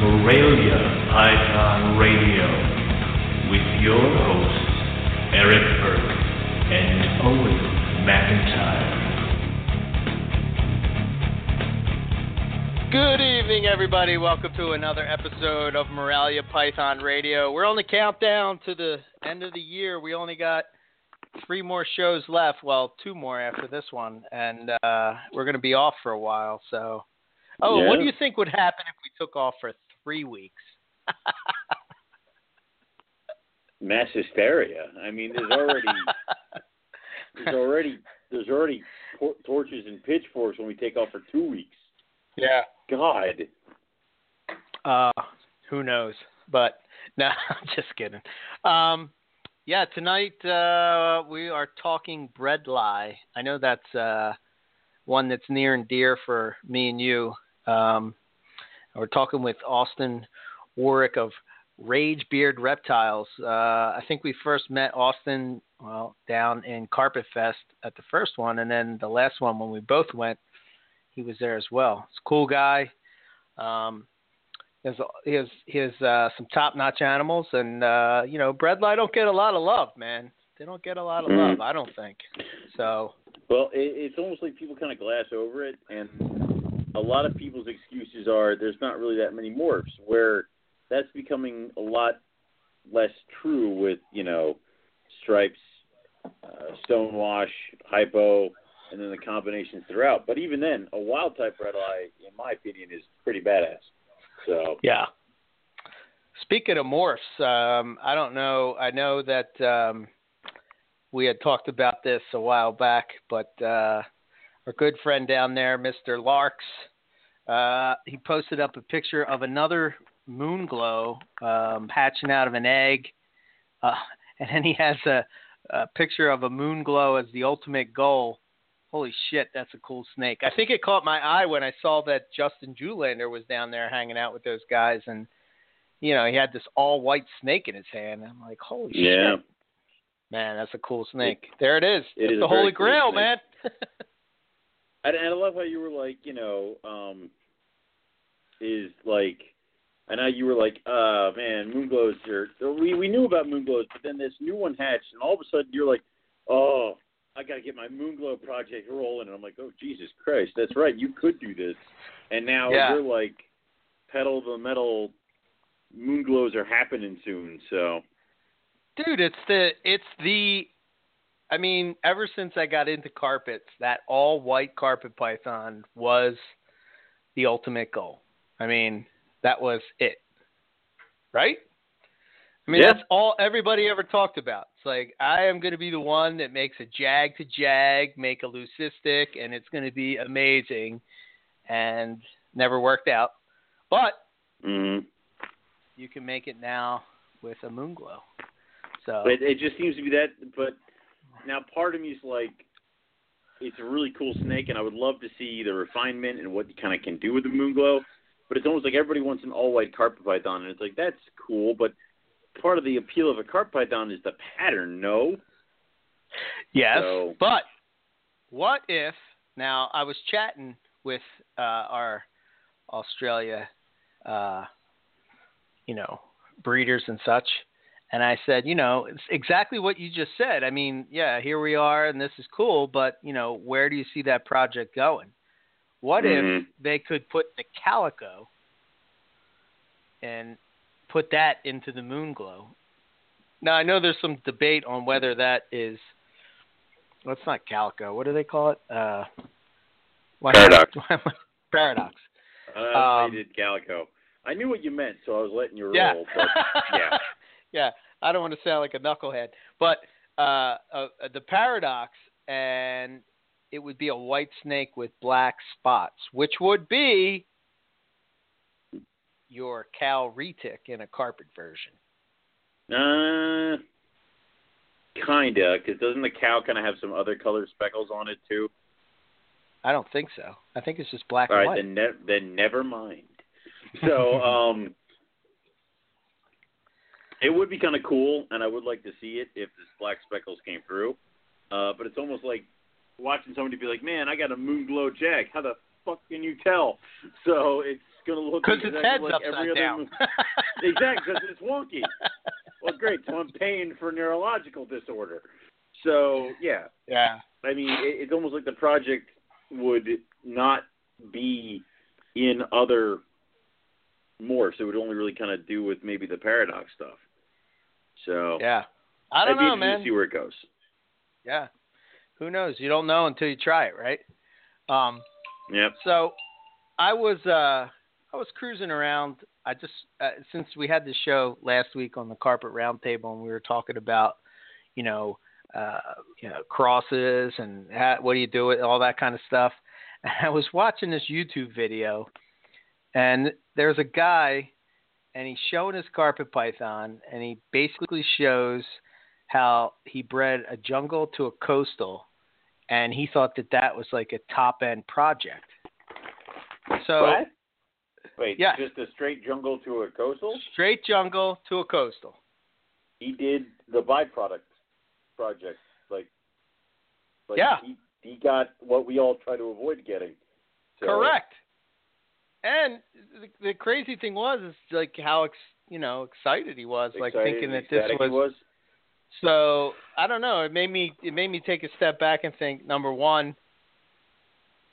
Morelia Python Radio with your hosts, Eric Burke and Owen McIntyre. Good evening, everybody. Welcome to another episode of Morelia Python Radio. We're on the countdown to the end of the year. We only got three more shows left. Well, two more after this one, and uh, we're going to be off for a while. So, oh, Yeah. what do you think would happen if we took off for three weeks? mass hysteria. I mean, there's already there's already there's already tor- torches and pitchforks when we take off for two weeks. yeah. God, Uh, who knows? But no, I'm just kidding. Um, yeah, tonight uh, we are talking bredli. I know that's uh, one that's near and dear for me and you. Um, we're talking with Austin Warwick of Rage Beard Reptiles. Uh, I think we first met Austin well down in Carpet Fest at the first one, and then the last one when we both went, he was there as well. He's a cool guy. Um, he has he has, he has uh, some top notch animals, and uh, you know, Bredli don't get a lot of love, man. They don't get a lot of Mhm. love, I don't think. So well, it, it's almost like people kind of glass over it, and a lot of people's excuses are there's not really that many morphs. Where that's becoming a lot less true with you know stripes, uh, stonewash, hypo, and then the combinations throughout. But even then, a wild type red eye, in my opinion, is pretty badass. So yeah. Speaking of morphs, um, I don't know. I know that um, we had talked about this a while back, but uh, our good friend down there, Mr. Larks, uh, he posted up a picture of another moon glow um, hatching out of an egg, uh, and then he has a, a picture of a moon glow as the ultimate goal. Holy shit, that's a cool snake. I think it caught my eye when I saw that Justin Julander was down there hanging out with those guys, and you know he had this all white snake in his hand. I'm like, holy yeah. shit, man, that's a cool snake. there it is. it it's is the Holy Grail, snake. man. And, and I love how you were like, you know, um, is like, I know you were like, uh, man, moonglows are. We we knew about moonglows, but then this new one hatched, and all of a sudden you're like, oh, I got to get my moonglow project rolling, and I'm like, oh Jesus Christ, that's right, you could do this, and now Yeah. you're like, pedal the metal, moonglows are happening soon, so Dude, it's the it's the I mean, ever since I got into carpets, that all white carpet python was the ultimate goal. I mean, that was it. Right? I mean, Yeah. that's all everybody ever talked about. It's like I am going to be the one that makes a jag to jag, make a leucistic, and it's going to be amazing, and never worked out. But mm you can make it now with a moon glow. So But it just seems to be that. But now part of me is like, it's a really cool snake, and I would love to see the refinement and what you kind of can do with the moon glow. But it's almost like everybody wants an all white carpet python, and it's like that's cool, but part of the appeal of a carpet python is the pattern. No, Yes, So- but what if now I was chatting with uh, our Australia, uh, you know, breeders and such, and I said, you know, it's exactly what you just said. I mean, yeah, here we are, and this is cool, but you know, where do you see that project going? What if Mhm. they could put the calico and put that into the moon glow? Now I know there's some debate on whether that is well, it's not calico. What do they call it? Uh, Paradox. paradox. uh, Um, I did calico. I knew what you meant, so I was letting you roll. Yeah. But yeah, yeah. I don't want to sound like a knucklehead, but uh, uh, the paradox, and it would be a white snake with black spots, which would be your cow retic in a carpet version. uh, kinda, because doesn't the cow kind of have some other color speckles on it too? I don't think so. I think it's just black All and right, white. then ne- then never mind. So um, it would be kind of cool, and I would like to see it if this black speckles came through. Uh, but it's almost like watching somebody be like, "Man, I got a moon glow jag. How the fuck can you tell?" So it's going to look exactly like every other down. exactly, because it's wonky. Well, great. So I'm paying for neurological disorder. So yeah, yeah. I mean, it, it's almost like the project would not be in other morphs. It would only really kind of do with maybe the paradox stuff. So Yeah. I don't know, man. See where it goes. Yeah. Who knows? You don't know until you try it, right? Um, Yep. so I was uh I was cruising around. I just uh, since we had the show last week on the carpet roundtable and we were talking about, you know, uh, you know, crosses and how, what do you do with all that kind of stuff. And I was watching this YouTube video, and there's a guy, and he's showing his carpet python, and he basically shows how he bred a jungle to a coastal, and he thought that that was like a top end project. So what? Wait, yeah. just a straight jungle to a coastal? straight jungle to a coastal. He did the byproduct project. Like, like Yeah. he, he got what we all try to avoid getting. So, Correct. And the, the crazy thing was is like how ex, you know excited he was, like thinking that this was, was. So I don't know. It made me it made me take a step back and think. Number one,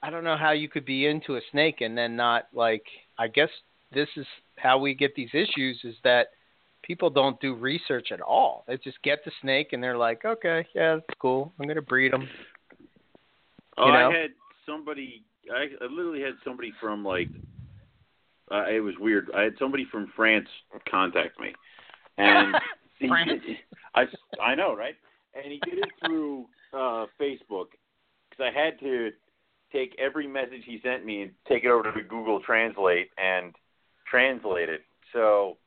I don't know how you could be into a snake and then not like. I guess this is how we get these issues: is that people don't do research at all. They just get the snake and they're like, okay, yeah, that's cool. I'm gonna breed them. Oh, you know? I had somebody. I, I literally had somebody from like. Uh, it was weird. I had somebody from France contact me, and he France. did- I I know, right? And he did it through uh, Facebook because I had to take every message he sent me and take it over to Google Translate and translate it. So,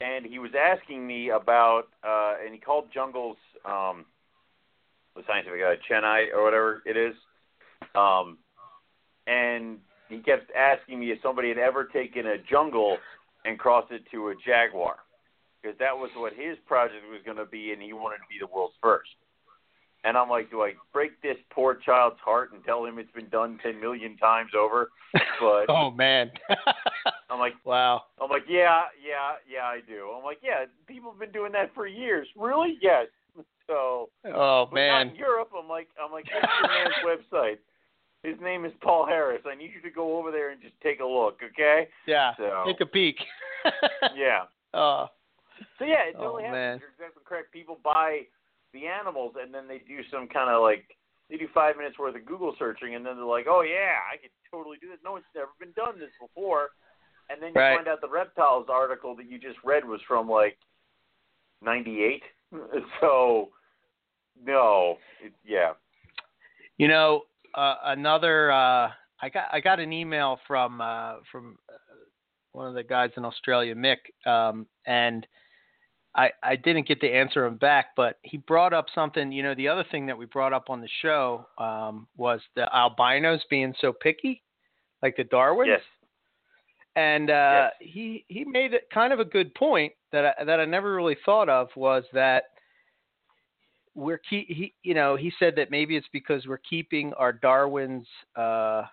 and he was asking me about, uh, and he called Jungle's um, the scientific uh, cheynei or whatever it is. Um, and he kept asking me if somebody had ever taken a jungle and crossed it to a jaguar, because that was what his project was going to be, and he wanted to be the world's first. And I'm like, do I break this poor child's heart and tell him it's been done ten million times over? But oh man. I'm like, wow. I'm like, yeah, yeah, yeah, I do. I'm like, yeah, people have been doing that for years. Really? Yes. So, Oh man. Europe. I'm like, I'm like, what's your man's website? His name is Paul Harris. I need you to go over there and just take a look, okay? Yeah. So- Take a peek. Yeah. Oh. So yeah, it Oh, totally happens. man. You're exactly correct. People buy the animals and then they do some kind of like they do five minutes worth of Google searching and then they're like, oh yeah, I could totally do this. No, one's never been done this before. And then you Right. find out the reptiles article that you just read was from like '98. So no, it, yeah. You know, uh, another. Uh, I got I got an email from uh, from uh, one of the guys in Australia, Mick, um, and I I didn't get to answer him back, but he brought up something. You know, the other thing that we brought up on the show um, was the albinos being so picky, like the Darwins. Yes. And uh, Yes. he he made kind of a good point that I, that I never really thought of was that we're keep he you know he said that maybe it's because we're keeping our Darwins uh,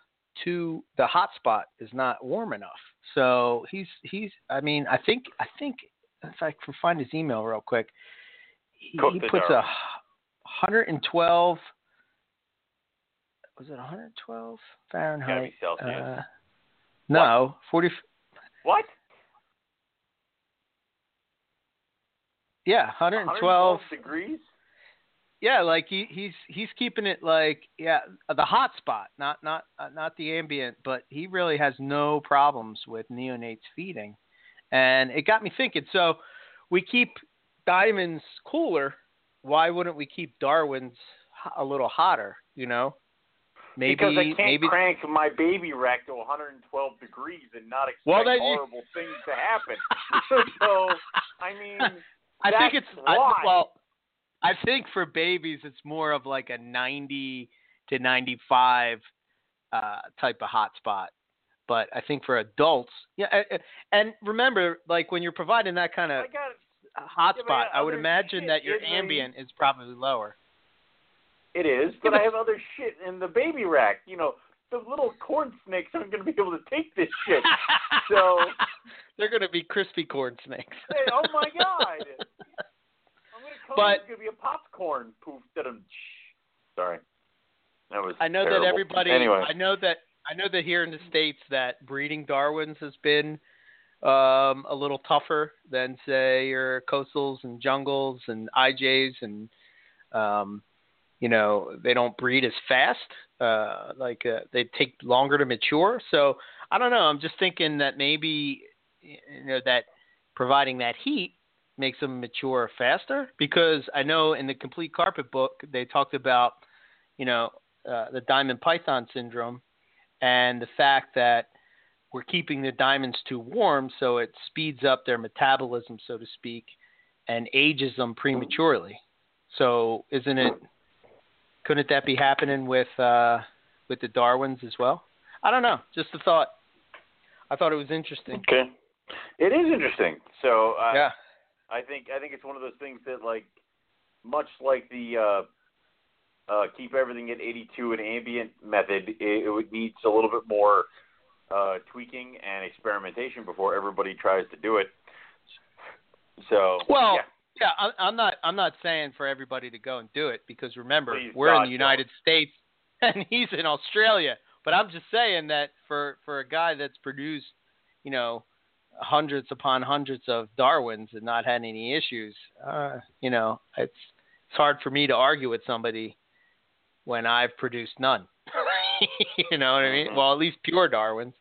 to the hot spot is not warm enough. So he's he's I mean I think I think if I can find his email real quick, he, he puts Darwin. a 112 was it 112 Gotta Fahrenheit? Uh, no, 40. what? Yeah, 112. 112 degrees. Yeah, like he, he's he's keeping it like yeah the hot spot, not not uh, not the ambient, but he really has no problems with neonates feeding, and it got me thinking. So we keep diamonds cooler. Why wouldn't we keep Darwin's a little hotter? You know, maybe because I can't maybe crank my baby rack to 112 degrees and not expect Well, then you- horrible things to happen. so, I mean, I think it's I, well. I think for babies, it's more of like a 90 to 95 uh, type of hot spot. But I think for adults, yeah. And remember, like when you're providing that kind of I got hot yeah, but spot, I would imagine that your ambient is probably lower. it is, but but- I have other shit in the baby rack. You know, the little corn snakes aren't going to be able to take this shit. So they're going to be crispy corn snakes. hey, oh my god! I'm going to come. But- it's to be a popcorn poof. Sorry. That was. I know terrible. that everybody. Anyway. I know that I know that here in the states that breeding Darwins has been um, a little tougher than say your coastals and jungles and IJs and um, you know they don't breed as fast. Uh, like uh, they take longer to mature. So I don't know. I'm just thinking that maybe you know that providing that heat makes them mature faster? Because I know in the complete carpet book they talked about you know uh, the diamond python syndrome and the fact that we're keeping the diamonds too warm so it speeds up their metabolism so to speak and ages them prematurely. So isn't it couldn't that be happening with uh with the darwins as well? I don't know. Just a thought. I thought it was interesting. Okay. It is interesting. So uh, yeah I think I think it's one of those things that like much like the uh, uh, keep everything at 82 and ambient method, it, it would needs a little bit more uh, tweaking and experimentation before everybody tries to do it. So Well, yeah. Yeah, I'm, not. I'm not saying for everybody to go and do it because remember Please, we're in the United States and he's in Australia. But I'm just saying that for for a guy that's produced, you know, hundreds upon hundreds of Darwins and not had any issues, uh, you know, it's it's hard for me to argue with somebody when I've produced none. you know what I mean? Mhm. Well, at least pure Darwins.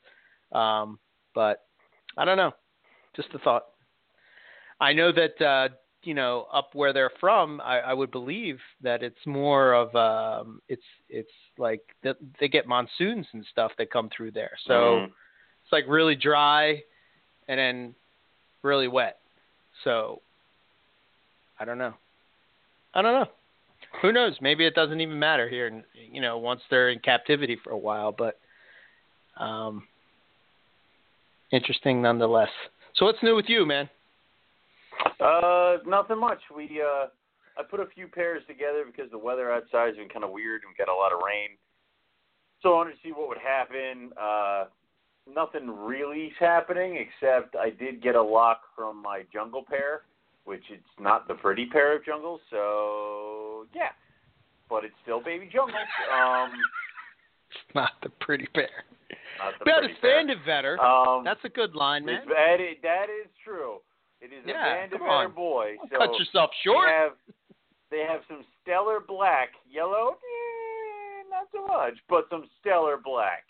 Um, but I don't know. Just a thought. I know that uh, you know up where they're from, I, I would believe that it's more of um, it's it's like that they get monsoons and stuff that come through there, so Mhm. it's like really dry and then really wet. So I don't know. I don't know. Who knows? Maybe it doesn't even matter here. and You know, once they're in captivity for a while, but um, interesting nonetheless. So what's new with you, man? Uh, nothing much. We uh, I put a few pairs together because the weather outside's been kind of weird and we got a lot of rain. So I wanted to see what would happen. Uh, nothing really's happening except I did get a lock from my jungle pair, which it's not the pretty pair of jungles. So yeah, but it's still baby jungle. Um, It's not the pretty pair. not the But pretty it's pair. Vandevetter. Um, That's a good line, man. that is, that is true. It is Yeah, a Vandevetter boy. Don't So cut yourself short. They have they have some stellar black, yellow, eh, not so much, but some stellar black.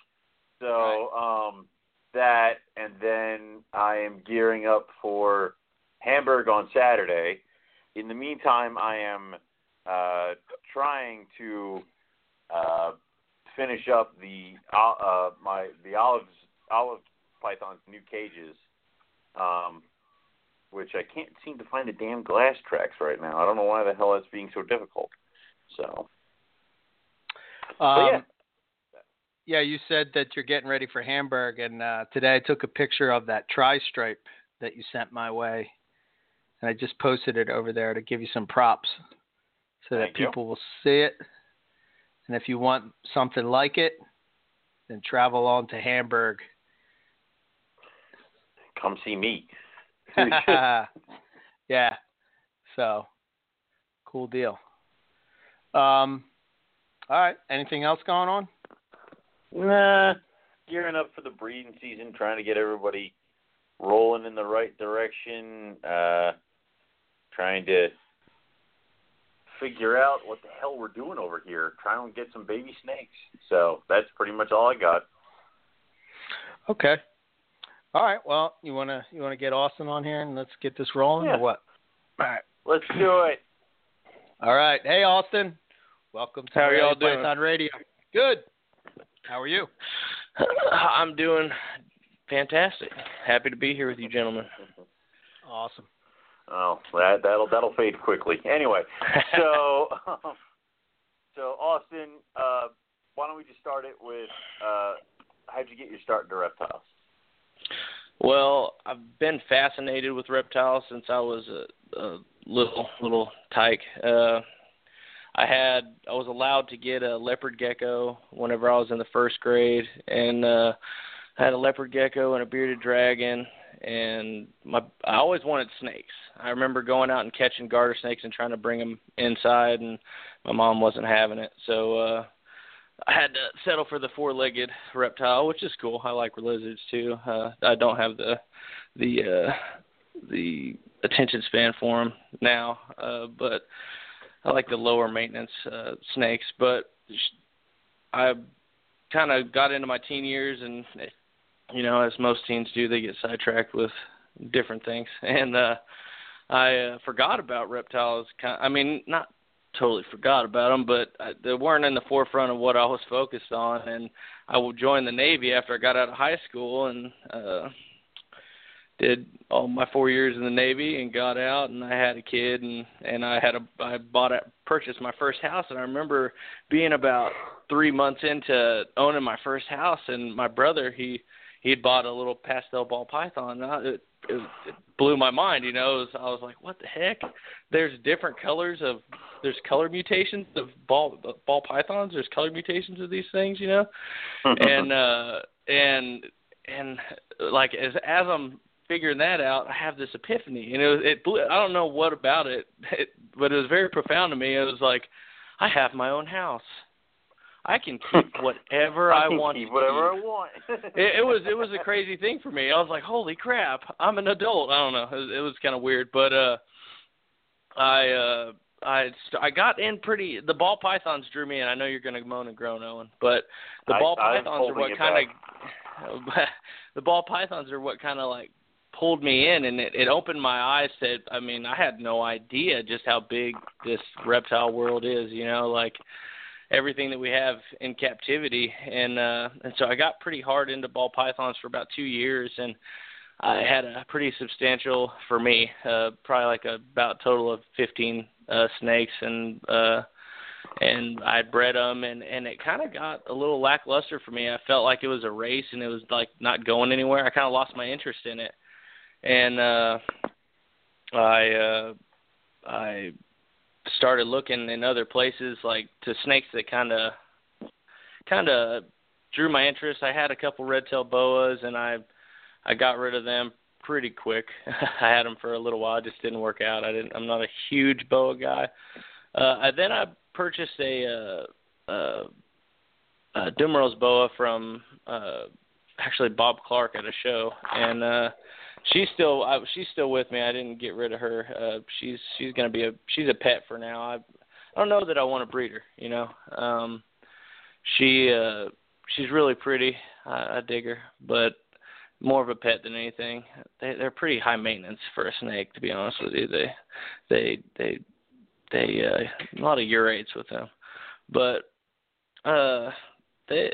So um, that, and then I am gearing up for Hamburg on Saturday. In the meantime, I am uh, trying to uh, finish up the uh, uh, my the olives olive python's new cages. Um, which I can't seem to find the damn glass tracks right now. I don't know why the hell that's being so difficult. So, Um, yeah, yeah, you said that you're getting ready for Hamburg, and uh, today I took a picture of that tri-stripe that you sent my way, and I just posted it over there to give you some props, so that Thank you. people will see it. And if you want something like it, then travel on to Hamburg. come see me. yeah. So, cool deal. Um, all right. Anything else going on? Nah, gearing up for the breeding season, trying to get everybody rolling in the right direction. Uh, trying to figure out what the hell we're doing over here. Trying to get some baby snakes. So that's pretty much all I got. Okay. All right. Well, you wanna you wanna get Austin on here and let's get this rolling Yeah. or what? All right. Let's do it. All right. Hey, Austin. Welcome to How are y'all doing? Python Radio. Good. How are you? I'm doing fantastic. Happy to be here with you, gentlemen. Awesome. Oh, that that'll that'll fade quickly. Anyway, so so Austin, uh, why don't we just start it with uh, how'd you get your start into reptiles? well, I've been fascinated with reptiles since I was a, a little little tyke. Uh, I had I was allowed to get a leopard gecko whenever I was in the first grade, and uh, I had a leopard gecko and a bearded dragon, and my I always wanted snakes. I remember going out and catching garter snakes and trying to bring them inside, and my mom wasn't having it, so uh, I had to settle for the four-legged reptile, which is cool. I like lizards too. Uh, I don't have the the uh, the attention span for them now, uh, but I like the lower maintenance uh, snakes. But I kind of got into my teen years, and you know, as most teens do, they get sidetracked with different things, and uh, I uh, forgot about reptiles. I mean, not totally forgot about them, but I, they weren't in the forefront of what I was focused on. And I joined the Navy after I got out of high school, and uh, did all my four years in the Navy and got out and I had a kid and and I had a I bought a purchased my first house and I remember being about three months into owning my first house and my brother he he had bought a little pastel ball python and I, it, it, it blew my mind you know it was, I was like what the heck? There's different colors of there's color mutations of ball ball pythons there's color mutations of these things you know? And uh and and like as as I'm figuring that out, I have this epiphany, and it was it blew, I don't know what about it, it, but it was very profound to me. It was like I have my own house. I can keep whatever I, I want. Keep to whatever keep. I want. it, it was it was a crazy thing for me. I was like, holy crap, I'm an adult. I don't know. It was, it was kind of weird, but uh, I uh. I I got in pretty. The ball pythons drew me in. I know you're going to moan and groan, Owen, but the ball I, pythons are what kind of. the ball pythons are what kind of like pulled me in and it, it opened my eyes to I mean, I had no idea just how big this reptile world is, you know, like everything that we have in captivity and uh and so I got pretty hard into ball pythons for about 2 years and I had a pretty substantial for me, uh probably like a, about total of 15 uh snakes and uh and I bred them, and and it kind of got a little lackluster for me. I felt like it was a race, and it was like not going anywhere. I kind of lost my interest in it, and uh, I uh, I started looking in other places like to snakes that kind of kind of drew my interest. I had a couple red-tailed boas, and I I got rid of them pretty quick. I had them for a little while, it just didn't work out. I didn't. I'm not a huge boa guy. Uh, I, then I purchased a uh, uh, uh, Dumeril's boa from uh, actually Bob Clark at a show, and uh, she's still I, she's still with me. I didn't get rid of her. Uh, she's she's gonna be a she's a pet for now. I I don't know that I want to breed her. You know, um, she uh, she's really pretty. I, I dig her, but more of a pet than anything. They they're pretty high maintenance for a snake, to be honest with you. They they they they uh, a lot of urates with them, but uh, they.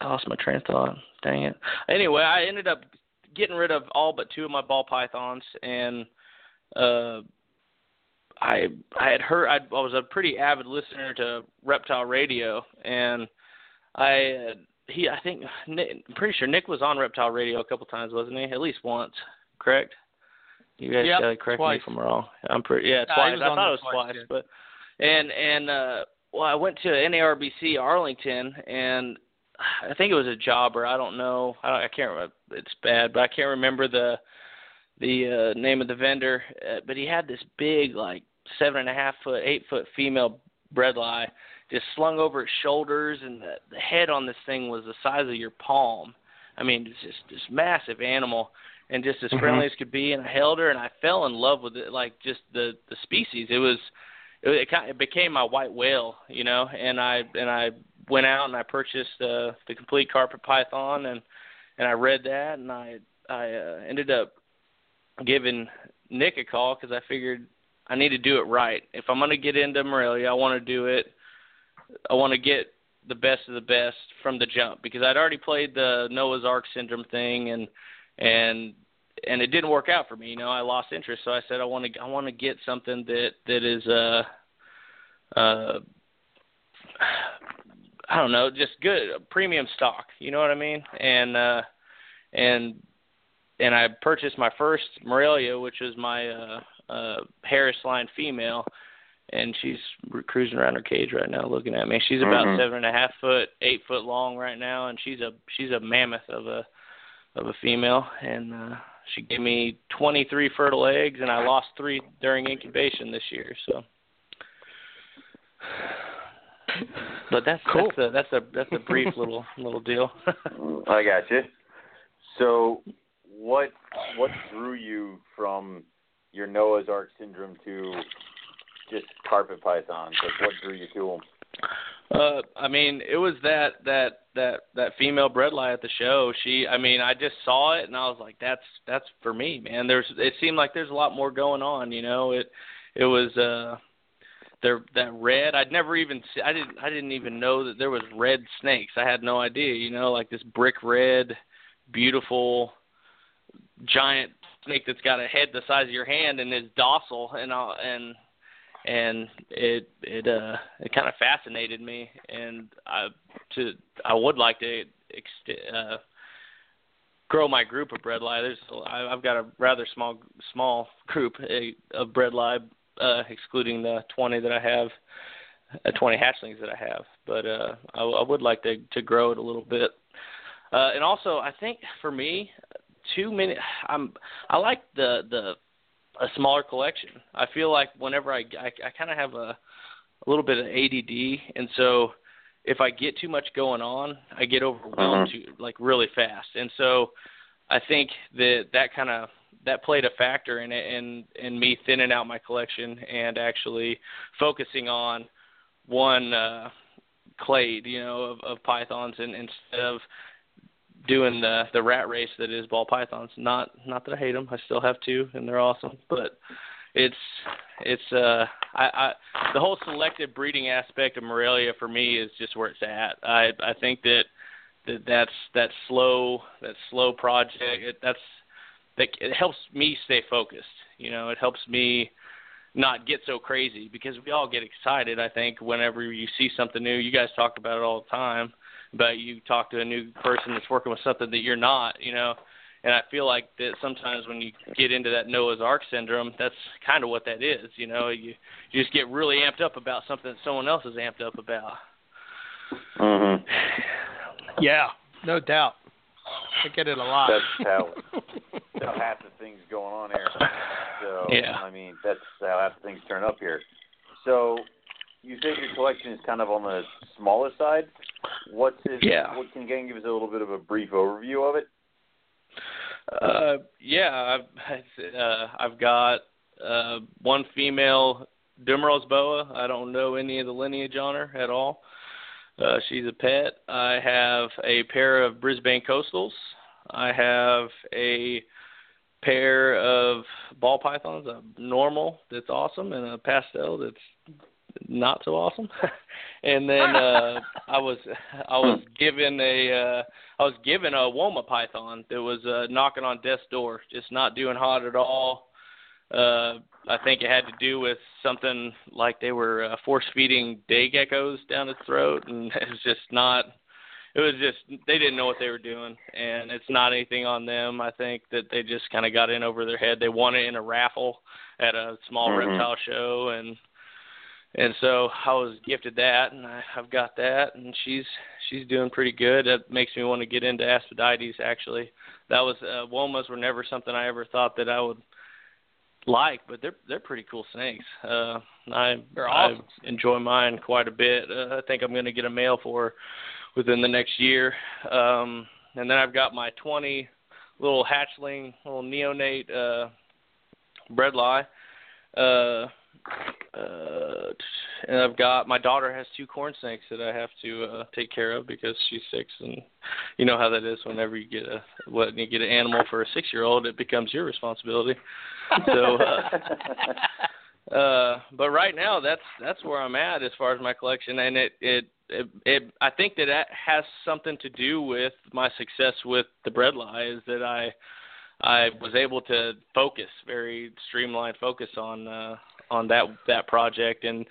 I lost my train of thought. Dang it. Anyway, I ended up getting rid of all but two of my ball pythons, and uh, I I had heard I, I was a pretty avid listener to Reptile Radio, and I uh, he I think Nick, I'm pretty sure Nick was on Reptile Radio a couple times, wasn't he? At least once, correct? You guys yep, gotta correct twice. me if I'm wrong. I'm pretty yeah twice. was I thought it was twice, twice, but and and uh well I went to NARBC Arlington and I think it was a jobber. I don't know. I, don't, I can't. remember. It's bad, but I can't remember the the uh, name of the vendor. Uh, but he had this big, like seven and a half foot, eight foot female bredli, just slung over his shoulders, and the, the head on this thing was the size of your palm. I mean, it's just this massive animal, and just as Mhm. friendly as could be. And I held her, and I fell in love with it, like just the the species. It was. It, it, kind it became my white whale, you know, and I and I went out and I purchased uh, the complete carpet python and and I read that and I I uh, ended up giving Nick a call because I figured I need to do it right. If I'm going to get into Morelia, I want to do it. I want to get the best of the best from the jump because I'd already played the Noah's Ark syndrome thing and and and it didn't work out for me. You know, I lost interest, so I said I want to I want to get something that that is uh uh I don't know, just good premium stock. You know what I mean? And uh, and and I purchased my first Morelia, which is my uh, uh, Harris line female, and she's cruising around her cage right now, looking at me. She's about Mhm. seven and a half foot, eight foot long right now, and she's a she's a mammoth of a of a female, and uh, she gave me 23 fertile eggs, and I lost three during incubation this year. So, but that's Cool. that's a that's a that's a brief little little deal. I got you. So, what what drew you from your Noah's Ark syndrome to just carpet pythons? Like, what drew you to them? Uh, I mean, it was that that that that female bredli at the show. She, I mean, I just saw it and I was like, that's that's for me, man. There's it seemed like there's a lot more going on. You know, it it was uh, there that red. I'd never even see, I didn't I didn't even know that there was red snakes. I had no idea. You know, like this brick red, beautiful, giant snake that's got a head the size of your hand and is docile and uh, and and it it uh it kind of fascinated me and I to I would like to ext- uh grow my group of bredli. There's I, I've got a rather small small group of bredli uh excluding the 20 that I have uh, 20 hatchlings that I have, but uh I, I would like to to grow it a little bit. Uh and also I think for me too many I'm I like the the a smaller collection. I feel like whenever I I, I kind of have a a little bit of ADD, and so if I get too much going on, I get overwhelmed Mhm. too, like really fast. And so I think that that kind of that played a factor in it, in in me thinning out my collection and actually focusing on one uh, clade, you know, of, of pythons, and instead of doing the the rat race that is ball pythons. Not not that I hate them. I still have two, and they're awesome. But it's it's uh I, I the whole selective breeding aspect of Morelia for me is just where it's at. I I think that that that's that slow that slow project. It, that's that it helps me stay focused. You know, it helps me not get so crazy because we all get excited. I think whenever you see something new, you guys talk about it all the time but you talk to a new person that's working with something that you're not, you know. And I feel like that sometimes when you get into that Noah's Ark syndrome, that's kind of what that is, you know. You you just get really amped up about something that someone else is amped up about. Mhm. Yeah, no doubt. I get it a lot. That's how how half the things going on here. So Yeah. I mean, that's how half the things turn up here. So you say your collection is kind of on the smaller side. What's it? Yeah. What can you give us a little bit of a brief overview of it? Uh, yeah, I've uh, I've got uh, one female Dumeril's boa. I don't know any of the lineage on her at all. Uh, she's a pet. I have a pair of Brisbane coastals. I have a pair of ball pythons, a normal that's awesome, and a pastel that's not so awesome. and then uh I was I was given a uh I was given a Woma python that was uh knocking on death's door, just not doing hot at all. Uh I think it had to do with something like they were uh, force feeding day geckos down its throat and it was just not it was just they didn't know what they were doing and it's not anything on them. I think that they just kind of got in over their head. They won it in a raffle at a small Mhm. reptile show and and so I was gifted that, and I, I've got that, and she's she's doing pretty good. That makes me want to get into Aspidites. Actually, that was uh, womas were never something I ever thought that I would like, but they're they're pretty cool snakes. Uh, I awesome. I enjoy mine quite a bit. Uh, I think I'm going to get a male for her within the next year. Um, and then I've got my 20 little hatchling, little neonate uh, bredli. Uh, uh, and I've got my daughter has two corn snakes that I have to uh, take care of because she's six, and you know how that is. Whenever you get a when you get an animal for a six year old, it becomes your responsibility. So, uh, uh, but right now that's that's where I'm at as far as my collection, and it it it, it I think that that has something to do with my success with the bredli is that I I was able to focus very streamlined focus on uh, on that that project and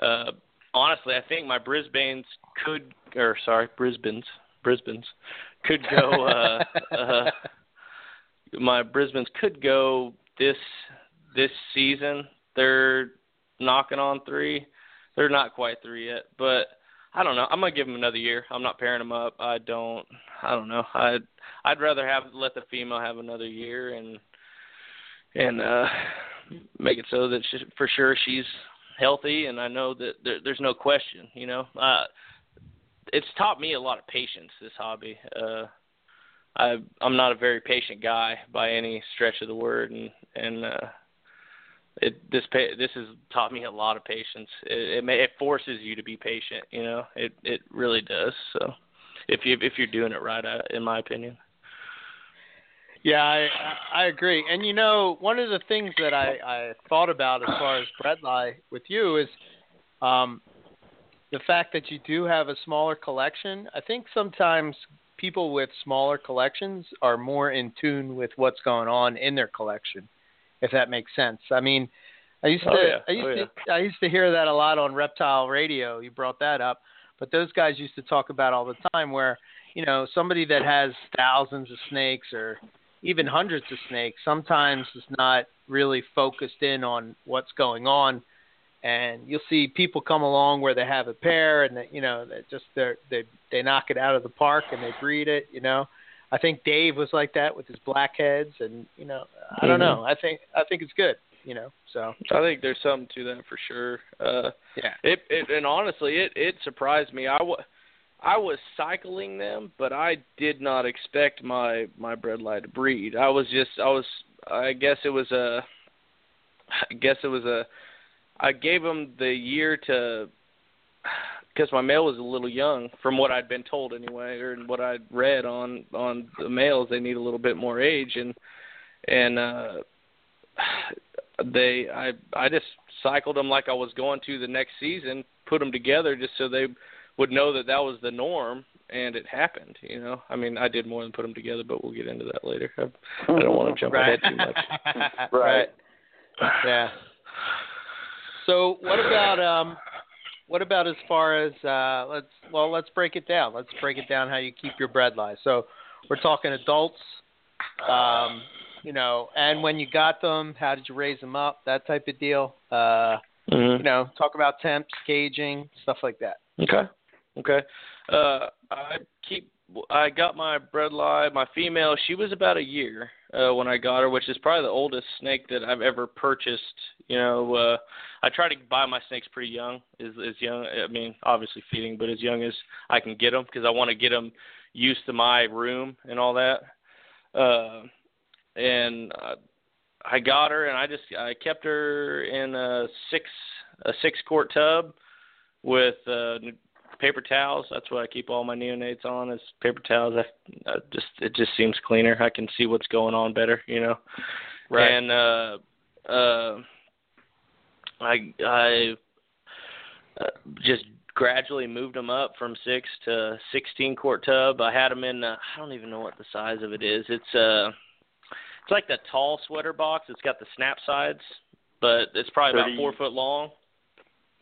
uh, honestly I think my Brisbane's could or sorry Brisbane's Brisbane's could go uh, uh, my Brisbane's could go this this season they're knocking on three. They're not quite three yet, but I don't know. I'm gonna give them another year. I'm not pairing them up. I don't. I don't know. I'd I'd rather have let the female have another year and and uh make it so that she, for sure she's healthy and I know that there, there's no question. You know, uh, it's taught me a lot of patience. This hobby. Uh, I I'm not a very patient guy by any stretch of the word, and and uh, it this this has taught me a lot of patience. It it, may, it forces you to be patient. You know, it it really does. So if you if you're doing it right, in my opinion. Yeah, I I agree. And you know, one of the things that I I thought about as far as bredli with you is um the fact that you do have a smaller collection. I think sometimes people with smaller collections are more in tune with what's going on in their collection if that makes sense. I mean, I used oh, to yeah. I oh, used oh, to yeah. I used to hear that a lot on Reptile Radio. You brought that up, but those guys used to talk about all the time where you know somebody that has thousands of snakes or even hundreds of snakes sometimes is not really focused in on what's going on and you'll see people come along where they have a pair and they, you know they just they they they knock it out of the park and they breed it you know I think Dave was like that with his blackheads, and you know, I don't Mm-hmm. know. I think I think it's good, you know. So I think there's something to that for sure. Uh, yeah, it, it and honestly, it it surprised me. I wa I was cycling them, but I did not expect my my bredli to breed. I was just I was I guess it was a I guess it was a I gave them the year to because my male was a little young from what I'd been told anyway, or what I'd read on on the males. They need a little bit more age, and and uh, they I I just cycled them like I was going to the next season, put them together just so they would know that that was the norm, and it happened. You know, I mean, I did more than put them together, but we'll get into that later. I, I don't want to jump right. ahead too much. right. Yeah. So what about um what about as far as uh let's well let's break it down. Let's break it down how you keep your bread bredli. So we're talking adults um you know, and when you got them, how did you raise them up? That type of deal. Uh Mhm. you know, talk about temps, caging, stuff like that. Okay. Okay. Uh, I keep. I got my bredli. My female. She was about a year uh, when I got her, which is probably the oldest snake that I've ever purchased. You know, uh, I try to buy my snakes pretty young, as as young. I mean, obviously feeding, but as young as I can get them because I want to get them used to my room and all that. Uh, and uh, I got her, and I just I kept her in a six a six quart tub with uh, paper towels. That's what I keep all my neonates on is paper towels. I, I just it just seems cleaner. I can see what's going on better, you know. Right. And uh, uh, I I uh, just gradually moved them up from six to sixteen quart tub. I had them in. Uh, I don't even know what the size of it is. It's uh it's like the tall sweater box. It's got the snap sides, but it's probably about four foot long.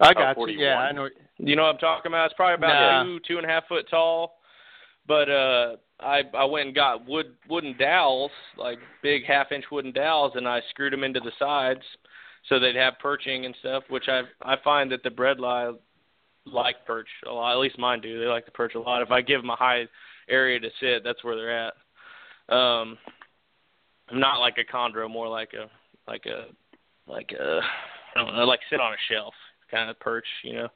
I got you. Yeah, I know. You know what I'm talking about? It's probably about Nah. two, two and a half foot tall. But uh I I went and got wood wooden dowels, like big half inch wooden dowels and I screwed them into the sides so they'd have perching and stuff, which I I find that the bredli like perch a lot. At least mine do. They like to perch a lot. If I give them a high area to sit, that's where they're at. Um I'm not like a chondro, more like a like a like a I don't know, like sit on a shelf kind of perch, you know,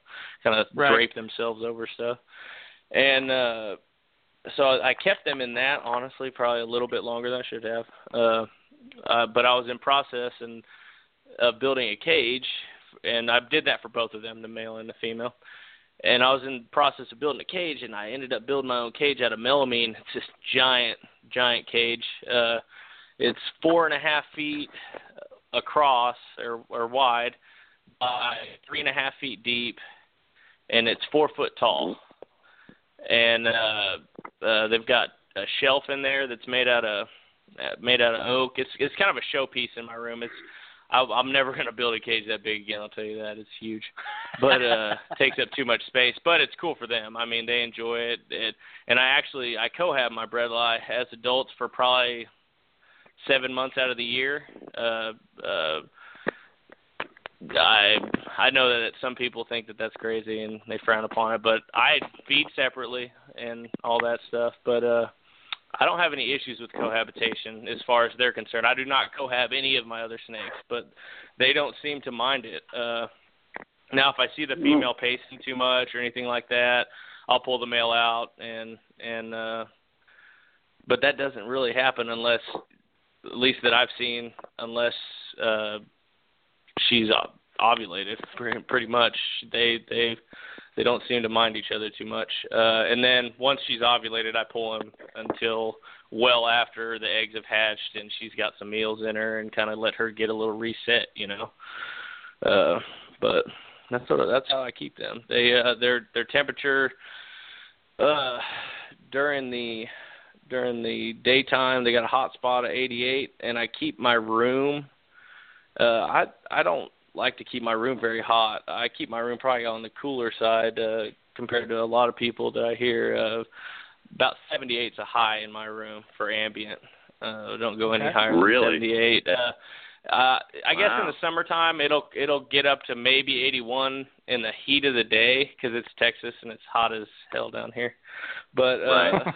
kind of Right. drape themselves over stuff. And uh so I kept them in that honestly, probably a little bit longer than I should have. Uh uh but I was in process and of building a cage and I did that for both of them, the male and the female. And I was in the process of building a cage and I ended up building my own cage out of melamine. It's this giant, giant cage. Uh it's four and a half feet across or, or wide by three and a half feet deep, and it's four foot tall. And uh, uh, they've got a shelf in there that's made out of uh, made out of oak. It's it's kind of a showpiece in my room. It's I, I'm never going to build a cage that big again. I'll tell you that. It's huge, but uh, takes up too much space. But it's cool for them. I mean, they enjoy it. it and I actually I co-have my bredli as adults for probably seven months out of the year. Uh, uh, I I know that some people think that that's crazy and they frown upon it, but I feed separately and all that stuff. But uh, I don't have any issues with cohabitation as far as they're concerned. I do not cohab any of my other snakes, but they don't seem to mind it. Uh, now, if I see the female pacing too much or anything like that, I'll pull the male out and and uh, but that doesn't really happen unless, at least that I've seen, unless uh, she's ovulated. Pretty much, they they they don't seem to mind each other too much. Uh, and then once she's ovulated, I pull them until well after the eggs have hatched and she's got some meals in her, and kind of let her get a little reset, you know. Uh, but that's sort of that's how I keep them. They uh, their their temperature uh, during the during the daytime they got a hot spot of 88, and I keep my room. Uh, I I don't like to keep my room very hot. I keep my room probably on the cooler side uh, compared to a lot of people that I hear. Uh, about 78 is a high in my room for ambient. Uh, don't go any higher really? than 78. Uh, uh, I wow. guess in the summertime it'll it'll get up to maybe 81 in the heat of the day because it's Texas and it's hot as hell down here. But uh, right.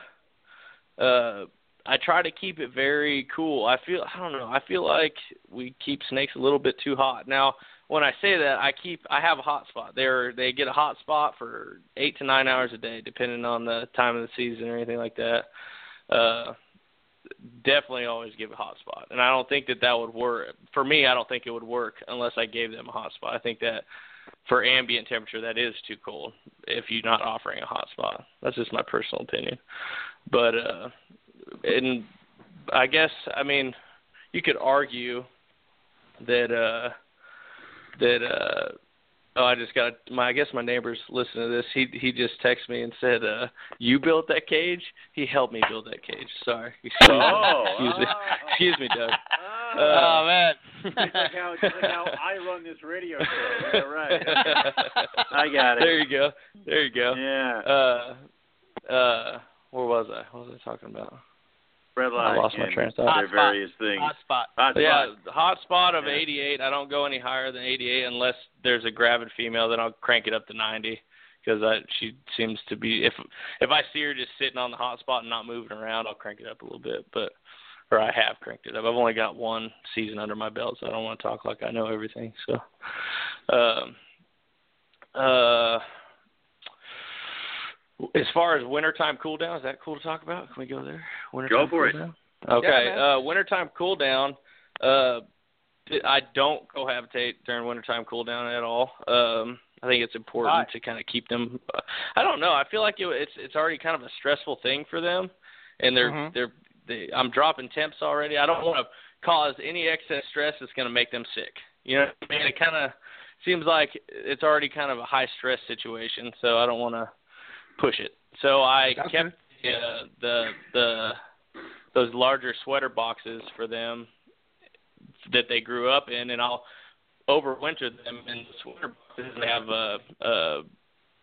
uh, I try to keep it very cool. I feel I don't know. I feel like we keep snakes a little bit too hot. Now, when I say that, I keep I have a hot spot. They're they get a hot spot for eight to nine hours a day, depending on the time of the season or anything like that. Uh, definitely always give a hot spot, and I don't think that that would work for me. I don't think it would work unless I gave them a hot spot. I think that for ambient temperature, that is too cold if you're not offering a hot spot. That's just my personal opinion. But uh, and I guess I mean you could argue that uh that uh oh I just got my I guess my neighbor's listening to this. He he just texted me and said, uh, you built that cage? He helped me build that cage. Sorry. Excuse oh, me. Excuse, me. excuse me, Doug. Oh, uh, oh man. it's like how it's like how I run this radio show. Yeah, right. I got it. There you go. There you go. Yeah. Uh uh where was I? What was I talking about? Red light. I lost my train of thought. Hot various things. Hot spot. Hot spot. Yeah, hot spot of Yeah. 88. I don't go any higher than 88 unless there's a gravid female. Then I'll crank it up to 90 because I she seems to be if if I see her just sitting on the hot spot and not moving around, I'll crank it up a little bit. But or I have cranked it up. I've only got one season under my belt, so I don't want to talk like I know everything. So, um, uh. As far as wintertime cool down, is that cool to talk about? Can we go there? Wintertime Go for it. down? Okay. Yeah, uh wintertime cool down. Uh I don't cohabitate during wintertime cool down at all. Um I think it's important Why? to kind of keep them uh, I don't know. I feel like it, it's it's already kind of a stressful thing for them and they're Mhm. they're they, I'm dropping temps already. I don't want to cause any excess stress that's going to make them sick. You know, what I mean, it kind of seems like it's already kind of a high stress situation, so I don't want to push it. So I Okay. kept uh, the the those larger sweater boxes for them that they grew up in, and I'll overwinter them in the sweater boxes. And they have uh, uh,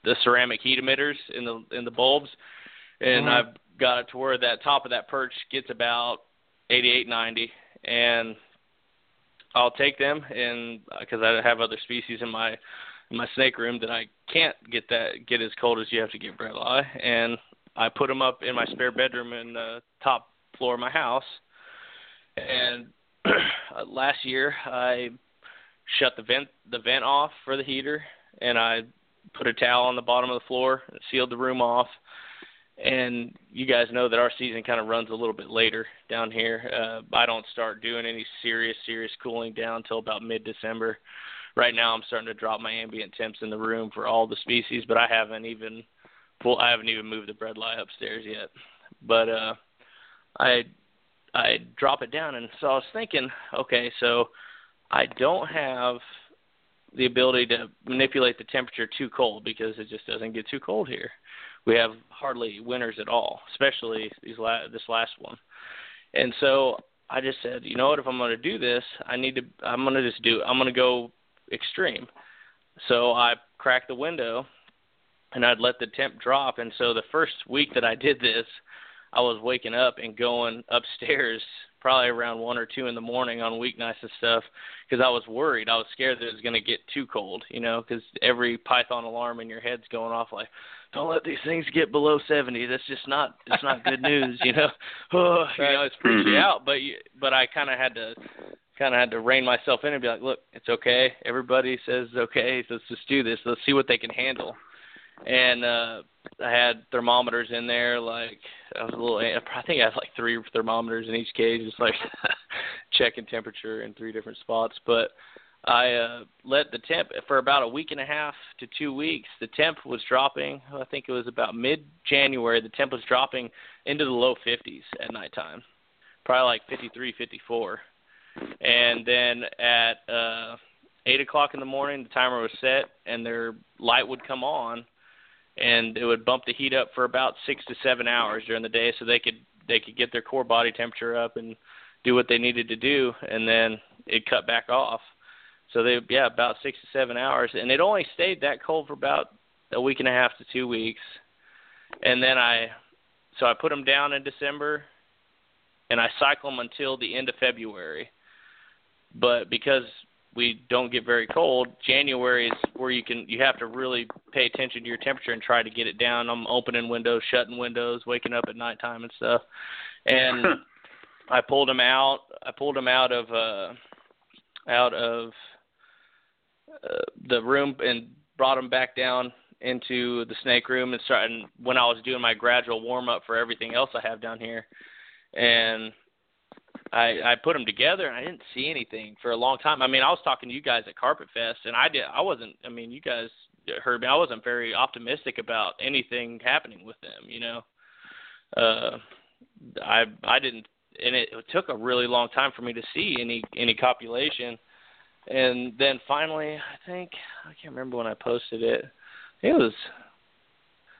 the ceramic heat emitters in the in the bulbs, and Mhm. I've got it to where that top of that perch gets about 88, 90, and I'll take them and because I have other species in my my snake room that I can't get that get as cold as you have to get bredli, and I put them up in my spare bedroom in the top floor of my house. And last year I shut the vent the vent off for the heater, and I put a towel on the bottom of the floor, sealed the room off. And you guys know that our season kind of runs a little bit later down here. Uh, I don't start doing any serious, serious cooling down until about mid-December. Right now, I'm starting to drop my ambient temps in the room for all the species, but I haven't even well, I haven't even moved the bredli upstairs yet. But uh, I I drop it down, and so I was thinking, okay, so I don't have the ability to manipulate the temperature too cold because it just doesn't get too cold here. We have hardly winters at all, especially these la- this last one. And so I just said, you know what? If I'm going to do this, I need to. I'm going to just do. I'm going to go extreme. So I cracked the window, and I'd let the temp drop. And so the first week that I did this, I was waking up and going upstairs probably around one or two in the morning on weeknights and stuff because I was worried. I was scared that it was going to get too cold, you know, because every Python alarm in your head's going off like, don't let these things get below 70. That's just not it's not good news, you know. Oh, you know, it's freaks you mm-hmm. out, but you, but I kind of had to kind of had to rein myself in and be like, look, it's okay. Everybody says okay. Let's just do this. Let's see what they can handle. And uh I had thermometers in there. Like I was a little. I think I had like three thermometers in each cage, just like checking temperature in three different spots. But I uh, let the temp for about a week and a half to two weeks. The temp was dropping. I think it was about mid-January. The temp was dropping into the low 50s at nighttime, probably like 53, 54. And then at uh, eight o'clock in the morning, the timer was set, and their light would come on, and it would bump the heat up for about six to seven hours during the day, so they could they could get their core body temperature up and do what they needed to do, and then it cut back off so they yeah, about six to seven hours, and it only stayed that cold for about a week and a half to two weeks, and then I so I put them down in December, and I cycle them until the end of February. But because we don't get very cold, January is where you can you have to really pay attention to your temperature and try to get it down. I'm opening windows, shutting windows, waking up at nighttime and stuff. And I pulled them out. I pulled them out of uh out of uh, the room and brought them back down into the snake room and started when I was doing my gradual warm up for everything else I have down here, and I I put them together and I didn't see anything for a long time. I mean, I was talking to you guys at Carpet Fest and I did I wasn't. I mean, you guys heard me. I wasn't very optimistic about anything happening with them. You know, uh, I I didn't, and it, took a really long time for me to see any any copulation and then finally, I think I can't remember when I posted it. It was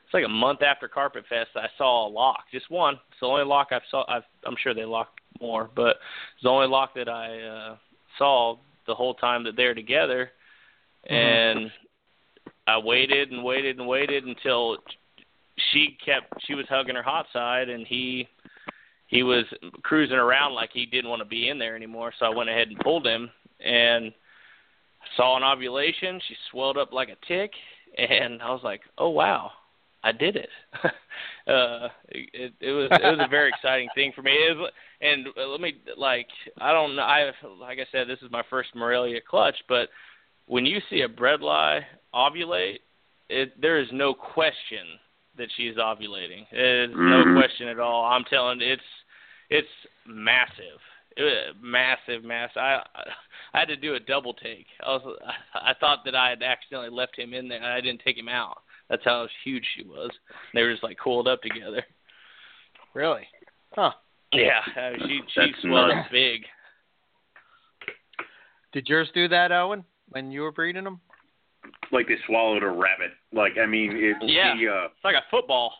it's like a month after Carpet Fest. I saw a lock, just one. It's the only lock I've saw. I've, I'm sure they locked more, but it's the only lock that I uh, saw the whole time that they're together. Mm-hmm. And I waited and waited and waited until she kept. She was hugging her hot side, and he he was cruising around like he didn't want to be in there anymore. So I went ahead and pulled him, and saw an ovulation. She swelled up like a tick, and I was like, "Oh wow, I did it." uh, it, it was it was a very exciting thing for me. It was, and let me like I don't know. I like I said, this is my first Morelia clutch, but when you see a bredli ovulate, it, there is no question that she's ovulating. There's mm-hmm. no question at all. I'm telling it's it's massive it was massive, massive. I I had to do a double take. I was I thought that I had accidentally left him in there, and I didn't take him out. That's how huge she was. They were just like coiled up together. Really? Huh? Yeah, uh, she she swelled up big. Did yours do that, Owen, when you were breeding them? Like they swallowed a rabbit. Like I mean, it. Yeah, the, uh, it's like a football.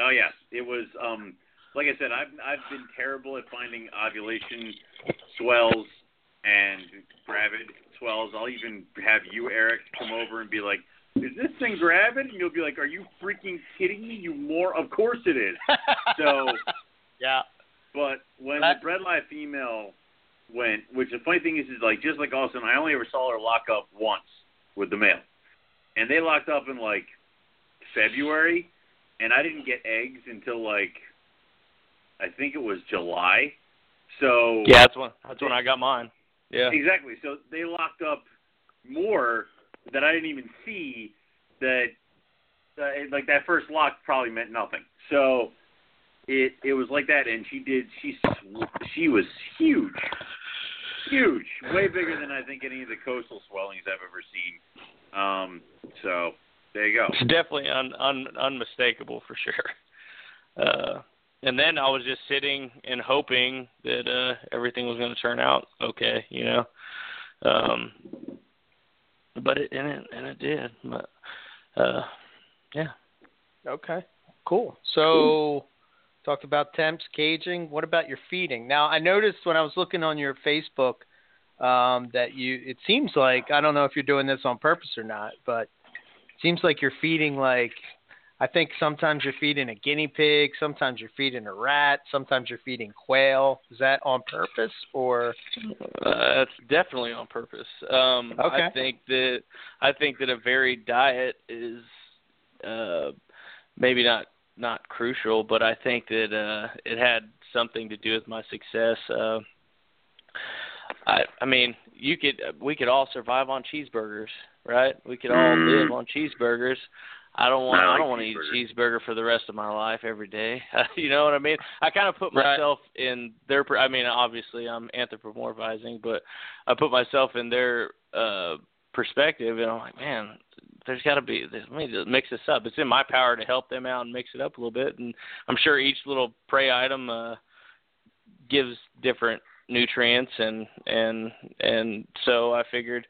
Oh yes, it was. um like I said, I've I've been terrible at finding ovulation swells and gravid swells. I'll even have you, Eric, come over and be like, "Is this thing gravid?" And you'll be like, "Are you freaking kidding me? You more? Of course it is." so, yeah. But when the bredli female went, which the funny thing is, is like just like Austin, I only ever saw her lock up once with the male, and they locked up in like February, and I didn't get eggs until like I think it was July. So yeah, that's when that's when I got mine. Yeah, exactly. So they locked up more that I didn't even see. That uh, like that first lock probably meant nothing. So it it was like that, and she did. She she was huge, huge, way bigger than I think any of the coastal swellings I've ever seen. Um, so there you go. It's definitely un, un, unmistakable for sure. Uh, and then I was just sitting and hoping that uh everything was going to turn out okay, you know. Um but it and it and it did. But uh yeah. Okay. Cool. So cool. talked about temps, caging. What about your feeding? Now I noticed when I was looking on your Facebook um that you it seems like I don't know if you're doing this on purpose or not, but it seems like you're feeding like I think sometimes you're feeding a guinea pig, sometimes you're feeding a rat, sometimes you're feeding quail. Is that on purpose or? Uh, it's definitely on purpose. Um, okay. I think that I think that a varied diet is uh, maybe not not crucial, but I think that uh, it had something to do with my success. Uh, I I mean, you could we could all survive on cheeseburgers, right? We could all Mm. live on cheeseburgers. I don't want I I, don't want to eat a cheeseburger for the rest of my life every day. you know what I mean? I kind of put Right. myself in their I mean, obviously I'm anthropomorphizing, but I put myself in their uh perspective and I'm like, man, there's got to be let me just mix this up. It's in my power to help them out and mix it up a little bit and I'm sure each little prey item uh gives different nutrients and and and so I figured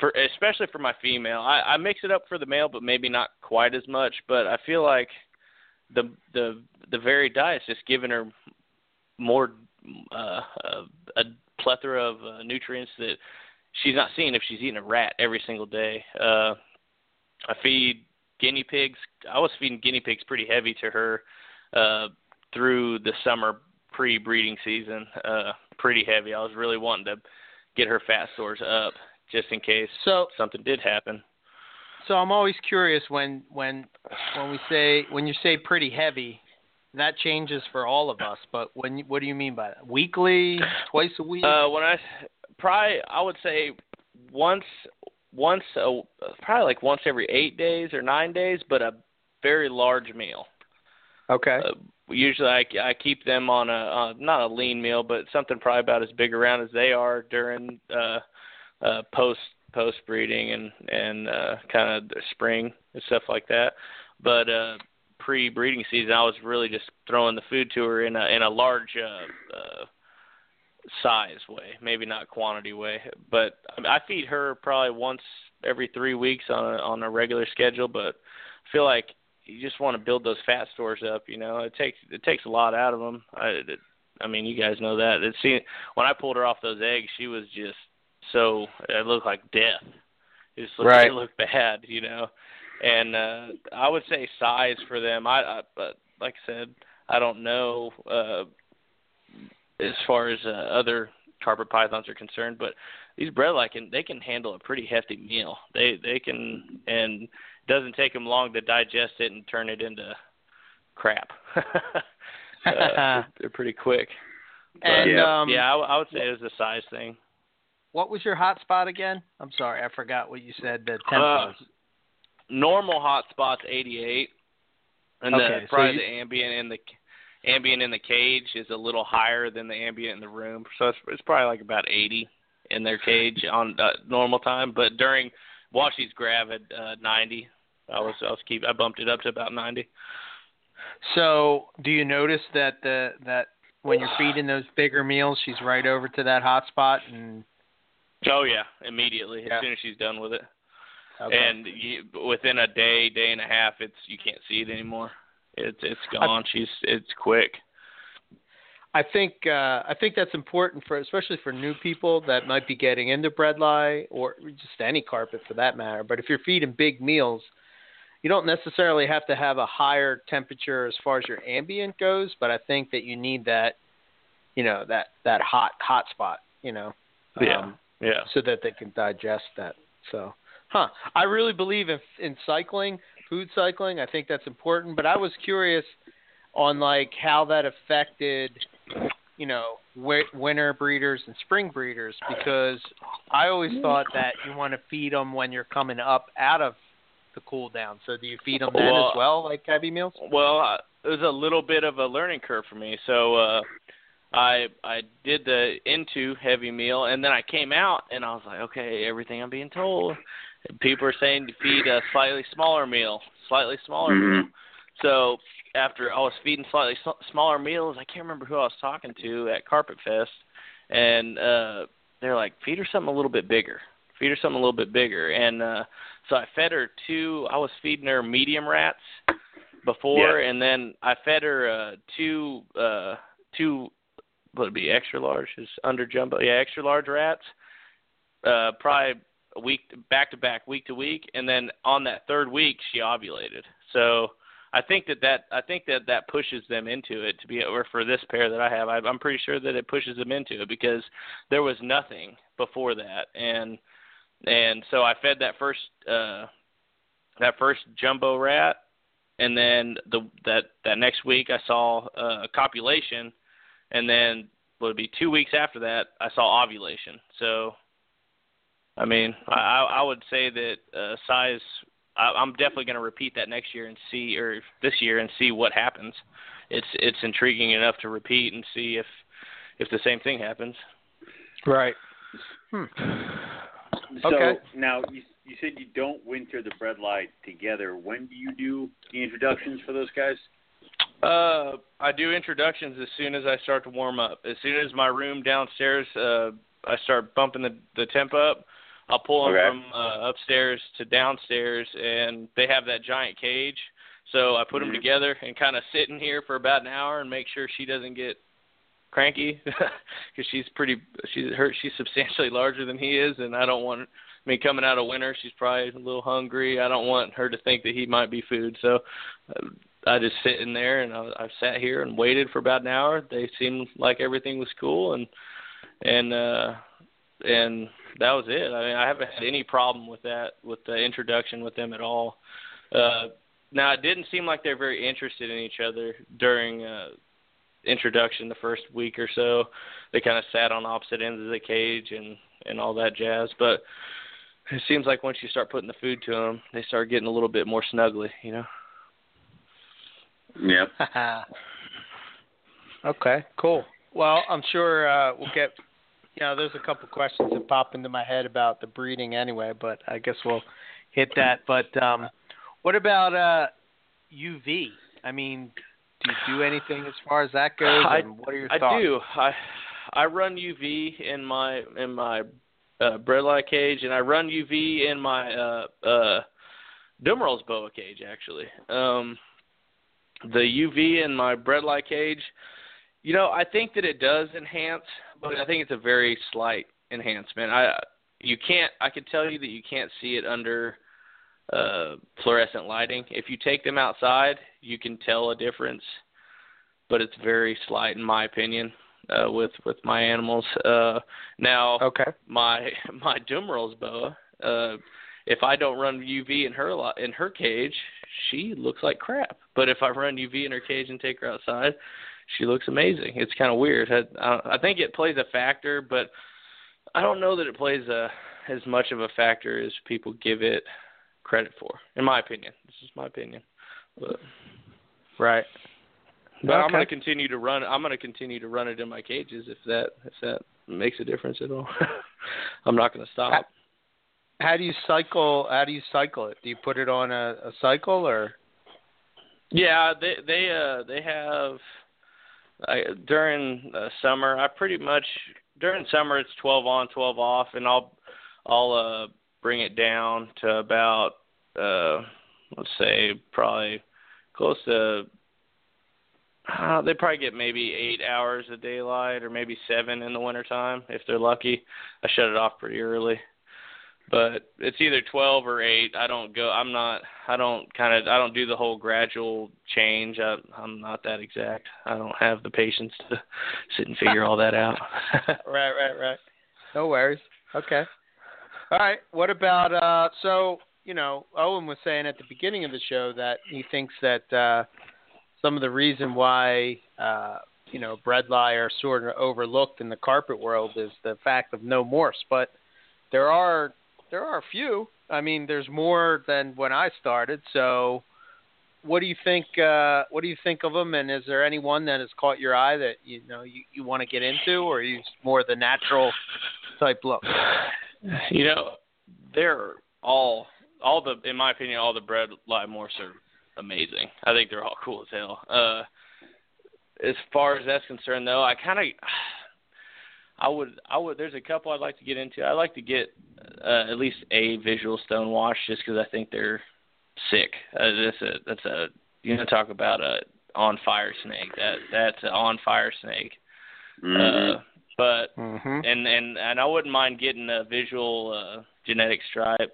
for especially for my female, I, I mix it up for the male, but maybe not quite as much. But I feel like the the the varied diet's just giving her more uh, a, a plethora of uh, nutrients that she's not seeing if she's eating a rat every single day. Uh, I feed guinea pigs. I was feeding guinea pigs pretty heavy to her uh, through the summer pre-breeding season. Uh, pretty heavy. I was really wanting to get her fat stores up just in case So something did happen. so I'm always curious when when when we say when you say pretty heavy, that changes for all of us. But when what do you mean by that? Weekly, twice a week? Uh, when I probably I would say once once a, probably like once every eight days or nine days, but a very large meal. okay. Uh, usually I, I keep them on a uh, not a lean meal, but something probably about as big around as they are during uh, uh, post post breeding and and uh, kind of spring and stuff like that. But uh, pre breeding season, I was really just throwing the food to her in a in a large uh, uh, size way, maybe not quantity way. But I, mean, I feed her probably once every three weeks on a on a regular schedule. But I feel like you just want to build those fat stores up. You know, it takes it takes a lot out of them. I, it, I mean, you guys know that. It see when I pulled her off those eggs, she was just so it looked like death. It just looked, Right. it looked bad, you know. And uh I would say size for them. I, I but like I said, I don't know uh as far as uh, other carpet pythons are concerned, but these bredli can they can handle a pretty hefty meal. They they can and it doesn't take them long to digest it and turn it into crap. uh, they're, they're pretty quick. But, and Yeah. um, yeah, I, I would say it was a size thing. What was your hot spot again? I'm sorry, I forgot what you said. The temp Uh, was. normal hotspot's 88, and Okay, the so probably you- the ambient in the ambient in the cage is a little higher than the ambient in the room, so it's, it's probably like about 80 in their cage on uh, normal time. But during while she's gravid, uh, 90. I was I was keep I bumped it up to about 90. So, do you notice that the that when you're feeding those bigger meals, she's right over to that hot spot and Oh yeah, immediately Yeah. as soon as she's done with it, okay. and you, within a day, day and a half, it's you can't see it anymore. It's it's gone. she's it's quick. I think uh, I think that's important for especially for new people that might be getting into bredli or just any carpet for that matter. But if you're feeding big meals, you don't necessarily have to have a higher temperature as far as your ambient goes. But I think that you need that, you know, that that hot hot spot, you know, Yeah. um, Yeah. so that they can digest that. So, huh? I really believe in in cycling, food cycling. I think that's important. But I was curious on like how that affected, you know, wi- winter breeders and spring breeders because I always thought that you want to feed them when you're coming up out of the cool down. So do you feed them then Well, as well, like heavy meals? Well, uh, it was a little bit of a learning curve for me. So uh I I did the into heavy meal and then I came out and I was like, okay, everything I'm being told. People are saying to feed a slightly smaller meal, slightly smaller meal. So after I was feeding slightly smaller meals, I can't remember who I was talking to at Carpet Fest, and uh they're like, feed her something a little bit bigger. Feed her something a little bit bigger. And uh so I fed her two. I was feeding her medium rats before, and then I fed her uh two uh two would be extra large is under jumbo. Yeah extra large rats uh probably a week back to back week to week. And then on that third week she ovulated. So I think that that I think that that pushes them into it to be or for this pair that I have. I'm pretty sure that it pushes them into it because there was nothing before that, and and so I fed that first uh, that first jumbo rat, and then the that that next week I saw uh, copulation, and then would be two weeks after that I saw ovulation. So, I mean, I I would say that uh, size I, I'm definitely going to repeat that next year and see, or this year and see what happens. It's it's intriguing enough to repeat and see if if the same thing happens. Right. Hmm. So Okay. now you you said you don't winter the bredli together. When do you do the introductions for those guys? Uh, I do introductions as soon as I start to warm up. As soon as my room downstairs, uh, I start bumping the the temp up. I'll pull them Okay. from uh, upstairs to downstairs, and they have that giant cage. So I put them Mhm. together and kind of sit in here for about an hour and make sure she doesn't get cranky because she's pretty she's her she's substantially larger than he is, and I don't want. I mean, coming out of winter, she's probably a little hungry. I don't want her to think that he might be food. So uh, I just sit in there and I, I sat here and waited for about an hour. They seemed like everything was cool and and uh and that was it. I mean, I haven't had any problem with that with the introduction with them at all. Uh now it didn't seem like they're very interested in each other during uh introduction the first week or so. They kind of sat on opposite ends of the cage and and all that jazz, but it seems like once you start putting the food to them, they start getting a little bit more snuggly, you know. Yep. okay, cool. Well, I'm sure uh, we'll get. You know, there's a couple questions that pop into my head about the breeding anyway, but I guess we'll hit that. But um, what about uh, UV? I mean, do you do anything as far as that goes? I- and what are your I thoughts? do. I I run UV in my in my uh, bredli cage, and I run UV in my uh, uh, Dumeril's boa cage. Actually, um, the UV in my bredli cage, you know, I think that it does enhance, but I think it's a very slight enhancement. I you can't. I can tell you that you can't see it under uh, fluorescent lighting. If you take them outside, you can tell a difference, but it's very slight in my opinion uh, with with my animals. Uh, now, Okay. my my Dumeril's boa, uh, if I don't run UV in her lo- in her cage, she looks like crap. But if I run UV in her cage and take her outside, she looks amazing. It's kind of weird. I, I I think it plays a factor, but I don't know that it plays a as much of a factor as people give it credit for. In my opinion, this is my opinion. But Right. but I'm going to continue to run. I'm going to continue to run it in my cages if that if that makes a difference at all. I'm not going to stop. How do you cycle? How do you cycle it? Do you put it on a, a cycle or? Yeah, they they uh they have I, during uh, summer. I pretty much during summer it's 12 on, 12 off, and I'll I'll uh bring it down to about uh let's say probably close to uh, they probably get maybe eight hours of daylight or maybe seven in the wintertime if they're lucky. I shut it off pretty early. But it's either twelve or eight. I don't go I'm not I don't kinda I don't do the whole gradual change. I I'm not that exact. I don't have the patience to sit and figure all that out. right, right, right. No worries. Okay. All right. What about uh so, you know, Owen was saying at the beginning of the show that he thinks that uh some of the reason why uh you know, bredli are sort of overlooked in the carpet world is the fact of no morphs, but there are there are a few. I mean, there's more than when I started. So, what do you think? Uh, what do you think of them? And is there any one that has caught your eye that you know you, you want to get into, or you more the natural type look? you know, they're all all the in my opinion all the bread live morphs are amazing. I think they're all cool as hell. Uh as far as that's concerned though, I kind of I would I would there's a couple I'd like to get into. I'd like to get uh, at least a visual stone wash just cuz I think they're sick. Uh, that's a that's a you know talk about a on fire snake. That that's an on fire snake. Mhm. Uh but Mm-hmm. and and and I wouldn't mind getting a visual uh, genetic stripe,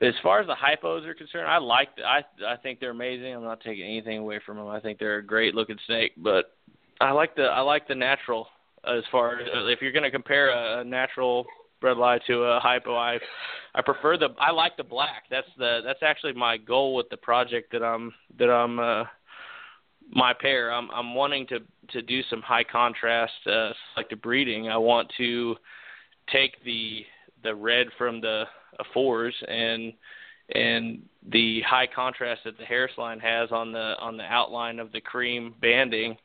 as far as the hypos are concerned, I like the, I I think they're amazing. I'm not taking anything away from them. I think they're a great looking snake, but I like the I like the natural as far as if you're going to compare a, natural natural bredli to a hypo, I I prefer the I like the black. That's the that's actually my goal with the project that I'm that I'm uh my pair. I'm I'm wanting to to do some high contrast uh selective breeding. I want to take the the red from the uh, fours and and the high contrast that the Harris line has on the on the outline of the cream banding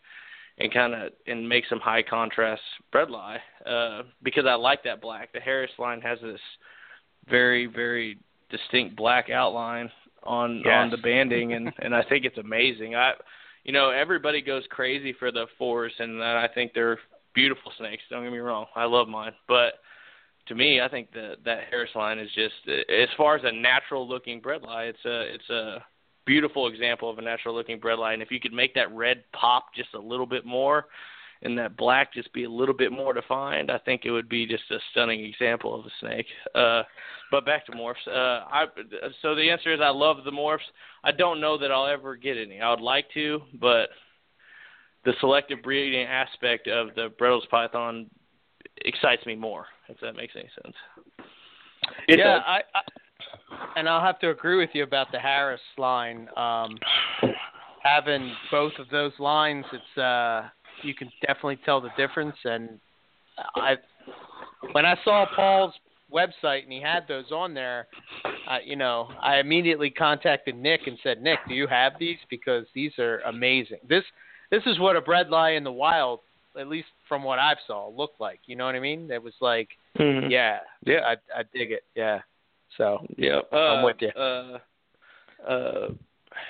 and kind of and make some high contrast bredli uh, because I like that black. The Harris line has this very very distinct black outline on Yes. on the banding and and I think it's amazing. I you know everybody goes crazy for the fours and I think they're beautiful snakes. Don't get me wrong. I love mine, but to me, I think that that Harris line is just as far as a natural looking bredli, it's a it's a beautiful example of a natural looking bredli. And if you could make that red pop just a little bit more, and that black just be a little bit more defined, I think it would be just a stunning example of a snake. Uh, but back to morphs. Uh, I so the answer is I love the morphs. I don't know that I'll ever get any. I would like to, but the selective breeding aspect of the Bredl's Python excites me more. If that makes any sense. It yeah, does. I, I and I'll have to agree with you about the Harris line. Um, having both of those lines, it's uh, you can definitely tell the difference. And I, when I saw Paul's website and he had those on there, uh, you know, I immediately contacted Nick and said, Nick, do you have these? Because these are amazing. This this is what a bredli in the wild, at least from what I've saw, looked like. You know what I mean? It was like, Mm-hmm. yeah, Yeah. I I dig it. Yeah. So Yeah, uh, I'm with you. Uh, uh,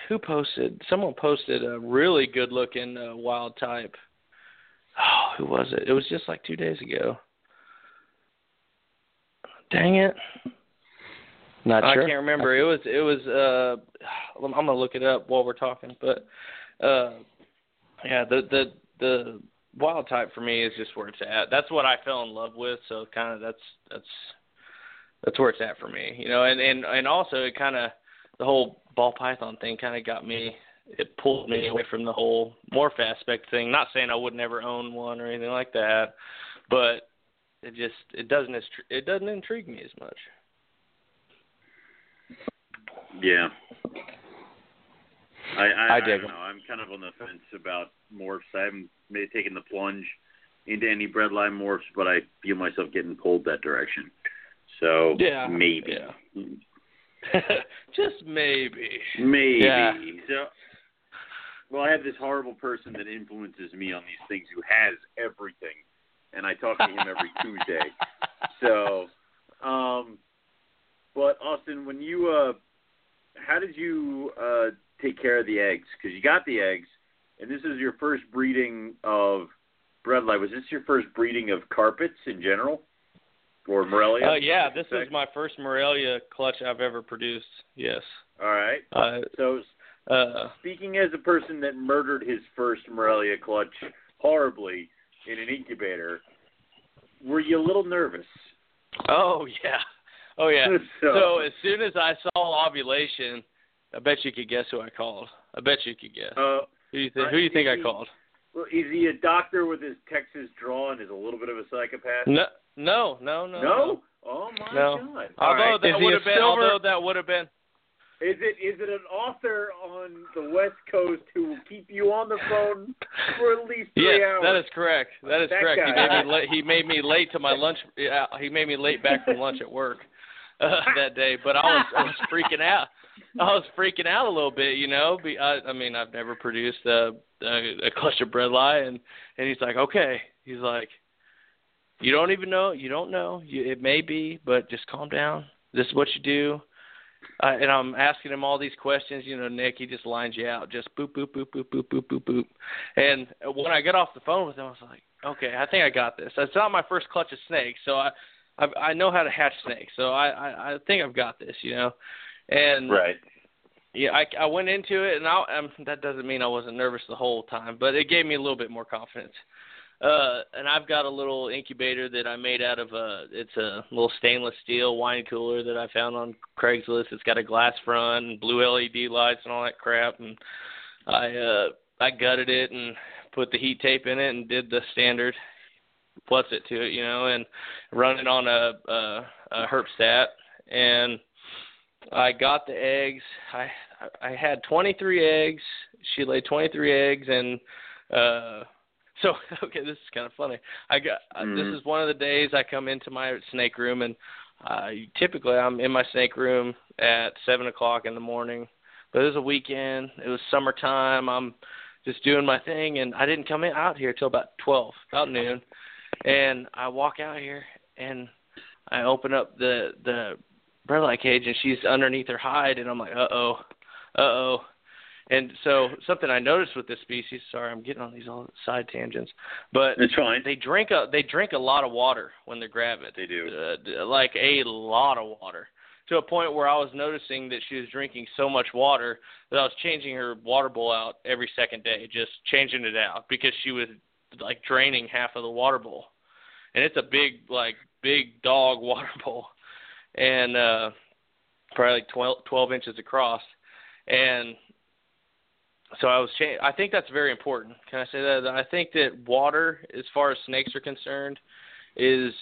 who posted? Someone posted a really good looking uh, wild type. Oh, who was it? It was just like two days ago. Dang it! not sure. I can't remember. It was it was. uh I'm gonna look it up while we're talking, but uh, yeah, the the the wild type for me is just where it's at. That's what I fell in love with. So kind of that's that's that's where it's at for me, you know. And and and also it kind of the whole ball python thing kind of got me. It pulled me away from the whole morph aspect thing. Not saying I would never own one or anything like that, but it just it doesn't it doesn't intrigue me as much. Yeah. I I, I I, don't 'em. know. I'm kind of on the fence about morphs. I haven't made, taken the plunge into any bredli morphs, but I feel myself getting pulled that direction. So Yeah, maybe. yeah. just maybe. Maybe. Yeah. So well, I have this horrible person that influences me on these things who has everything. And I talk to him every Tuesday. So um but Austin, when you uh how did you uh take care of the eggs? Because you got the eggs, and this is your first breeding of bredli. Was this your first breeding of carpets in general, or Morelia? Uh, yeah, this is my first Morelia clutch I've ever produced. Yes. All right. Uh, So, uh, speaking as a person that murdered his first Morelia clutch horribly in an incubator, were you a little nervous? oh yeah. Oh yeah. so, So as soon as I saw ovulation, I bet you could guess who I called. I bet you could guess. uh, Who do you think? Who do you think I called? well, is he a doctor with his Texas draw and is a little bit of a psychopath? No, no, no, no. No? Oh my No. god! Although All right. that Is would have been, silver- although that would have been, Is it is it an author on the West Coast who will keep you on the phone for at least three yes, hours? that is correct. That is That correct. He made me late. He made me late to my lunch. Yeah, he made me late back from lunch at work uh, that day. But I was I was freaking out. I was freaking out a little bit, you know. Be, I, I mean, I've never produced a, a, a cluster bredli, and and he's like, okay. He's like, you don't even know. You don't know. You, it may be, but just calm down. This is what you do. Uh, and I'm asking him all these questions. You know, Nick, he just lines you out, just boop, boop, boop, boop, boop, boop, boop, boop. And when I got off the phone with him, I was like, okay, I think I got this. It's not my first clutch of snakes, so I, I, I know how to hatch snakes, so I, I, I think I've got this, you know. And right. yeah, I, I went into it, and I, um, that doesn't mean I wasn't nervous the whole time, but it gave me a little bit more confidence. Uh, and I've got a little incubator that I made out of a. It's a little stainless steel wine cooler that I found on Craigslist. It's got a glass front and blue LED lights and all that crap. And I uh, I gutted it and put the heat tape in it and did the standard plus it to it, you know, and run it on a, uh a, a herpstat. And I got the eggs. I I had 23 eggs. She laid 23 eggs, and uh, so okay, this is kind of funny. I got mm-hmm. this is one of the days I come into my snake room, and uh, typically I'm in my snake room at seven o'clock in the morning. But it was a weekend. It was summertime. I'm just doing my thing, and I didn't come in, out here till about 12, about noon. And I walk out here, and I open up the the light cage, and she's underneath her hide, and I'm like, uh oh, uh oh. And so something I noticed with this species, sorry, I'm getting on these all side tangents, but it's fine. They drink a they drink a lot of water when they're gravid. They do, uh, like a lot of water, to a point where I was noticing that she was drinking so much water that I was changing her water bowl out every second day, just changing it out because she was like draining half of the water bowl, and it's a big like big dog water bowl, and uh, probably like 12, 12 inches across, and so I was cha- I think that's very important. Can I say that? I think that water, as far as snakes are concerned, is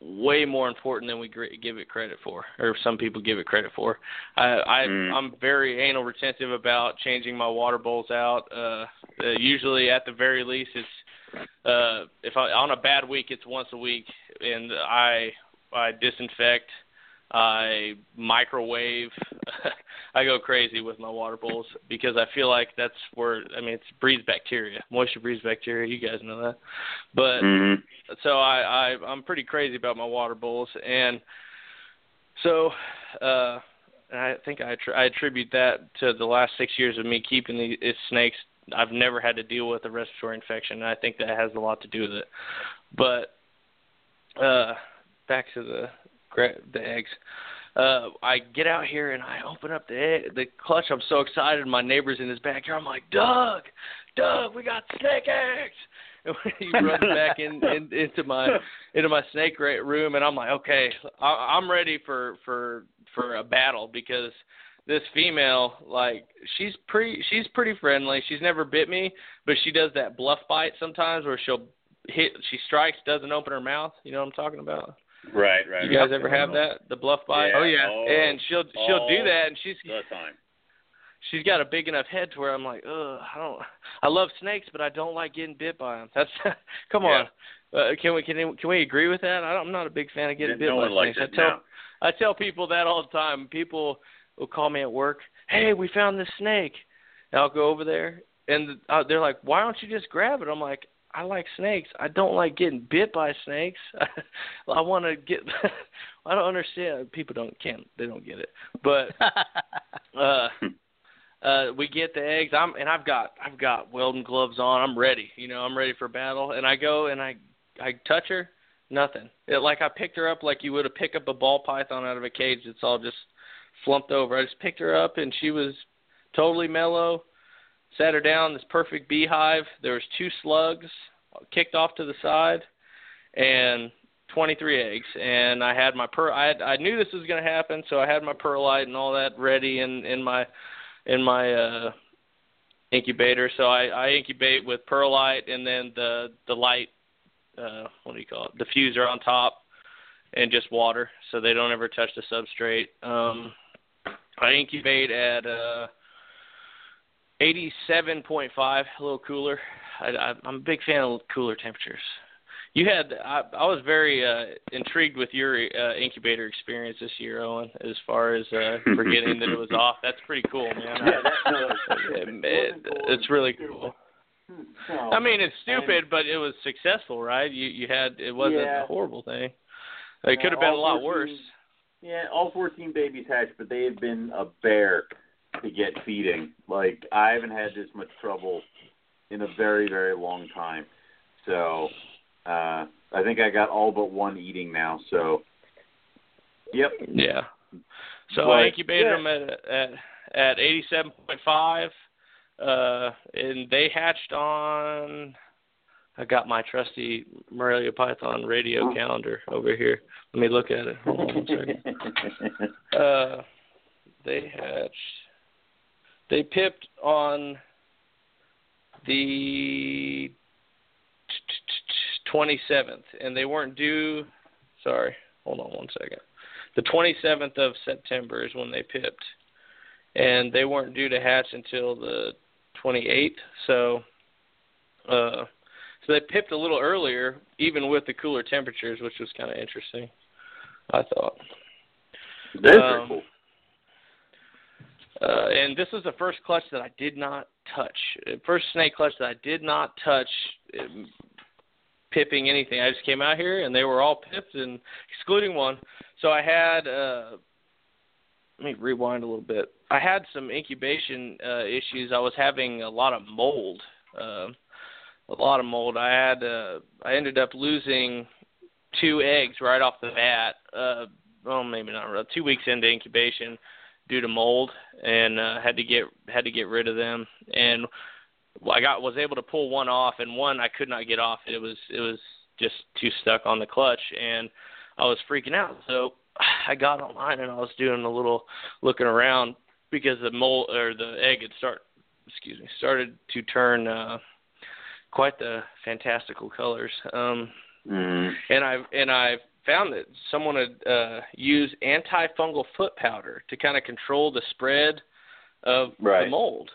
way more important than we give it credit for, or some people give it credit for. I, I mm. I'm very anal retentive about changing my water bowls out. Uh, uh, usually, at the very least, it's uh, if I on a bad week, it's once a week, and I I disinfect I microwave. I go crazy with my water bowls because I feel like that's where I mean it breeds bacteria. Moisture breeds bacteria. You guys know that. But mm-hmm. so I, I I'm pretty crazy about my water bowls and so uh and I think I, I attribute that to the last six years of me keeping these snakes. I've never had to deal with a respiratory infection. And I think that has a lot to do with it. But uh, back to the the eggs. Uh, I get out here and I open up the egg, the clutch. I'm so excited. My neighbor's in his backyard. I'm like, Doug, Doug, we got snake eggs. And he runs back in, in into my into my snake room, and I'm like, okay, I, I'm ready for for for a battle because this female, like, she's pretty she's pretty friendly. She's never bit me, but she does that bluff bite sometimes where she'll hit, she strikes, doesn't open her mouth. You know what I'm talking about? Right, right. You guys ever have that? The bluff bite? Yeah, oh yeah. Oh, and she'll she'll do that, and she's the time. she's got a big enough head to where I'm like, ugh, I don't. I love snakes, but I don't like getting bit by them. That's come on. Uh, can we can can we agree with that? I am not a big fan of getting yeah, bit no by snakes. I tell no. I tell people that all the time. People will call me at work. Hey, we found this snake. And I'll go over there, and uh, they're like, "Why don't you just grab it?" I'm like, I like snakes. I don't like getting bit by snakes. I want to get. I don't understand. People don't can't. They don't get it. But uh, uh, we get the eggs. I'm and I've got I've got welding gloves on. I'm ready. You know, I'm ready for battle. And I go and I I touch her. Nothing. It, like I picked her up like you would have picked up a ball python out of a cage. It's all just flumped over. I just picked her up and she was totally mellow sat her down this perfect beehive. There was two slugs kicked off to the side, and 23 eggs. And I had my per. I had, I knew this was going to happen, so I had my perlite and all that ready in in my in my uh, incubator. So I, I incubate with perlite and then the the light. Uh, what do you call it? Diffuser on top, and just water, so they don't ever touch the substrate. Um, I incubate at uh, 87.5, a little cooler. I, I, I'm a big fan of cooler temperatures. You had, I, I was very uh, intrigued with your uh, incubator experience this year, Owen. As far as uh, forgetting that it was off, that's pretty cool, man. Yeah, that's, it, it's really cool. I mean, it's stupid, but it was successful, right? You you had it wasn't yeah. a horrible thing. It could have been a lot 14, worse. Yeah, all 14 babies hatched, but they have been a bear to get feeding. Like I haven't had this much trouble in a very very long time. So uh, I think I got all but one eating now. So yep. Yeah. So But, I incubated yeah. them at at at 87.5, uh, and they hatched on I got my trusty Morelia Python radio calendar over here. Let me look at it. Hold on one second. Uh, they hatched. They pipped on the 27th, and they weren't due. Sorry, hold on one second. The 27th of September is when they pipped, and they weren't due to hatch until the 28th. So, uh, so they pipped a little earlier, even with the cooler temperatures, which was kind of interesting. I thought. Very Um, cool. Uh, and this was the first clutch that I did not touch. Uh, First snake clutch that I did not touch, um, pipping anything. I just came out here and they were all pipped, and excluding one. So I had. Uh, let me rewind a little bit. I had some incubation uh, issues. I was having a lot of mold. Uh, a lot of mold. I had. Uh, I ended up losing two eggs right off the bat. Uh, well, maybe not. Two weeks into incubation due to mold and uh, had to get had to get rid of them. And I got was able to pull one off and one I could not get off. It was it was just too stuck on the clutch and I was freaking out. So I got online and I was doing a little looking around because the mold or the egg had start excuse me started to turn uh quite the fantastical colors. Um Mm. and I and I found that someone had uh, used antifungal foot powder to kind of control the spread of Right. the mold.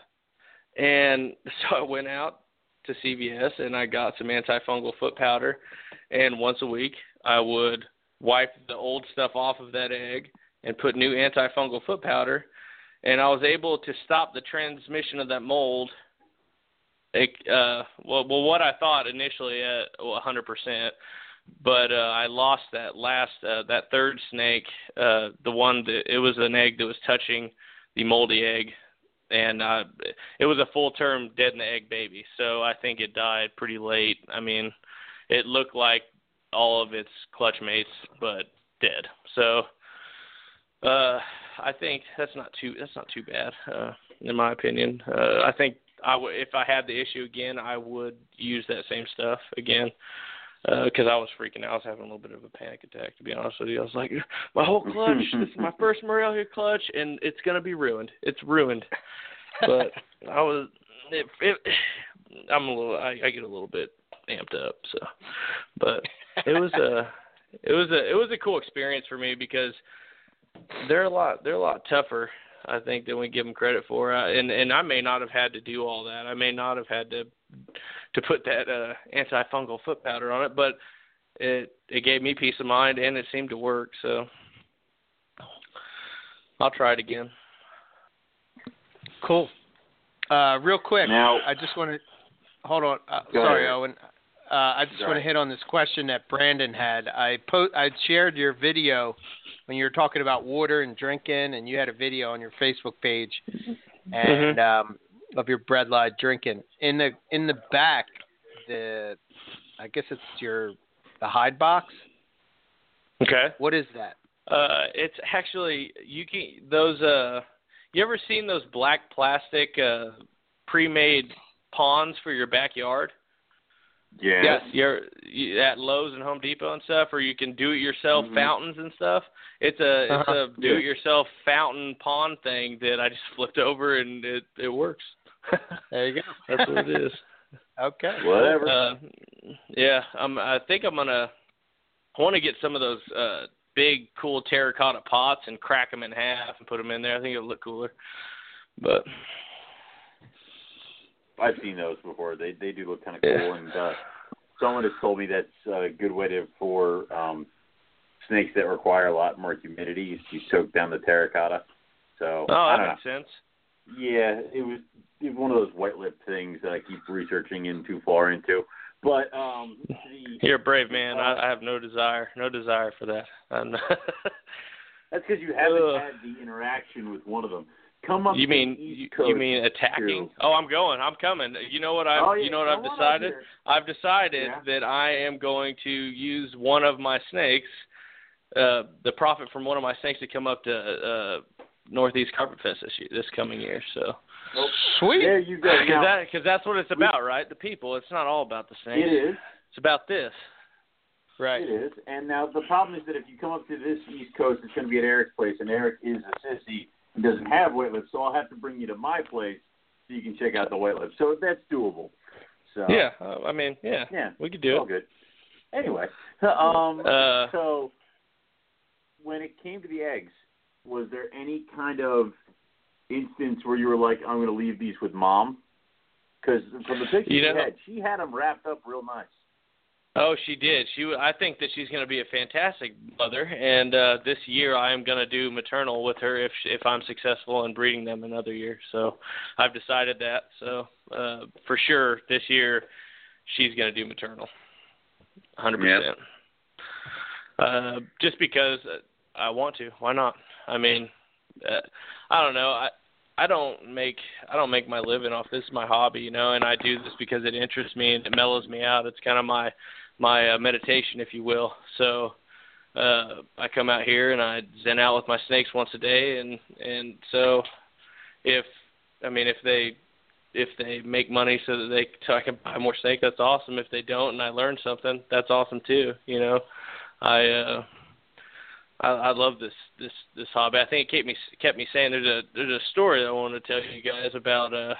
And so I went out to CVS and I got some antifungal foot powder, and once a week I would wipe the old stuff off of that egg and put new antifungal foot powder, and I was able to stop the transmission of that mold. It, uh, well, well, what I thought initially at well, 100%, but uh, I lost that last uh, that third snake, uh, the one that it was an egg that was touching the moldy egg, and uh, it was a full term dead in the egg baby. So I think it died pretty late. I mean, it looked like all of its clutch mates, but dead. So uh, I think that's not too that's not too bad, uh, in my opinion. Uh, I think I w- if I had the issue again, I would use that same stuff again because I was freaking out. I was having a little bit of a panic attack, to be honest with you. I was like, my whole clutch, this is my first Morelia clutch, and it's gonna be ruined. It's ruined. But I was, it, it, I'm a little, I, I get a little bit amped up. So, but it was a, it was a, it was a cool experience for me because they're a lot, they're a lot tougher. I think than we give them credit for, uh, and and I may not have had to do all that. I may not have had to to put that uh, antifungal foot powder on it, but it it gave me peace of mind and it seemed to work. So I'll try it again. Cool. Uh, real quick, Now- I just want to hold on. Uh, sorry, ahead. Owen. Uh, I just want to hit on this question that Brandon had. I po- I shared your video when you were talking about water and drinking, and you had a video on your Facebook page, and um, of your bredli drinking. In the in the back, the I guess it's your the hide box. Okay. What is that? Uh, it's actually you can those uh. You ever seen those black plastic uh, pre-made ponds for your backyard? Yeah. Yes, you're you, at Lowe's and Home Depot and stuff, or you can do it yourself Mhm. fountains and stuff. It's a it's Uh-huh. a do it yourself fountain pond thing that I just flipped over and it it works. There you go. That's what it is. okay. Whatever. Uh, yeah, I'm. I think I'm gonna. I want to get some of those uh big, cool terracotta pots and crack them in half and put them in there. I think it'll look cooler. But I've seen those before. They they do look kind of cool, Yeah. and uh, someone has told me that's a good way to for um, snakes that require a lot more humidity. You, you soak down the terracotta. So oh, that makes sense. Yeah, it was, it was one of those white lip things that I keep researching in too far into. But um, the, You're a brave man. I, I have no desire, no desire for that. I'm not that's because you haven't Ugh. had the interaction with one of them. Come up. you mean you, you mean attacking? too. Oh, I'm going. I'm coming. You know what I? Oh, yeah, you know what I've come on up decided? I've decided Yeah. that I am going to use one of my snakes, uh, the profit from one of my snakes to come up to uh, Northeast Carpet Fest this year, this coming year. So Sweet. There you go. Because that, cause that's what it's about, right? The people. It's not all about the snakes. it is. It's about this. Right. It is. And now the problem is that if you come up to this East Coast, it's going to be at Eric's place, and Eric is a sissy and doesn't have white lips, so I'll have to bring you to my place so you can check out the white lips. So that's doable. So Yeah. Uh, I mean, yeah. yeah, We could it's do all it. good. Anyway, um, Uh, so when it came to the eggs, was there any kind of instance where you were like, "I'm going to leave these with mom"? Because from the picture You she had, she had them wrapped up real nice. Oh, she did. She. I think that she's going to be a fantastic mother, and uh, this year I am going to do maternal with her if if I'm successful in breeding them another year. So I've decided that. So uh, for sure this year she's going to do maternal, hundred percent. Uh, just because uh, I want to. Why not? I mean, uh, I don't know. I I don't make I don't make my living off this. Is my hobby, you know, and I do this because it interests me and it mellows me out. It's kind of my my uh, meditation, if you will. So uh, I come out here and I zen out with my snakes once a day, and and so if I mean if they if they make money so that they so I can buy more snake, that's awesome. If they don't and I learn something, that's awesome too. You know, I uh, I, I love this this this hobby. I think it kept me kept me saying there's a there's a story that I want to tell you guys about uh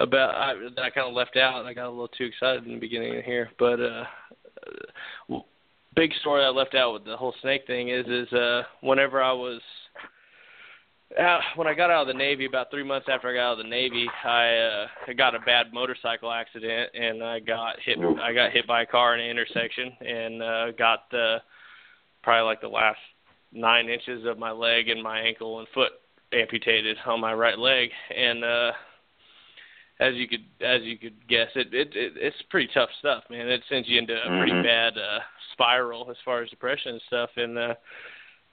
about I, that I kind of left out. I got a little too excited in the beginning of here, but uh, big story I left out with the whole snake thing is is uh whenever I was uh, when I got out of the Navy, about three months after I got out of the Navy, I uh, I got a bad motorcycle accident and I got hit. I got hit by a car in an intersection and uh, got uh, probably like the last nine inches of my leg and my ankle and foot amputated on my right leg. And uh, as you could as you could guess, it, it it it's pretty tough stuff, man. It sends you into a pretty Mhm. bad uh, spiral as far as depression and stuff. And uh,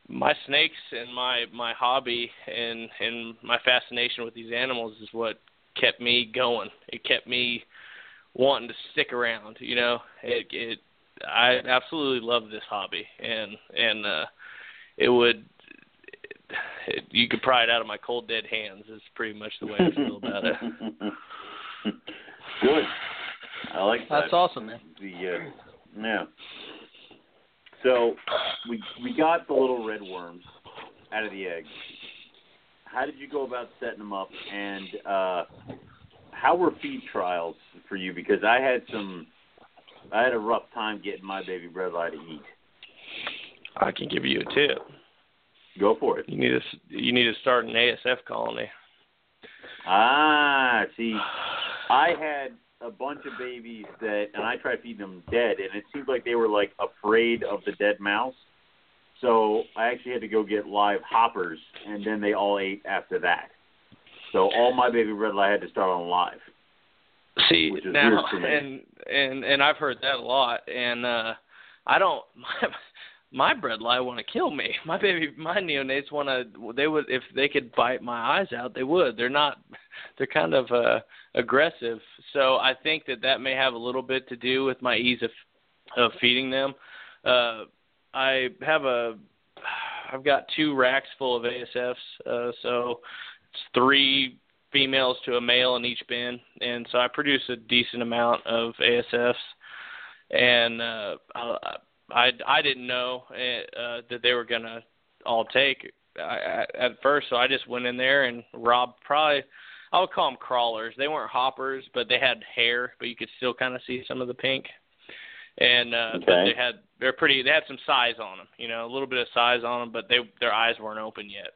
my snakes and my my hobby and and my fascination with these animals is what kept me going. It kept me wanting to stick around. You know, it it I absolutely love this hobby, and and uh, it would. It, you could pry it out of my cold dead hands. Is pretty much the way I feel about it. Good. I like that. That's awesome, man. The uh, yeah. So we we got the little red worms out of the eggs. How did you go about setting them up, and uh, how were feed trials for you? Because I had some, I had a rough time getting my baby bredli to eat. I can give you a tip. Go for it. You need to you need to start an ASF colony. Ah, see, I had a bunch of babies that, and I tried feeding them dead, and it seemed like they were like afraid of the dead mouse. So I actually had to go get live hoppers, and then they all ate after that. So all my baby bredli had to start on live. See now, weird for me. and and and I've heard that a lot, and uh I don't. My, my bredli want to kill me. My baby, my neonates want to. They would if they could bite my eyes out, they would. They're not. They're kind of uh aggressive. So I think that that may have a little bit to do with my ease of of feeding them. Uh I have a. I've got two racks full of ASFs. Uh, so it's three females to a male in each bin, and so I produce a decent amount of ASFs. And uh, I, I I didn't know uh, that they were gonna all take I, I, at first, so I just went in there and robbed probably. I would call them crawlers. They weren't hoppers, but they had hair, but you could still kind of see some of the pink. And uh, Okay. they had they're pretty. They had some size on them, you know, a little bit of size on them, but they their eyes weren't open yet.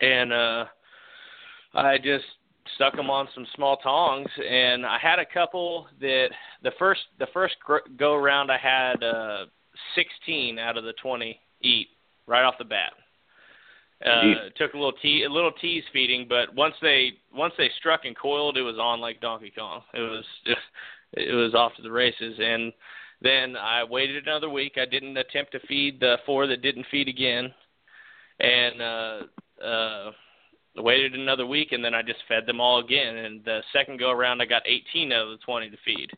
And uh, I just stuck them on some small tongs, and I had a couple that the first the first go around I had uh, 16 out of the 20 eat right off the bat. Uh, took a little te- a little tease feeding, but once they once they struck and coiled, it was on like Donkey Kong. It was it was off to the races, and then I waited another week. I didn't attempt to feed the four that didn't feed again, and uh, uh, waited another week, and then I just fed them all again. And the second go around, I got 18 out of the 20 to feed,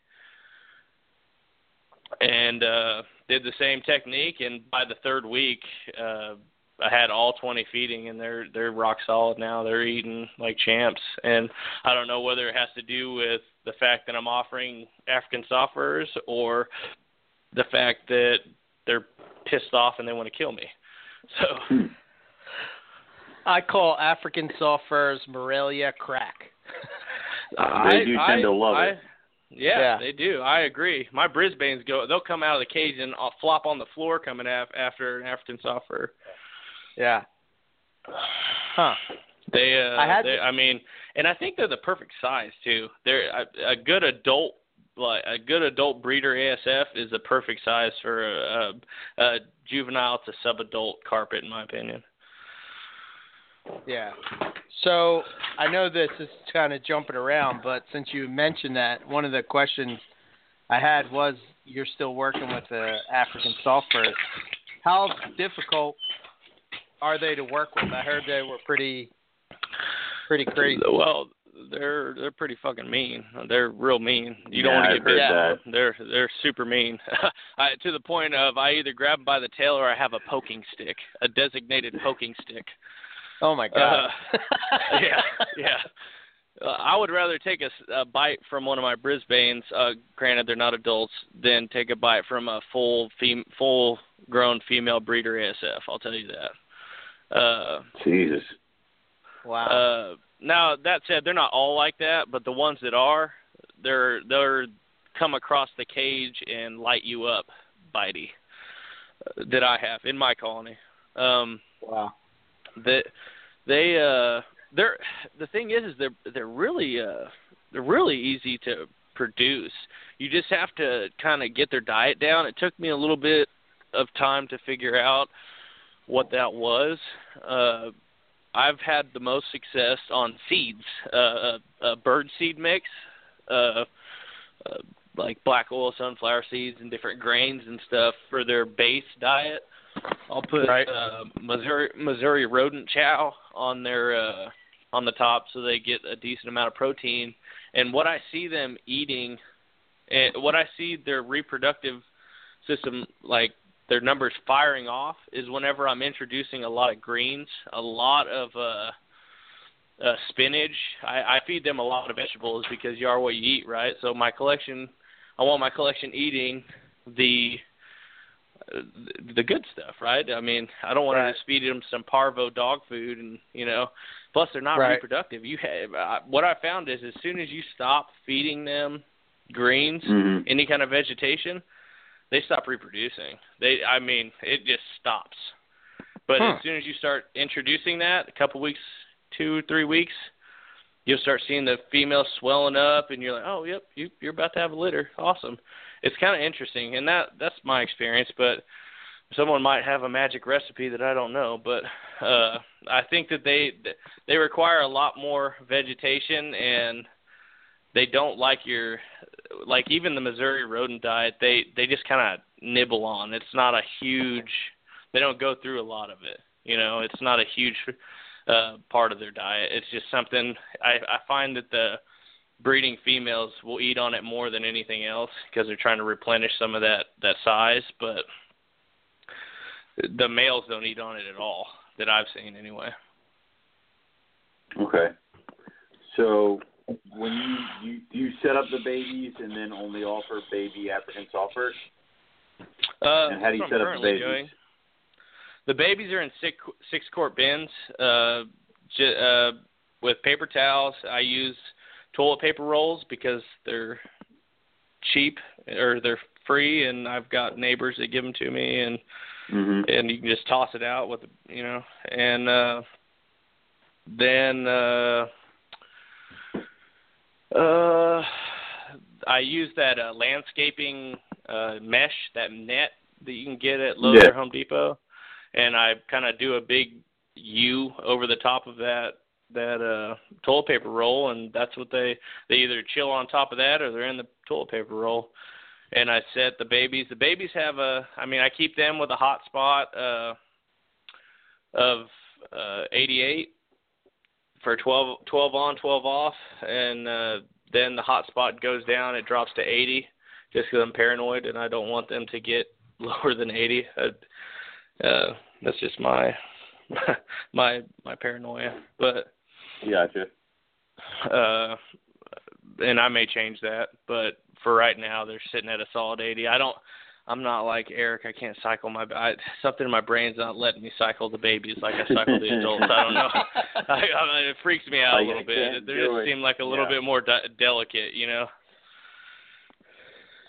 and uh, did the same technique. And by the third week, uh, I had all 20 feeding, and they're they're rock solid now. They're eating like champs, and I don't know whether it has to do with the fact that I'm offering African soft furs or the fact that they're pissed off and they want to kill me. So I call African soft furs Morelia crack. They do tend to love I, it. Yeah, Yeah. they do. I agree. My Brisbane's go. They'll come out of the cage and I'll flop on the floor coming af- after an African soft fur. Yeah. Huh. They, uh, I had they, I mean, and I think they're the perfect size too. They're a, a good adult, like a good adult breeder ASF is the perfect size for a, a, a juvenile to sub-adult carpet, in my opinion. Yeah. So I know this is kind of jumping around, but since you mentioned that, one of the questions I had was you're still working with the African soft. How difficult are they to work with? I heard they were pretty, pretty crazy. Well, they're they're pretty fucking mean. They're real mean. You don't Yeah, want to get bit. them. They're they're super mean. I, to the point of I either grab them by the tail or I have a poking stick, a designated poking stick. Oh my god. Uh, yeah, yeah. Uh, I would rather take a bite from one of my Brisbanes. Uh, granted, they're not adults, than take a bite from a full fem- full grown female breeder ASF. I'll tell you that. Uh, Jesus. wow. uh, now that said, they're not all like that, but the ones that are, they're they're come across the cage and light you up, bitey. Uh, that I have in my colony. Um, wow. that they uh they're the thing is is they're they're really uh they're really easy to produce. You just have to kind of get their diet down. It took me a little bit of time to figure out what that was. Uh I've had the most success on seeds, uh, a, a bird seed mix, uh, uh, like black oil sunflower seeds and different grains and stuff for their base diet. I'll put Right. uh, Mazuri Mazuri rodent chow on their uh, on the top so they get a decent amount of protein. And what I see them eating, and what I see their reproductive system like their numbers firing off is whenever I'm introducing a lot of greens, a lot of uh, uh, spinach. I, I feed them a lot of vegetables because you are what you eat, right? So my collection, I want my collection eating the the good stuff, right? I mean, I don't want Right. to just feed them some parvo dog food, and you know, plus they're not Right. reproductive. You have I, what I found is as soon as you stop feeding them greens, Mhm. any kind of vegetation, they stop reproducing. They, I mean, it just stops. But Huh. as soon as you start introducing that, a couple weeks, two, three weeks, you'll start seeing the female swelling up, and you're like, oh, yep, you, you're about to have a litter. Awesome. It's kind of interesting, and that that's my experience. But someone might have a magic recipe that I don't know. But uh, I think that they they require a lot more vegetation and they don't like your like even the Mazuri rodent diet they they just kind of nibble on. It's not a huge they don't go through a lot of it. You know, it's not a huge uh part of their diet. It's just something I I find that the breeding females will eat on it more than anything else because they're trying to replenish some of that that size, but the males don't eat on it at all that I've seen anyway. Okay. So when you, you do you set up the babies and then only offer baby African softers? Uh, And how do you set up the babies? Doing. The babies are in six six quart bins. Uh, j- uh, with paper towels, I use toilet paper rolls because they're cheap or they're free, and I've got neighbors that give them to me, and Mm-hmm. and you can just toss it out with the, you know, and uh, then uh, uh, I use that uh, landscaping uh, mesh, that net that you can get at Lowe's Yeah. or Home Depot, and I kind of do a big U over the top of that that uh toilet paper roll and that's what they they either chill on top of that or they're in the toilet paper roll and I set the babies the babies have a I mean I keep them with a hot spot uh of uh 88 for 12 12 on 12 off and uh then the hot spot goes down it drops to 80 just because I'm paranoid and I don't want them to get lower than 80 uh, uh that's just my my my paranoia. But Gotcha. uh and I may change that, but for right now they're sitting at a solid 80. I don't I'm not like Eric. I can't cycle my I, something in my brain's not letting me cycle the babies like I cycle the adults. I don't know. I, I, it freaks me out Like, a little I bit. They just it. seem like a little Yeah. bit more de- delicate, you know.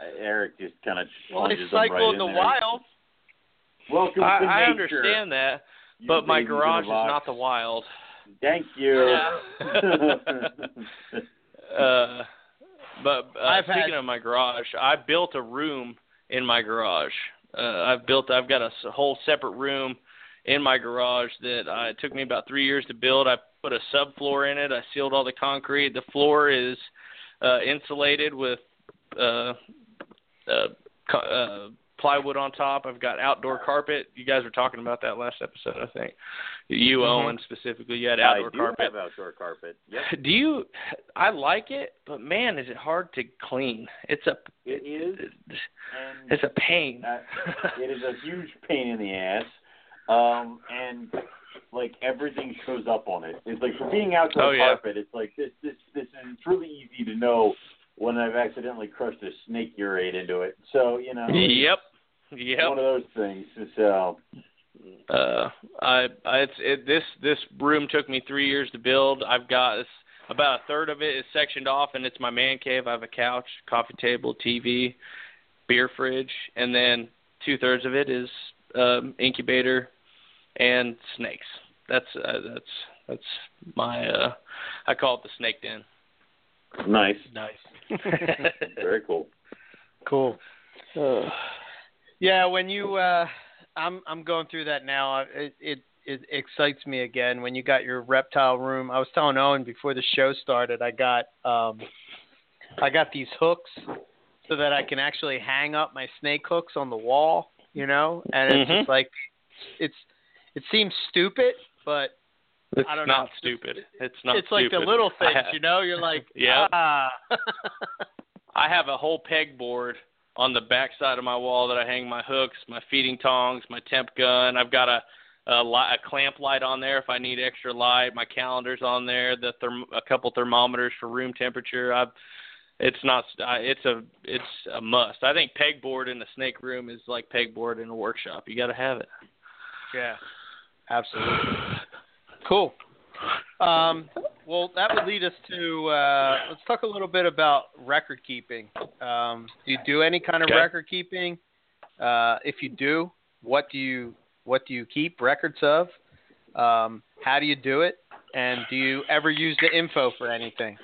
Uh, Eric just kind of Well, they them cycle right in in the there. wild. Welcome I, to I nature. understand that, you but my babies in a garage is not the wild. Thank you. uh, but uh, I've speaking had- of my garage, I built a room in my garage. Uh, I've built. I've got a whole separate room in my garage that uh, it took me about three years to build. I put a subfloor in it. I sealed all the concrete. The floor is uh, insulated with uh, uh, co- uh, plywood on top. I've got outdoor carpet. You guys were talking about that last episode, I think. You, Mhm. Owen, specifically, you had outdoor I do carpet. have outdoor carpet. Yep, Do you? I like it, but man, is it hard to clean. It's a it is. It's a pain. Uh, it is a huge pain in the ass. Um, and like everything shows up on it. It's like for being outdoor Oh, yeah. carpet, it's like this this this is it's really easy to know when I've accidentally crushed a snake urate into it. So, you know, it's Yep. one of those things. So Uh, I, I it's it, this this room took me three years to build. I've got it's, about a third of it is sectioned off, and it's my man cave. I have a couch, coffee table, TV, beer fridge, and then two thirds of it is um, incubator and snakes. That's uh, that's that's my uh, I call it the snake den. nice. Nice. Very cool. cool. Yeah, when you uh I'm I'm going through that now. It it it excites me again when you got your reptile room. I was telling Owen before the show started, I got um I got these hooks so that I can actually hang up my snake hooks on the wall, you know? And it's Mhm. just like it's it seems stupid, but It's I don't not know. stupid. It's not it's like the little things, ha- you know? You're like, Yeah. ah. I have a whole pegboard on the back side of my wall that I hang my hooks, my feeding tongs, my temp gun. I've got a a, li- a clamp light on there if I need extra light. My calendar's on there. The therm- a couple thermometers for room temperature. I've it's not I, it's a it's a must. I think pegboard in a snake room is like pegboard in a workshop. You got to have it. Yeah, absolutely. Cool. Um, well, that would lead us to uh, let's talk a little bit about record keeping. Um, do you do any kind of Okay. record keeping? Uh, if you do, what do you what do you keep records of? Um, how do you do it? And do you ever use the info for anything?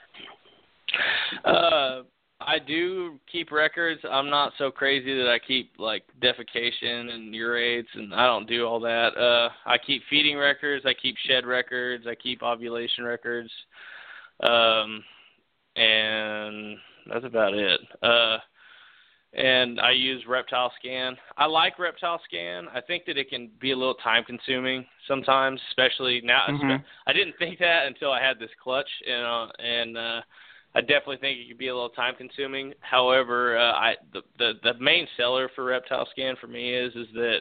Uh, I do keep records. I'm not so crazy that I keep like defecation and urates, and I don't do all that. Uh, I keep feeding records. I keep shed records. I keep ovulation records, um, and that's about it. Uh, and I use Reptile Scan. I like Reptile Scan. I think that it can be a little time consuming sometimes, especially now. Mhm. I didn't think that until I had this clutch, you know, and uh, I definitely think it could be a little time consuming. However, uh, I the, the the main seller for Reptile Scan for me is is that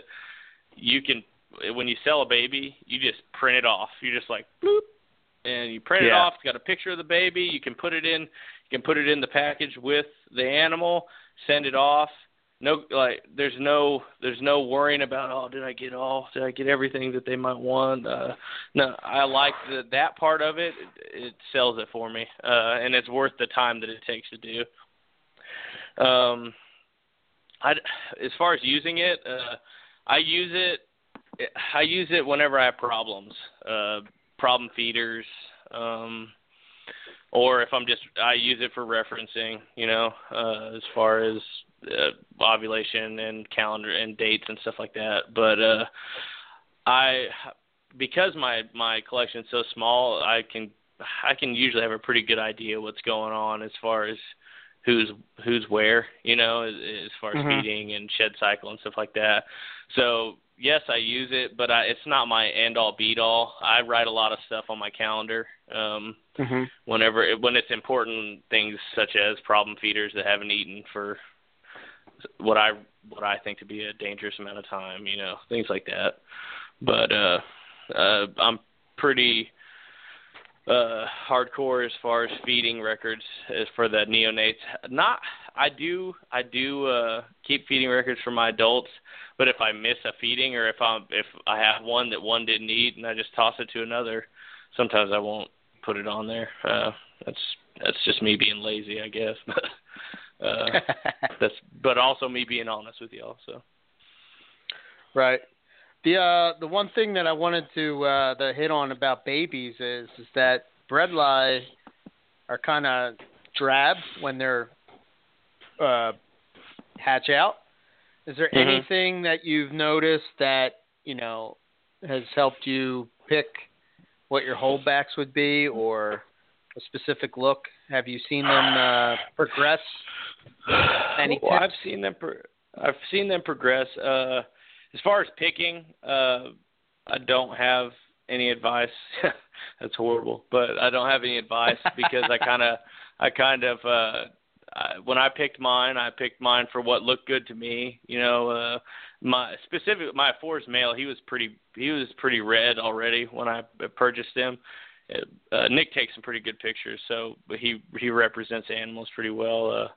you can when you sell a baby, you just print it off. You just like bloop, and you print it off. It's got a picture of the baby. You can put it in. You can put it in the package with the animal. Send it off. No, like there's no there's no worrying about oh did I get all did I get everything that they might want. Uh, no, I like the, that part of it. it. Sells it for me, uh, and it's worth the time that it takes to do. Um, I as far as using it, uh, I use it. I use it whenever I have problems, uh, problem feeders, um, or if I'm just I use it for referencing. You know, uh, as far as uh, ovulation and calendar and dates and stuff like that. But uh, I because my my collection is so small, I can I can usually have a pretty good idea what's going on as far as who's who's where, you know, as, as far as Mhm. feeding and shed cycle and stuff like that. So yes, I use it, but I, it's not my end all beat all. I write a lot of stuff on my calendar. Um, Mm-hmm. whenever it, when it's important things such as problem feeders that haven't eaten for what I what I think to be a dangerous amount of time, you know, things like that. But uh uh, I'm pretty uh hardcore as far as feeding records as for the neonates. Not I do I do uh keep feeding records for my adults, but if I miss a feeding or if I'm if I have one that one didn't eat and I just toss it to another, sometimes I won't put it on there. Uh that's that's just me being lazy, I guess. uh that's but also me being honest with y'all, so Right. The uh the one thing that I wanted to uh the hit on about babies is is that bredli are kind of drab when they're uh hatch out. Is there Mhm. anything that you've noticed that, you know, has helped you pick what your holdbacks would be or a specific look? Have you seen them uh progress? Any well. I've seen them. Pro- I've seen them progress. Uh, as far as picking, uh, I don't have any advice. That's horrible, but I don't have any advice because I kind of, I kind of, uh, I, when I picked mine, I picked mine for what looked good to me. You know, uh, my specific my Forest male, he was pretty, he was pretty red already when I purchased him. Uh, Nick takes some pretty good pictures, so he he represents animals pretty well. Uh,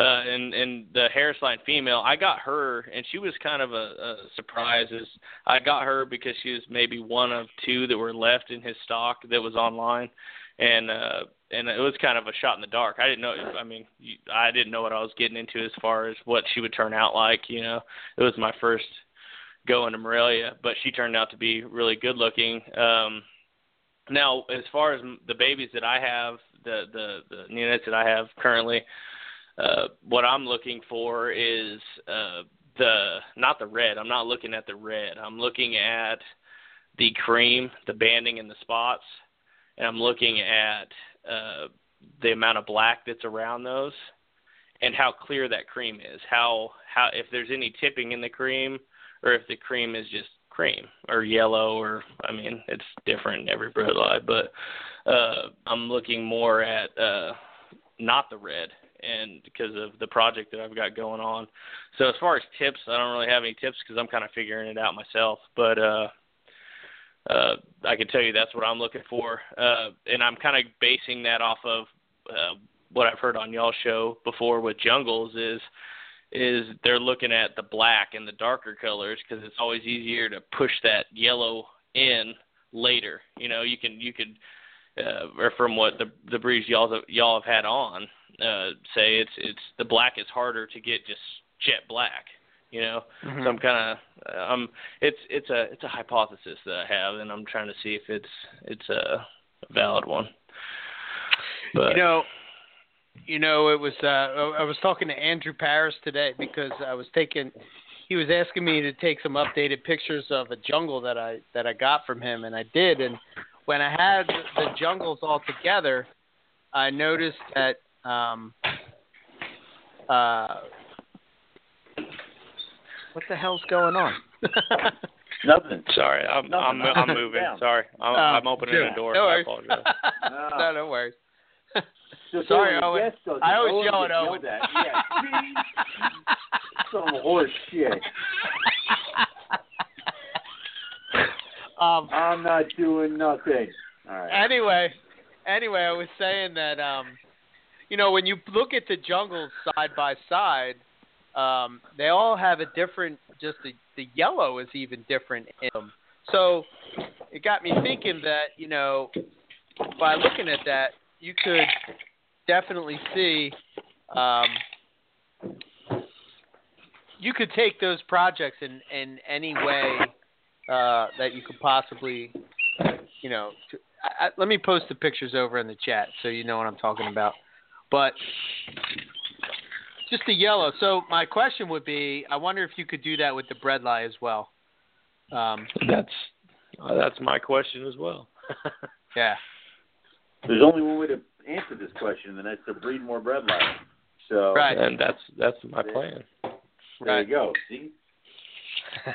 uh, and and the Harris line female, I got her, and she was kind of a, a surprise. As I got her because she was maybe one of two that were left in his stock that was online, and uh, and it was kind of a shot in the dark. I didn't know. I mean, I didn't know what I was getting into as far as what she would turn out like. You know, it was my first go into Morelia, but she turned out to be really good looking. Um, now, as far as the babies that I have, the the the neonates that I have currently uh, what I'm looking for is uh, the not the red. I'm not looking at the red. I'm looking at the cream, the banding and the spots, and I'm looking at uh, the amount of black that's around those, and how clear that cream is. How how if there's any tipping in the cream, or if the cream is just cream or yellow, or I mean it's different in every bredli, but uh, I'm looking more at uh, not the red and because of the project that I've got going on. So as far as tips, I don't really have any tips because I'm kind of figuring it out myself. But uh, uh, I can tell you that's what I'm looking for, uh, and I'm kind of basing that off of uh, what I've heard on y'all show before with jungles is is they're looking at the black and the darker colors because it's always easier to push that yellow in later. You know, you can you could uh, or from what the the breeds y'all have, y'all have had on, uh, say it's it's the black is harder to get just jet black. You know, Mhm. so I'm kind of um it's it's a it's a hypothesis that I have, and I'm trying to see if it's it's a valid one. But you know, you know, it was. Uh, I was talking to Andrew Paris today because I was taking. He was asking me to take some updated pictures of a jungle that I that I got from him, and I did. And when I had the jungles all together, I noticed that. Um, uh, what the hell's going on? Nothing. sorry, I'm No, I'm I'm moving. down. Sorry, I'm, Oh, I'm opening sure. the door. No I worries. apologize. no, no worries. So Sorry, Owen. guest I always Owen yell at Owen. yelled at. Yeah, some horse shit. um, I'm not doing nothing. All right. anyway, anyway, I was saying that um, you know when you look at the jungles side by side, um, they all have a different. Just the the yellow is even different in them. So it got me thinking that you know by looking at that, you could definitely see. Um, you could take those projects in in any way uh, that you could possibly, you know, to, I, I, let me post the pictures over in the chat so you know what I'm talking about. But just the yellow. So my question would be, I wonder if you could do that with the bredli as well. Um, That's uh, that's my question as well. yeah. There's only one way to answer this question, and that's to breed more bredli. So Right. and that's that's my plan. there Right. you go. See,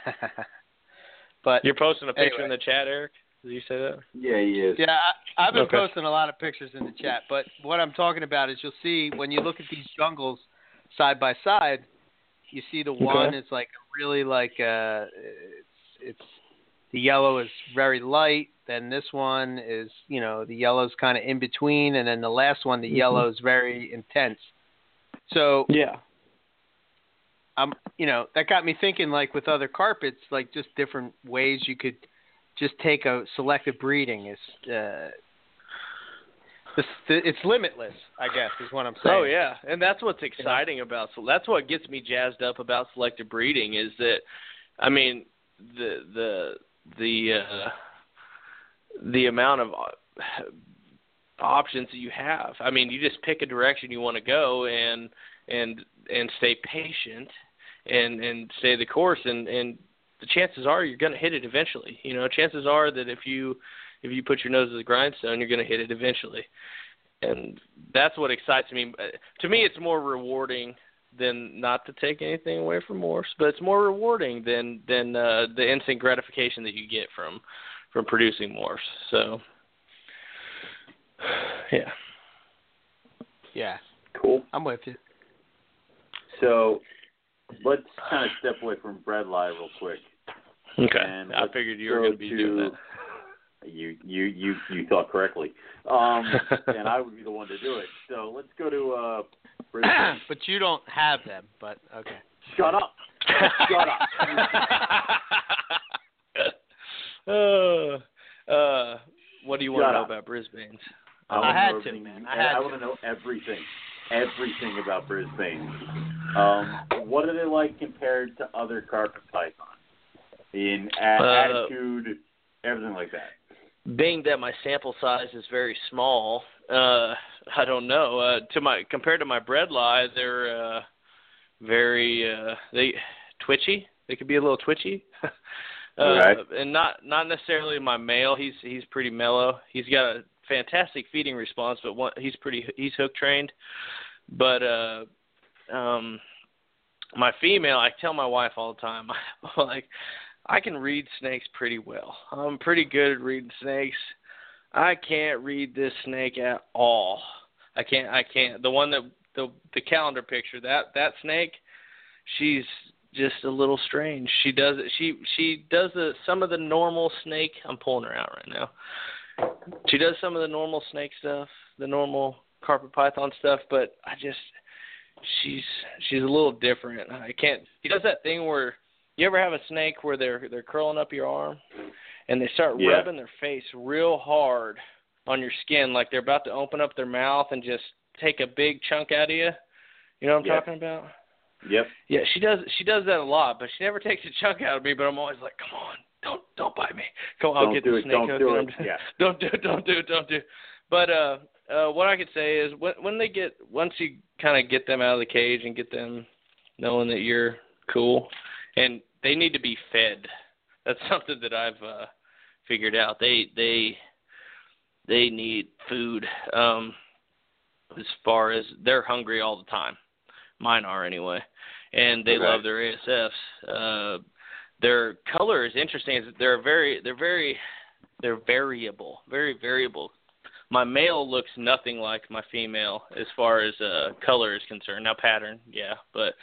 but You're posting a picture Anyway. in the chat, Eric. Did you say that? yeah, he is. Yeah, I, I've been Okay. posting a lot of pictures in the chat, but what I'm talking about is you'll see when you look at these jungles side by side, you see the one is like really like uh it's it's the yellow is very light. Then this one is, you know, the yellow's kind of in between, and then the last one, the Mhm. yellow is very intense. So Yeah. I'm, you know, that got me thinking. Like with other carpets, like just different ways you could just take a selective breeding is. Uh, this, it's limitless, I guess, is what I'm saying. Oh yeah, and that's what's exciting about so that's what gets me jazzed up about selective breeding is that, I mean, the the the uh, the amount of uh, options that you have. I mean, you just pick a direction you want to go and and and stay patient and and stay the course and and the chances are you're going to hit it eventually. You know, chances are that if you if you put your nose to the grindstone, you're going to hit it eventually. And that's what excites me. Uh, To me, it's more rewarding than not to take anything away from morphs, but it's more rewarding than than uh, the instant gratification that you get from from producing morphs. So, yeah. Yeah, Cool. I'm with you. So let's kind of step away from bredli real quick. Okay. And I figured you were going to be doing to- You you you you thought correctly. Um, and I would be the one to do it. So let's go to uh, Brisbane. but you don't have them. But okay. Shut up. Shut up. uh, uh, what do you want Shut to know up. about Brisbane's? I wanna had know to, everything- man. I had I to. want to know everything, everything about Brisbane. Um, what are they like compared to other carpet pythons in a- Uh, attitude, everything like that? being that my sample size is very small, uh, I don't know. Uh, to my compared to my bredli, they're uh, very uh, they twitchy. They could be a little twitchy. uh. And not not necessarily my male. He's he's pretty mellow. He's got a fantastic feeding response, but one, he's pretty he's hook trained. But uh, um, my female, I tell my wife all the time, like I can read snakes pretty well. I'm pretty good at reading snakes. I can't read this snake at all. I can't. I can't. The one that the the calendar picture that that snake, she's just a little strange. She does it. She she does the some of the normal snake. I'm pulling her out right now. She does some of the normal snake stuff, the normal carpet python stuff, but I just she's she's a little different. I can't. She does that thing where you ever have a snake where they're they're curling up your arm and they start Yeah. rubbing their face real hard on your skin like they're about to open up their mouth and just take a big chunk out of you. You know what I'm Yeah. talking about? Yep. Yeah, she does she does that a lot, but she never takes a chunk out of me, but I'm always like, Come on, don't don't bite me. Come on, I'll get the it. snake Don't hook do it. Yeah. don't do it, don't do it, don't do it. But uh uh what I could say is when when they get once you kind of get them out of the cage and get them knowing that you're cool and they need to be fed. That's something that I've uh figured out. They they they need food um as far as they're hungry all the time. Mine are anyway. And they Okay. love their ASFs. Uh their color is interesting. Is They're very they're very they're variable, very variable. My male looks nothing like my female as far as uh color is concerned. Now pattern, yeah, but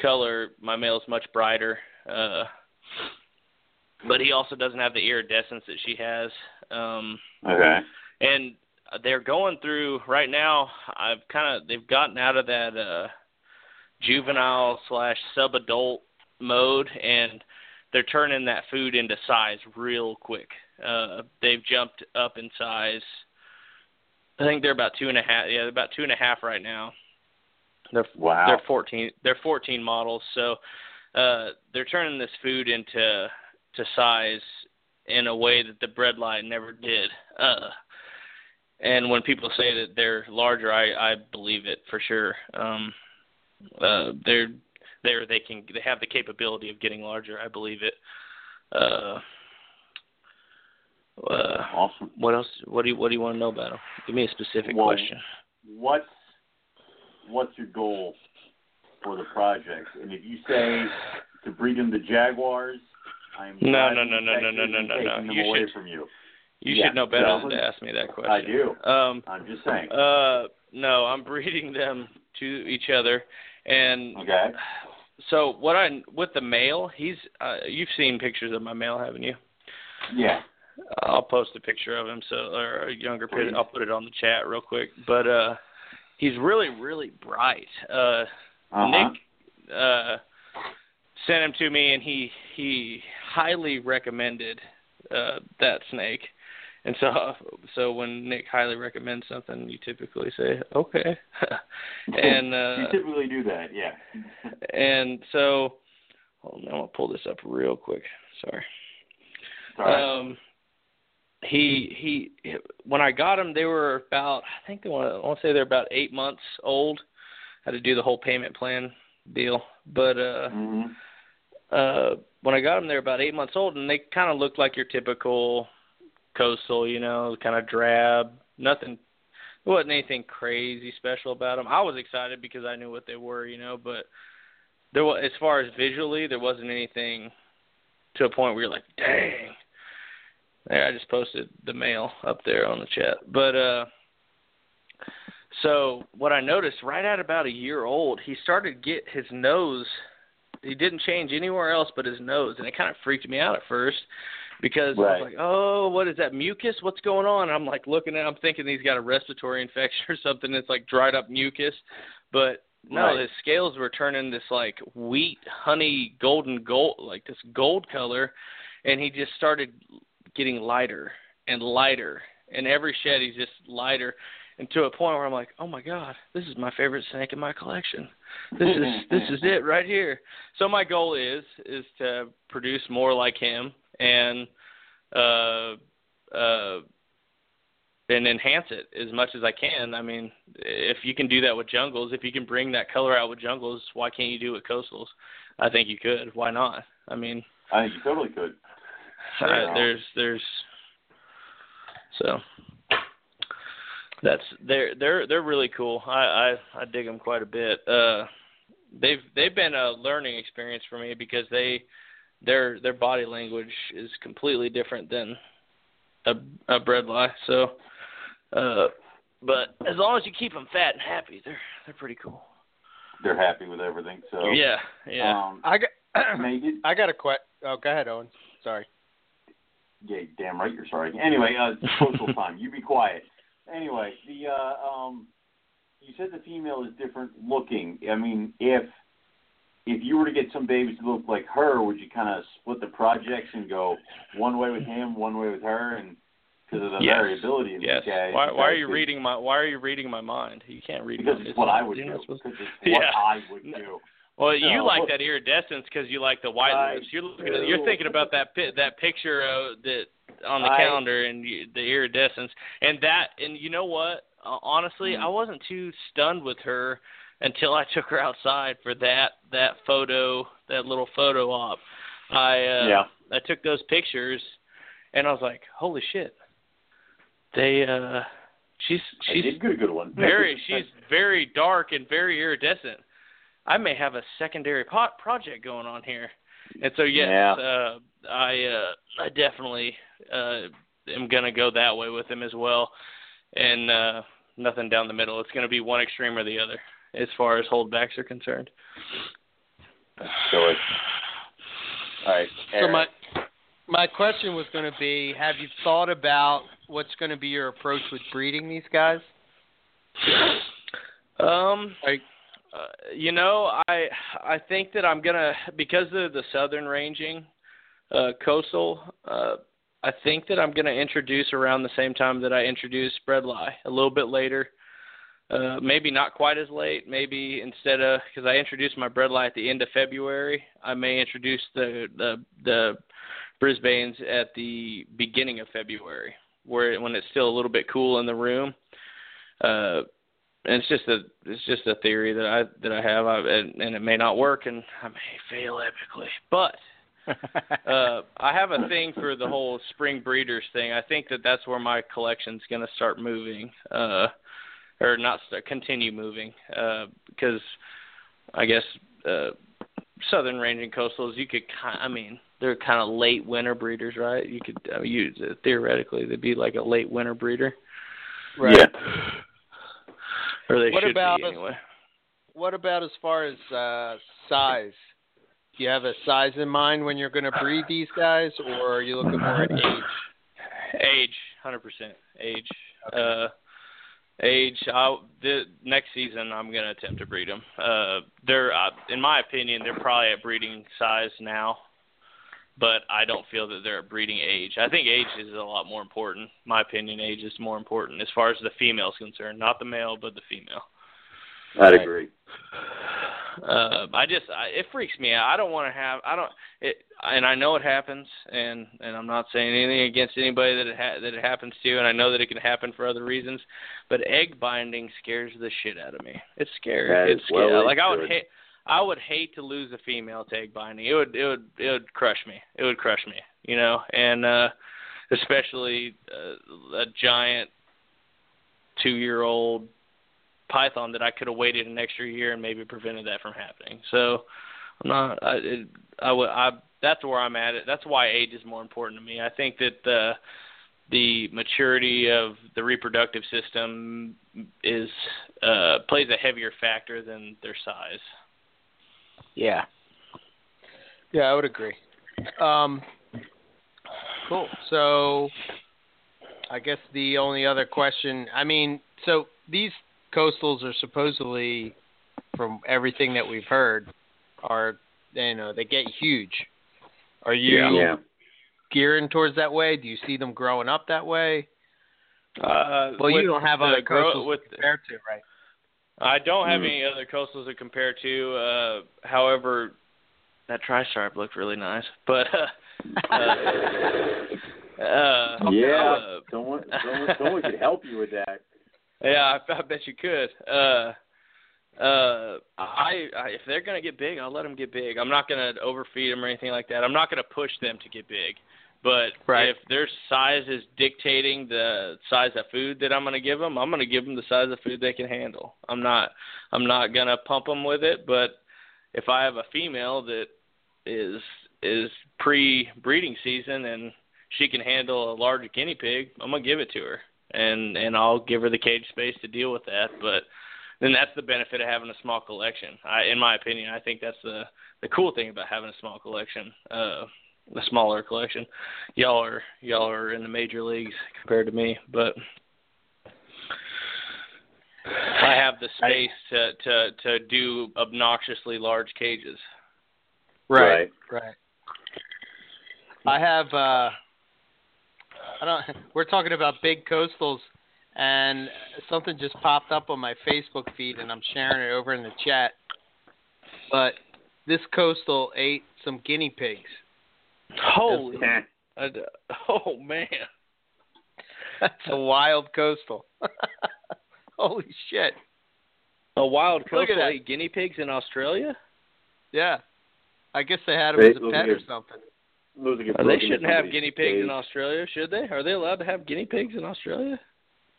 color, my male is much brighter. Uh but he also doesn't have the iridescence that she has. Um Okay. and they're going through right now. I've kind of they've gotten out of that uh juvenile slash sub adult mode, and they're turning that food into size real quick. Uh, they've jumped up in size. I think they're about two and a half. Yeah, they're about two and a half right now. They're Wow. they're 14. They're 14 models, so uh, they're turning this food into to size in a way that the bredli never did. Uh, and when people say that they're larger, I I believe it for sure. Um, uh, they're they're they can they have the capability of getting larger. I believe it. Uh, uh, Awesome. what else? What do you What do you want to know about them? Give me a specific Well, question. What's what's your goal for the project? And if you say to breed them to jaguars, I'm No, no, no, no, no, no, no, no, no. You away should- from you. You yeah, should know better than to ask me that question. I do. Um, I'm just saying. uh, no, I'm breeding them to each other, and Okay. so what I with the male, he's uh, you've seen pictures of my male, haven't you? Yeah. I'll post a picture of him so or a younger picture. I'll put it on the chat real quick. But uh he's really really bright. Uh Uh-huh. Nick uh sent him to me and he he highly recommended uh that snake. And so so when Nick highly recommends something you typically say, Okay. and uh you typically do that, yeah. and so hold on, I'm gonna pull this up real quick. Sorry. Um, he he when I got them, they were about I think they want I want to say they're about eight months old. I Had to do the whole payment plan deal, but uh, hmm uh, when I got them, they were about eight months old, and they kind of looked like your typical coastal, you know, kind of drab. Nothing, wasn't anything crazy special about them. I was excited because I knew what they were, you know, but there was, as far as visually, there wasn't anything to a point where you're like, dang. There, I just posted the mail up there on the chat, but uh. So what I noticed right at about a year old, he started get his nose. He didn't change anywhere else but his nose, and it kind of freaked me out at first because I Right. was like, "Oh, what is that mucus? What's going on?" And I'm like looking at, I'm thinking he's got a respiratory infection or something. It's like dried up mucus, but no, Right. his scales were turning this like wheat, honey, golden gold, like this gold color, and he just started getting lighter and lighter. And every shed, he's just lighter, and to a point where I'm like, "Oh my God, this is my favorite snake in my collection. This is this mm-hmm. is it right here." So my goal is is to produce more like him and uh uh and enhance it as much as I can. I mean, if you can do that with jungles, if you can bring that color out with jungles, why can't you do it with coastals? I think you could. Why not? I mean, I think you totally could. uh, Yeah. there's there's so that's they're they're they're really cool. I I I dig them quite a bit. Uh, they've they've been a learning experience for me because they their their body language is completely different than a a bredli. So, uh, but as long as you keep them fat and happy, they're they're pretty cool. They're happy with everything. So Yeah, yeah. Um, I got now you did, I got a question. Oh, go ahead, Owen. Sorry. yeah, damn right you're sorry. Anyway, uh, social time. You be quiet. Anyway, the uh, um, you said the female is different looking. I mean, if if you were to get some babies to look like her, would you kind of split the projects and go one way with him, one way with her, and because of the Yes. variability in Yes. these guys? Why why are you because- reading my Why are you reading my mind? You can't read Because my it's what I would you're do. not supposed- Because it's what I would do. Well, you No. like that iridescence because you like the white I lips. You're looking at, you're thinking about that pi- that picture uh, that on the I- calendar and you, the iridescence and that and you know what? Uh, honestly, Mm. I wasn't too stunned with her until I took her outside for that that photo, that little photo op. I uh, Yeah. I took those pictures and I was like, holy shit. They uh, she's I she's did a good one. very she's very dark and very iridescent. I may have a secondary pot project going on here. And so yes, Yeah. uh I uh I definitely uh am gonna go that way with him as well. And uh nothing down the middle. It's gonna be one extreme or the other as far as holdbacks are concerned. So it's all right. So my my question was going to be: Have you thought about what's going to be your approach with breeding these guys? Um, Like- uh, you know, I I think that I'm gonna because of the southern ranging uh, coastal. Uh, I think that I'm gonna introduce around the same time that I introduce Bredli, a little bit later. Uh, maybe not quite as late. Maybe instead of because I introduced my Bredli at the end of February, I may introduce the the the Brisbane's at the beginning of February, where when it's still a little bit cool in the room. Uh, and it's just a it's just a theory that I that I have, I, and, and it may not work, and I may fail epically. But uh, I have a thing for the whole spring breeders thing. I think that that's where my collection's going to start moving, uh, or not start, continue moving, uh, because I guess uh, southern ranging coastals you could kind I mean they're kind of late winter breeders, right? You could uh, use it theoretically they'd be like a late winter breeder, Right. Yeah. or they What should about be a- anyway. What about as far as uh, size? do you have a size in mind when you're going to breed these guys, or are you looking more at age? Age, hundred percent. Age. Uh, age. I the next season I'm gonna attempt to breed them. Uh, they're, uh, in my opinion, they're probably at breeding size now, but I don't feel that they're at breeding age. I think age is a lot more important. My opinion, age is more important as far as the female is concerned, not the male, but the female. I'd agree. Uh, I just I, it freaks me out. I don't want to have I don't it and I know it happens and and I'm not saying anything against anybody that it ha- that it happens to and I know that it can happen for other reasons, but egg binding scares the shit out of me. It's scary. That it's is well scary. Like I would hate I would hate to lose a female to egg binding. It would it would it would crush me. It would crush me, you know, and uh especially uh, a giant 2-year-old python that I could have waited an extra year and maybe prevented that from happening. So I'm not. I it, I would. I that's where I'm at. It. That's why age is more important to me. I think that the the maturity of the reproductive system is uh, plays a heavier factor than their size. Yeah. Yeah, I would agree. Um, cool. So, I guess the only other question, I mean, so these coastals are supposedly, from everything that we've heard, are you know they get huge. Are you Yeah. gearing towards that way? Do you see them growing up that way? Uh, Well, you don't have the other grow- coastals with to compare to, right? I don't have Mm. any other coastals to compare to. Uh, however, that tri-stripe looked really nice, but uh, uh, uh, Yeah. uh, Someone, someone, someone could help you with that. Yeah, I, I bet you could. Uh, uh, I, I if they're gonna get big, I'll let them get big. I'm not gonna overfeed them or anything like that. I'm not gonna push them to get big. But Right. if their size is dictating the size of food that I'm gonna give them, I'm gonna give them the size of food they can handle. I'm not, I'm not gonna pump them with it. But if I have a female that is is pre-breeding season and she can handle a large guinea pig, I'm gonna give it to her, and and I'll give her the cage space to deal with that. But then that's the benefit of having a small collection. I, in my opinion, I think that's the the cool thing about having a small collection, uh, a smaller collection. Y'all are y'all are in the major leagues compared to me, but I have the space to to to do obnoxiously large cages. Right. Right. I have uh I don't we're talking about big coastals and something just popped up on my Facebook feed and I'm sharing it over in the chat. But this coastal ate some guinea pigs. Holy, Yeah. Oh man, That's a wild coastal. Holy shit. a wild coastal that. ate guinea pigs in Australia? Yeah. I guess they had them as a pet or something. Looks Uh, They shouldn't have guinea pigs in. Australia, should they? Are they allowed to have guinea pigs in Australia?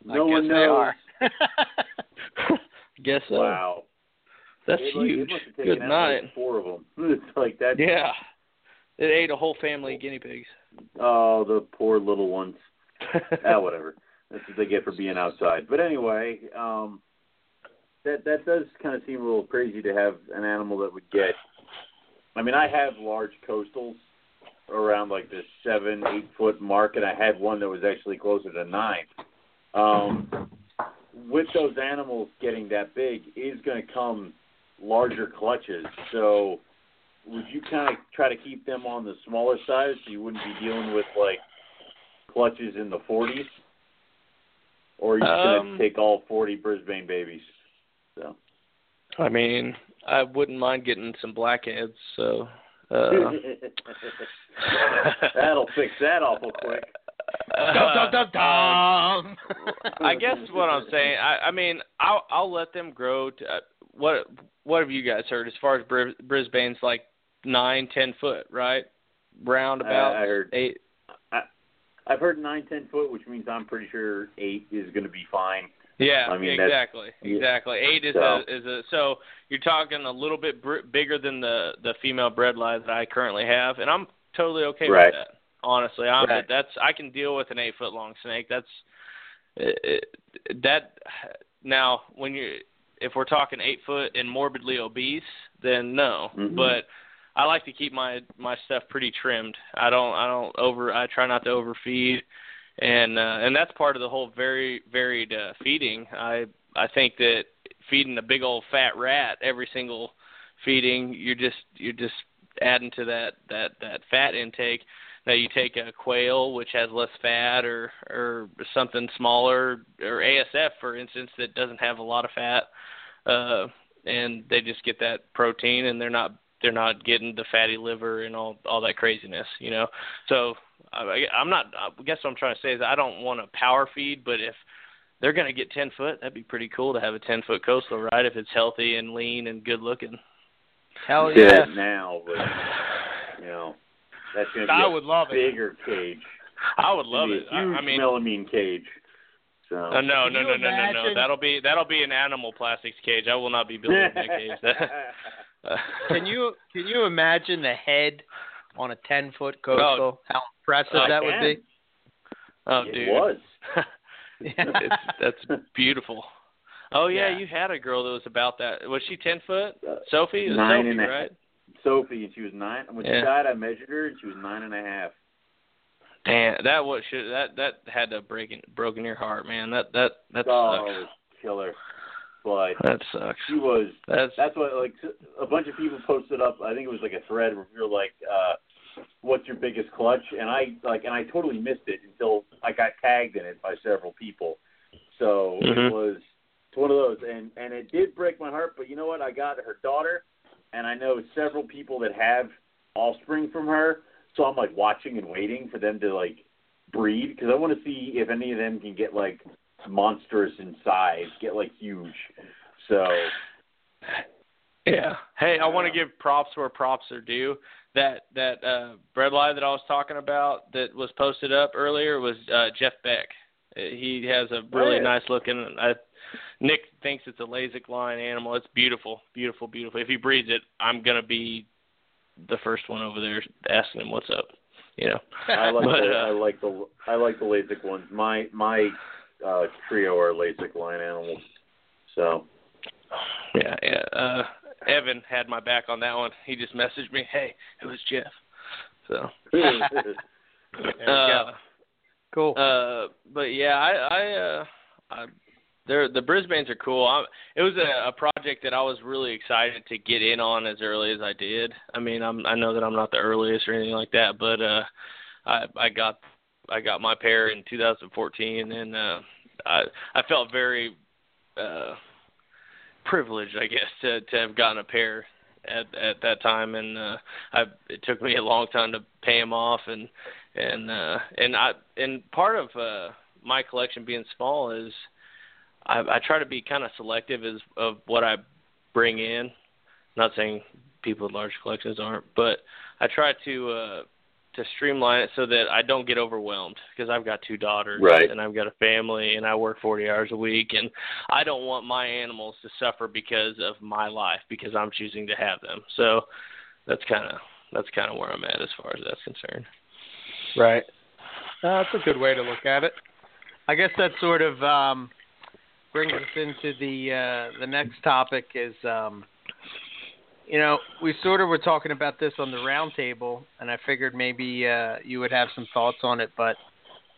No I guess one they knows. are. Guess so. Wow. That's they huge. Good night. Like four of them. It's like that. Yeah. It ate a whole family of guinea pigs. Oh, the poor little ones. ah, whatever. That's what they get for being outside. But anyway, um, that that does kind of seem a little crazy to have an animal that would get. I mean, I have large coastals around like the seven, eight foot mark, and I had one that was actually closer to nine. Um, with those animals getting that big, is going to come larger clutches. So, would you kind of try to keep them on the smaller side so you wouldn't be dealing with like clutches in the 40s? Or are you Um, going to take all 40 Brisbane babies? So. I mean, I wouldn't mind getting some blackheads, so uh That'll fix that awful quick. Dum, dum, dum, dum. I guess what I'm saying, I, I mean, I'll I'll let them grow. To, uh, what what have you guys heard as far as Bris- Brisbane's like nine, ten foot, right? Round about I heard- eight. I, I've heard nine, ten foot, which means I'm pretty sure eight is going to be fine. Yeah, I mean, that's- exactly, yeah. exactly. Eight is So- a is a so you're talking a little bit br- bigger than the the female bredli that I currently have, and I'm totally okay Right. with that. Honestly, I'm Right. that's I can deal with an eight foot long snake. That's it, it, that now when you if we're talking eight foot and morbidly obese, then no. Mhm. But I like to keep my my stuff pretty trimmed. I don't I don't over I try not to overfeed, and uh, and that's part of the whole very varied uh, feeding. I I think that feeding a big old fat rat every single feeding, you're just you're just adding to that that that fat intake. Now you take a quail which has less fat or or something smaller or ASF for instance that doesn't have a lot of fat uh and they just get that protein and they're not they're not getting the fatty liver and all all that craziness, you know. So I, I'm not. I guess what I'm trying to say is I don't want to power feed, but if they're going to get 10 foot, that'd be pretty cool to have a 10 foot coastal, right? If it's healthy and lean and good looking. Hell yeah! it now, but you know that's going to be I a would love it. bigger cage. I would love It'd it. be I, a huge I mean, melamine cage. So uh, no, no, Can no, no, no, no. That'll be that'll be an animal plastics cage. I will not be building that cage. Can you can you imagine the head on a ten foot coastal? How impressive I that would be. oh, it dude, was. it's, that's beautiful. Oh yeah, Yeah. you had a girl that was about that. Was she ten foot? Uh, Sophie? Nine Sophie, and a- right? Sophie, and she was nine. When Yeah. she died, I measured her, and she was nine and a half. Damn, that what should that that had to break broken your heart, man. That that that oh, sucks. killer. But That sucks. she was. That's That's what like a bunch of people posted up. I think it was like a thread where we were like, uh, "What's your biggest clutch?" And I like, and I totally missed it until I got tagged in it by several people. So Mhm. it was it's one of those, and and it did break my heart. But you know what? I got her daughter, and I know several people that have offspring from her. So I'm like watching and waiting for them to like breed because I want to see if any of them can get like monstrous in size, get like huge. So Yeah. Hey, I want to give props where props are due. That that uh bredli that I was talking about that was posted up earlier was uh Jeff Beck. Uh, He has a really Yeah. nice looking I Nick thinks it's a LASIK line animal. It's beautiful, beautiful, beautiful. If he breeds it, I'm gonna be the first one over there asking him what's up. You know. I like But, the uh, I like the I like the LASIK ones. My my uh, trio are LASIK line animals. So Yeah, yeah. Uh Evan had my back on that one. He just messaged me, "Hey, it was Jeff." So, There uh, go. Cool. Uh, but yeah, I, I, uh, I, they're, the Brisbane's are cool. I, it was a, a project that I was really excited to get in on as early as I did. I mean, I'm, I know that I'm not the earliest or anything like that, but uh, I, I got, I got my pair in 2014, and uh, I, I felt very uh, privileged, I guess, to to have gotten a pair at at that time, and uh, I it took me a long time to pay them off, and and uh, and I and part of uh, my collection being small is I, I try to be kind of selective as of what I bring in. Not saying people with large collections aren't, but I try to uh, to streamline it so that I don't get overwhelmed because I've got two daughters Right. and I've got a family and I work 40 hours a week and I don't want my animals to suffer because of my life because I'm choosing to have them. So that's kind of that's kind of where I'm at as far as that's concerned. Right. Uh, that's a good way to look at it. I guess that sort of um, brings us into the uh, the next topic is, um, you know, we sort of were talking about this on the roundtable, and I figured maybe uh, you would have some thoughts on it. But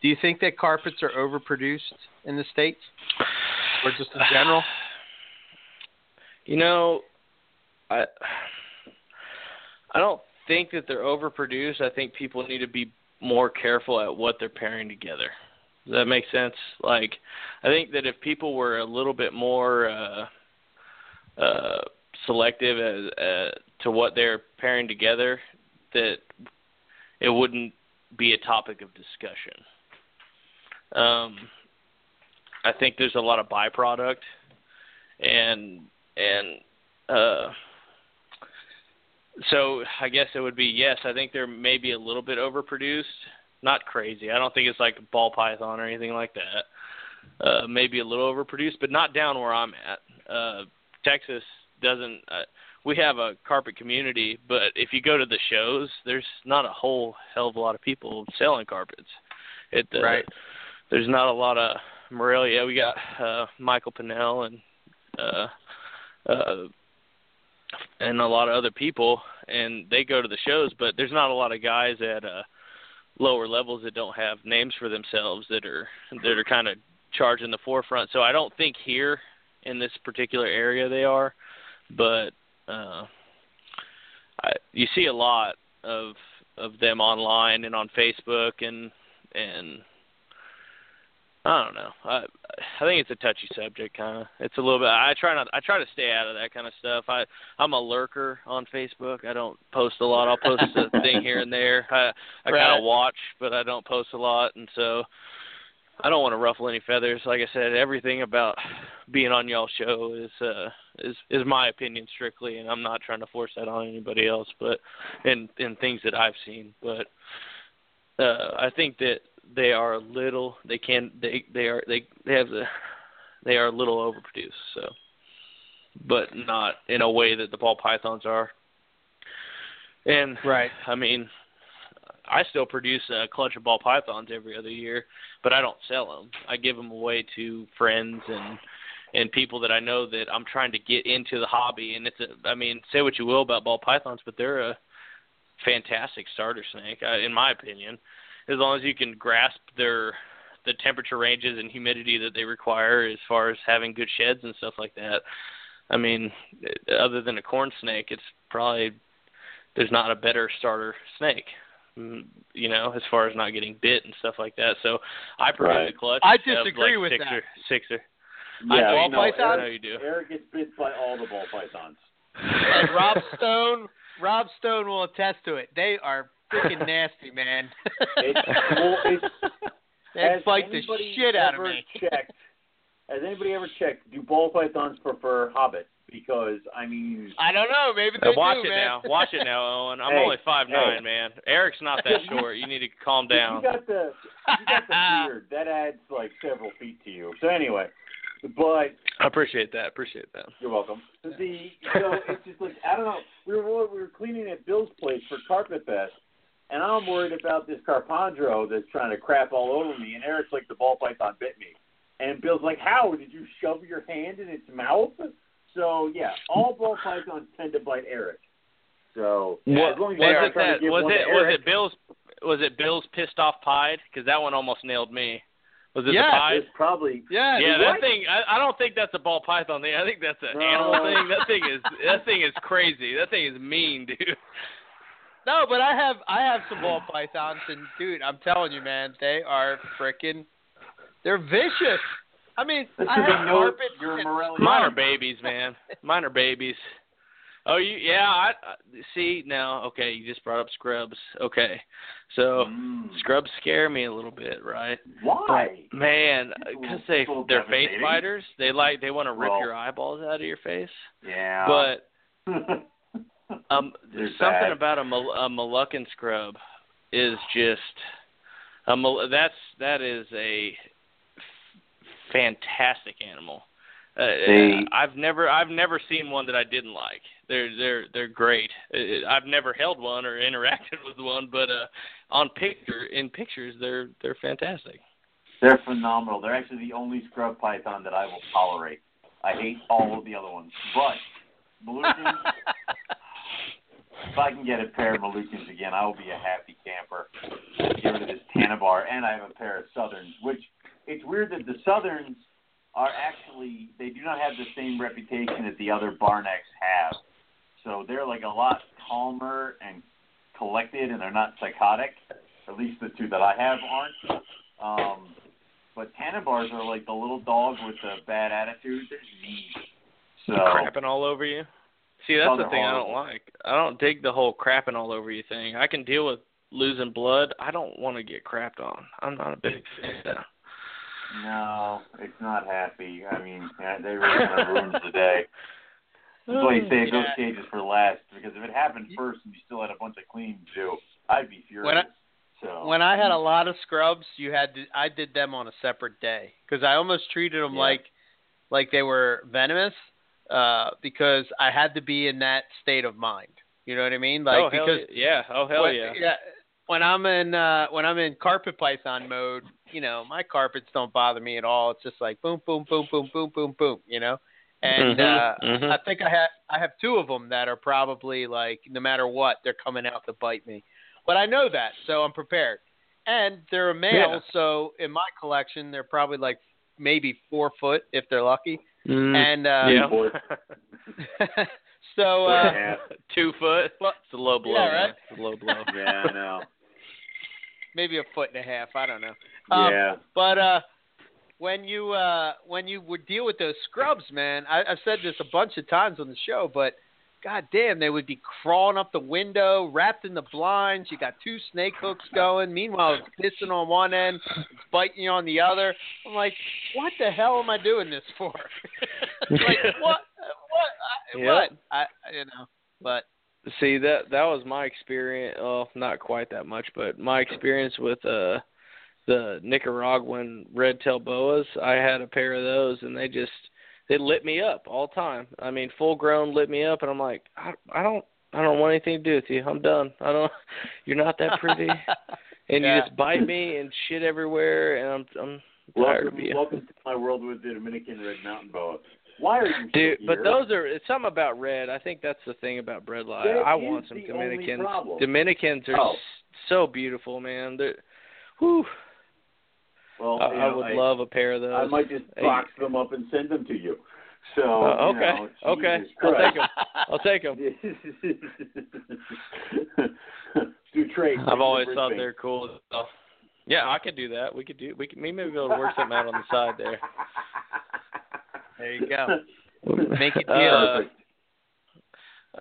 do you think that carpets are overproduced in the states, or just in general? You know, I I don't think that they're overproduced. I think people need to be more careful at what they're pairing together. Does that make sense? Like, I think that if people were a little bit more uh, uh, selective as, uh, to what they're pairing together, that it wouldn't be a topic of discussion. Um, I think there's a lot of byproduct, and and uh, so I guess it would be yes. I think they're maybe a little bit overproduced. Not crazy. I don't think it's like ball python or anything like that. Uh, maybe a little overproduced, but not down where I'm at. Uh, Texas doesn't. Uh, we have a carpet community, but if you go to the shows, there's not a whole hell of a lot of people selling carpets. It uh, Right. There's not a lot of Morelia. We got uh, Michael Pinnell and uh, uh, and a lot of other people, and they go to the shows. But there's not a lot of guys at uh, lower levels that don't have names for themselves that are that are kind of charging the forefront. So I don't think here in this particular area they are, but uh, I, you see a lot of of them online and on Facebook and and I don't know. I I think it's a touchy subject, kind of. It's a little bit. I try not. I try to stay out of that kind of stuff. I I'm a lurker on Facebook. I don't post a lot. I'll post a thing here and there. I I Right. kind of watch, but I don't post a lot, and so I don't want to ruffle any feathers. Like I said, everything about being on y'all show is uh is is my opinion strictly, and I'm not trying to force that on anybody else. But in in things that I've seen, but uh I think that they are a little they can they they are they they have the they are a little overproduced so. But not in a way that the ball pythons are. And Right. i mean i still produce a clutch of ball pythons every other year but i don't sell them i give them away to friends and and people that i know that i'm trying to get into the hobby. And it's a i mean say what you will about ball pythons but they're a fantastic starter snake in my opinion as long as you can grasp their the temperature ranges and humidity that they require as far as having good sheds and stuff like that. I mean, other than a corn snake, it's probably there's not a better starter snake. mm, You know, as far as not getting bit and stuff like that. So I produce Right. a clutch. I disagree like with six that. Or, six or Yeah, I ball no, pythons? I Eric, know you do. Eric gets bit by all the ball pythons. And Rob Stone, Rob Stone will attest to it. They are freaking nasty, man. It's, well, it's, they has bite the shit out of ever me. Checked, has anybody ever checked? Do ball pythons prefer hobbits? Because I mean, I don't know. Maybe Uh, they watch do, it man. now. Watch it now, Owen. I'm Hey, only five nine, man. Eric's not that short. You need to calm down. you got the you got the beard. That adds like several feet to you. So anyway, but I appreciate that. Appreciate that. You're welcome. The so it's just like I don't know. We were we were cleaning at Bill's place for Carpet Fest, and I'm worried about this Carpondro that's trying to crap all over me. And Eric's like, the ball python bit me, and Bill's like, how did you shove your hand in its mouth? So yeah, all ball pythons tend to bite Eric. So yeah, as long as Was it that? Was it was Eric, it Bill's? Was it Bill's pissed off pied? Because that one almost nailed me. Was it Yeah, the pied? it's probably Yeah. Yeah, what? that thing. I, I don't think that's a ball python thing. I think that's an No. animal thing. That thing is that thing is crazy. That thing is mean, dude. No, but I have I have some ball pythons, and dude, I'm telling you, man, they are freaking. They're vicious. I mean, That I should be have no- carpets. your and- Morelli Mine are babies, man. Mine are babies. Oh, you yeah. I, I see now. Okay, you just brought up scrubs. Okay, so Mm. scrubs scare me a little bit, right? Why? Man, It's a little- because they it's a little they're face devastating. biters. They like they want to rip Well- your eyeballs out of your face. Yeah. But um, there's something about a, Mol- a Moluccan scrub is just a that's that is a f- fantastic animal. Uh, They- I've never I've never seen one that I didn't like. They're they're they're great. Uh, I've never held one or interacted with one, but uh, on picture in pictures they're they're fantastic. They're phenomenal. They're actually the only scrub python that I will tolerate. I hate all of the other ones. But Moluccans, if I can get a pair of Moluccans again, I will be a happy camper. Get rid of this Tanimbar, and I have a pair of Southerns, which it's weird that the Southerns are actually, they do not have the same reputation that the other Barnecks have. So they're like a lot calmer and collected, and they're not psychotic. At least the two that I have aren't. Um, but Tanimbars are like the little dog with the bad attitude. They're mean. So crapping all over you. See, that's the thing I don't like. I don't dig the whole crapping all over you thing. I can deal with losing blood. I don't want to get crapped on. I'm not a big fan of that. no, it's not happy. I mean, they really kind of ruins the day. That's why you save those cages for last. Because if it happened first and you still had a bunch of cleaning to do, I'd be furious. When I- so When I had a lot of scrubs, you had to. I did them on a separate day because I almost treated them Yeah. like, like they were venomous, uh, because I had to be in that state of mind. You know what I mean? Like oh hell because yeah! Oh hell when, yeah! When I'm in uh when I'm in carpet python mode, you know, my carpets don't bother me at all. It's just like boom, boom, boom, boom, boom, boom, boom, you know. and Mhm, uh, mhm. I think I have I have two of them that are probably like no matter what they're coming out to bite me, but I know that so I'm prepared. And they're a male, Yeah. so in my collection they're probably like maybe four foot if they're lucky. Mm, And uh, yeah. So uh, Yeah. Two foot. Well, It's a low blow. yeah, right? It's a low blow. Yeah, I know. maybe a foot and a half. I don't know. Um, yeah. But uh, when you uh, when you would deal with those scrubs, man, I, I've said this a bunch of times on the show, but god damn, they would be crawling up the window, wrapped in the blinds. You got two snake hooks going. Meanwhile, it's pissing on one end, it's biting you on the other. I'm like, what the hell am I doing this for? like what? What? I, Yep. What? I you know, but See that that was my experience. Oh, not quite that much, but my experience with uh the Nicaraguan red tail boas. I had a pair of those, and they just they lit me up all the time. I mean, full grown lit me up, and I'm like, I, I don't I don't want anything to do with you. I'm done. I don't. You're not that pretty, and Yeah. you just bite me and shit everywhere, and I'm I'm tired Welcome, of you. welcome to my world with the Dominican red mountain boa. Why are you Dude, so but those are it's something about red. I think that's the thing about bredli. That I want some Dominicans. Dominicans are Oh. so beautiful, man. They're, whew, Well, I, I know, would I, love a pair of those. I might just Hey. box them up and send them to you. So Uh, you okay, know, okay, Jesus I'll take them. I'll take them. do trade. I've always thought they're cool. So, yeah, I could do that. We could do. We could. Maybe be able to work something out on the side there. there you go. Make a deal.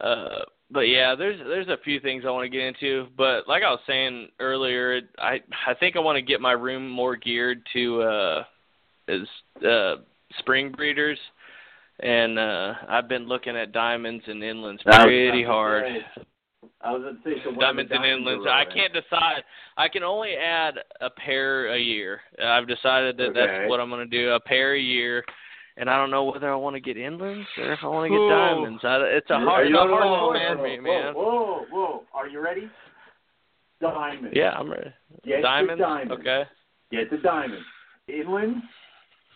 Uh, uh, but yeah, there's there's a few things I want to get into. But like I was saying earlier, I I think I want to get my room more geared to uh, is uh, spring breeders, and uh, I've been looking at diamonds and inlands I was pretty hard. I was to say so Diamonds and diamonds inlands. I can't decide. I can only add a pair a year. I've decided that Okay. that's what I'm going to do. A pair a year. And I don't know whether I want to get inlands or if I want to get Ooh. diamonds. I, it's a Are hard, you- it's a hard whoa, choice whoa, for me, whoa, man. Whoa, whoa, Are you ready? Diamonds. Yeah, I'm ready. Get diamonds? The diamonds. Okay. Get the diamonds. Inlands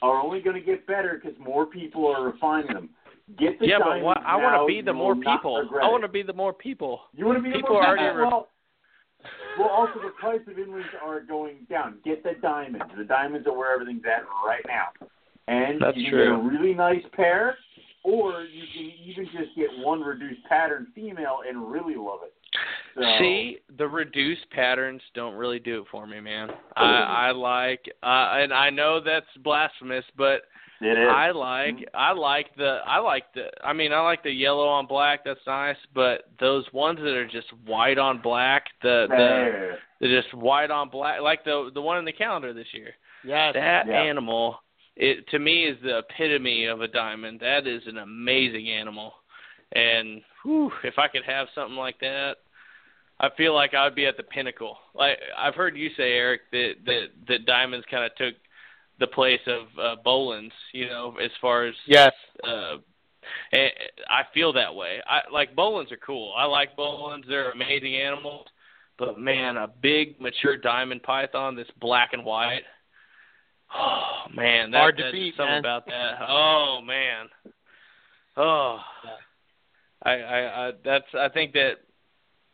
are only going to get better because more people are refining them. Get the Yeah, but diamonds what, I want to be the more people. I want to be the more people. You want to be the people more are people? already re- well, well, also the price of inlands are going down. Get the diamonds. The diamonds are where everything's at right now. And That's you can true. get a really nice pair, or you can even just get one reduced pattern female and really love it. So, See, the reduced patterns don't really do it for me, man. I, I like, uh, and I know that's blasphemous, but it is. I like I like the I like the I mean I like the yellow on black that's nice but those ones that are just white on black the the There. the just white on black like the the one in the calendar this year yes. that Yeah. animal it to me is the epitome of a diamond that is an amazing animal and whew, if I could have something like that I feel like I would be at the pinnacle like I've heard you say Eric that that that diamonds kind of took the place of uh, Boelen's, you know, as far as Yes. uh and I feel that way. I like Boelen's are cool. I like Boelen's. They're amazing animals. But man, a big mature diamond python that's black and white. Oh man, that, Hard to that's beat, something man. about that. Oh man. Oh. I, I I that's I think that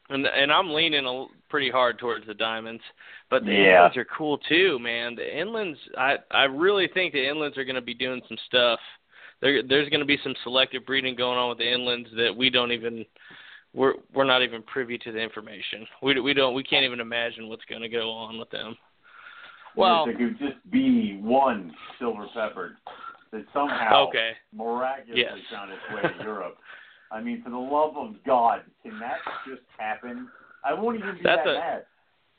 and and I'm leaning a, pretty hard towards the diamonds, but the Yeah. inlands are cool too, man. The inlands, I I really think the inlands are going to be doing some stuff. There there's going to be some selective breeding going on with the inlands that we don't even we're we're not even privy to the information. We we don't we can't even imagine what's going to go on with them. Well- there could just be one silver pepper that somehow Okay. miraculously Yes. found its way to Europe. I mean, for the love of God, can that just happen? I won't even be That's that a- mad.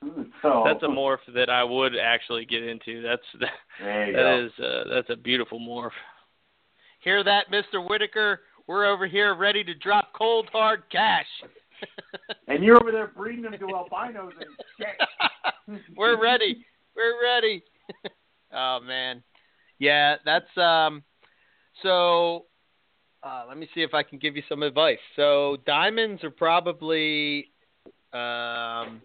So That's a morph that I would actually get into. That's that go. is uh, that's a beautiful morph. Hear that, Mr. Whitaker? We're over here ready to drop cold hard cash. And you're over there breeding them to albinos and shit. We're ready. We're ready. oh man. Yeah, that's um so uh let me see if I can give you some advice. So diamonds are probably um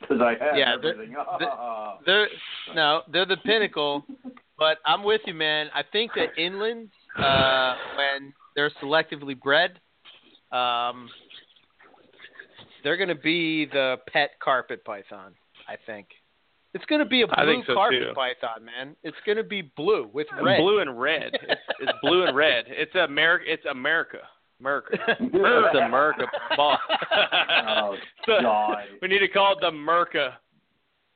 Because I have Yeah, everything. they're no, they're the pinnacle. But I'm with you, man. I think that inlands uh, when they're selectively bred, um, they're going to be the pet carpet python. I think it's going to be a blue so, carpet too. python, man. It's going to be blue with red. Blue and red. It's, it's blue and red. It's America. It's America. America. It's America ball. Oh, So, God. we need to call it the Merca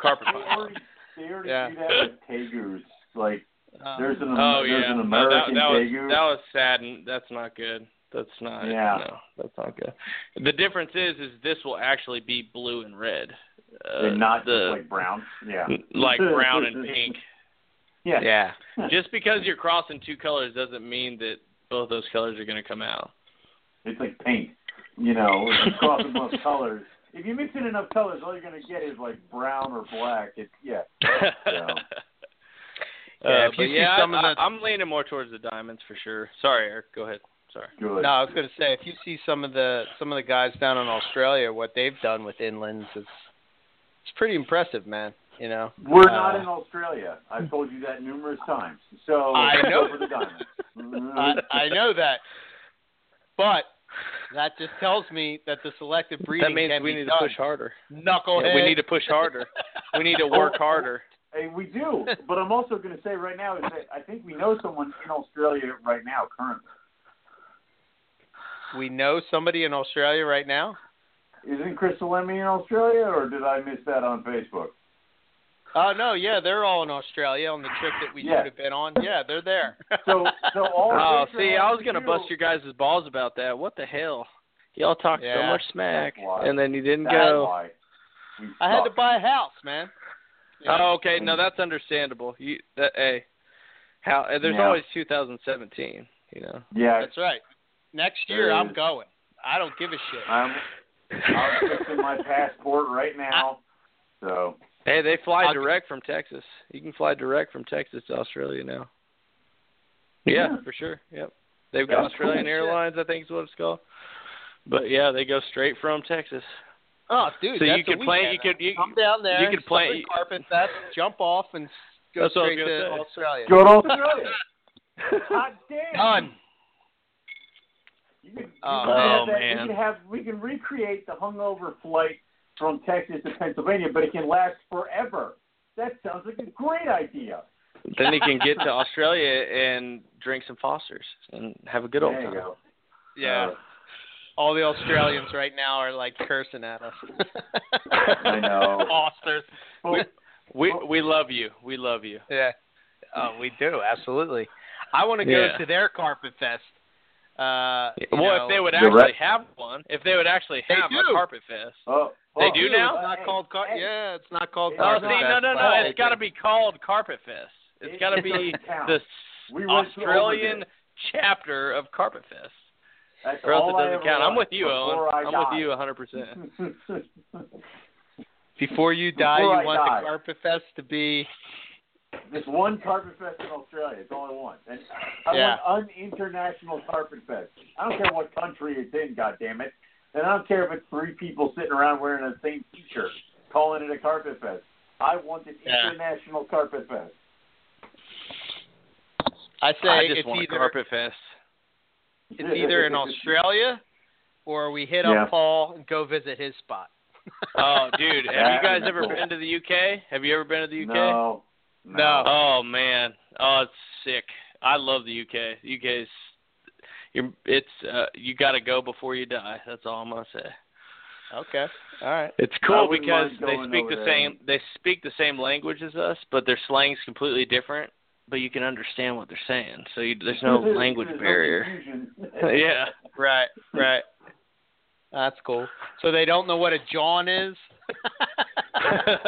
carpet They python. already, they already Yeah. do that with tegus. Like, Um, there's an, Oh there's yeah, an No, American that, that was tegu. that was sad, and that's not good. That's not. Yeah. No, that's not good. The difference is, is this will actually be blue and red. Uh, and not the just like brown. Yeah. like brown and pink. Yeah. yeah. Just because you're crossing two colors doesn't mean that both those colors are going to come out. It's like paint. You know, crossing you cross enough colors. If you mix in enough colors, all you're gonna get is like brown or black. It's yeah. Uh, Yeah, if you but see yeah, some I, of the- I, I'm leaning more towards the diamonds for sure. Sorry, Eric. Go ahead. Sorry. Good. No, I was going to say if you see some of the some of the guys down in Australia, what they've done with inlands, it's it's pretty impressive, man. You know. We're Uh, not in Australia. I've told you that numerous times. So I know. for the diamonds. I, I know that, but that just tells me that the selective breeding That means can we be need done. to push harder. Knucklehead. Yeah, we need to push harder. We need to work harder. Hey, we do. But I'm also going to say right now is that I think we know someone in Australia right now currently. We know somebody in Australia right now. Isn't Crystal Emmy in Australia, or did I miss that on Facebook? Oh no, yeah, they're all in Australia on the trip that we Yeah. should have been on. Yeah, they're there. So, so all Oh, see, I was gonna do- bust your guys' balls about that. What the hell? Y'all talked so much smack, and then you didn't That's go. why. I had to buy a house, man. Oh, okay. No, that's understandable. You, that, hey, how? uh, There's Yeah. always 2017. You know. Yeah, That's right. Next year I'm going. I don't give a shit. I'm. I'm fixing my passport right now. So Hey, they fly I'll- direct from Texas. You can fly direct from Texas to Australia now. Yeah, Yeah. for sure. Yep. They've got That's Australian cool. Airlines, I think is what it's called. But yeah, they go straight from Texas. Oh, dude, So that's you could play. plan- weekend. you could- you- come down there, you could plan- Southern Carpet Fest, jump off, and go That's what I was straight gonna say. Australia. go to Australia. Hot damn. Done. You could, you Oh, oh, man. We can have we can recreate the hungover flight from Texas to Pennsylvania, but it can last forever. That sounds like a great idea. then you can get to Australia and drink some Fosters and have a good old there you time. go. Yeah. Uh, All the Australians right now are like cursing at us. I know. Fosters. well, We we love you. We love you. Yeah. Oh, we do absolutely. I want to go Yeah. to their carpet fest. Uh, well, know, if they would actually right. have one, if they would actually have a carpet fest. oh, They oh, do now? It's not Hey, called. Car- hey, yeah, it's not called. Oh, carpet see, fest. no, no, no. It's got to be called Carpet Fest. It's It got to be the We Australian chapter of Carpet Fest. That's Or else all it doesn't count. I'm with you, Owen. I I'm die. with you 100%. Before you die, Before you I want die. the carpet fest to be. Just one carpet fest in Australia. It's all I want. And I Yeah. want an international carpet fest. I don't care what country it's in, God damn it. And I don't care if it's three people sitting around wearing the same T-shirt, calling it a carpet fest. I want an Yeah. international carpet fest. I say I just it's want either a Carpet Fest. it's either in Australia or we hit Yeah. up Paul and go visit his spot. Oh, dude, have you guys ever cool. been to the UK? Have you ever been to the UK? No. No. Oh man, oh it's sick. I love the UK. The UK's you're, it's uh, you got to go before you die. That's all I'm gonna say. Okay. All right. It's cool wouldn't because they speak the there. same they speak the same language as us, but their slang's completely different. But you can understand what they're saying, so you, there's no language There's barrier. confusion. yeah. Right. Right. That's cool. So they don't know what a John is.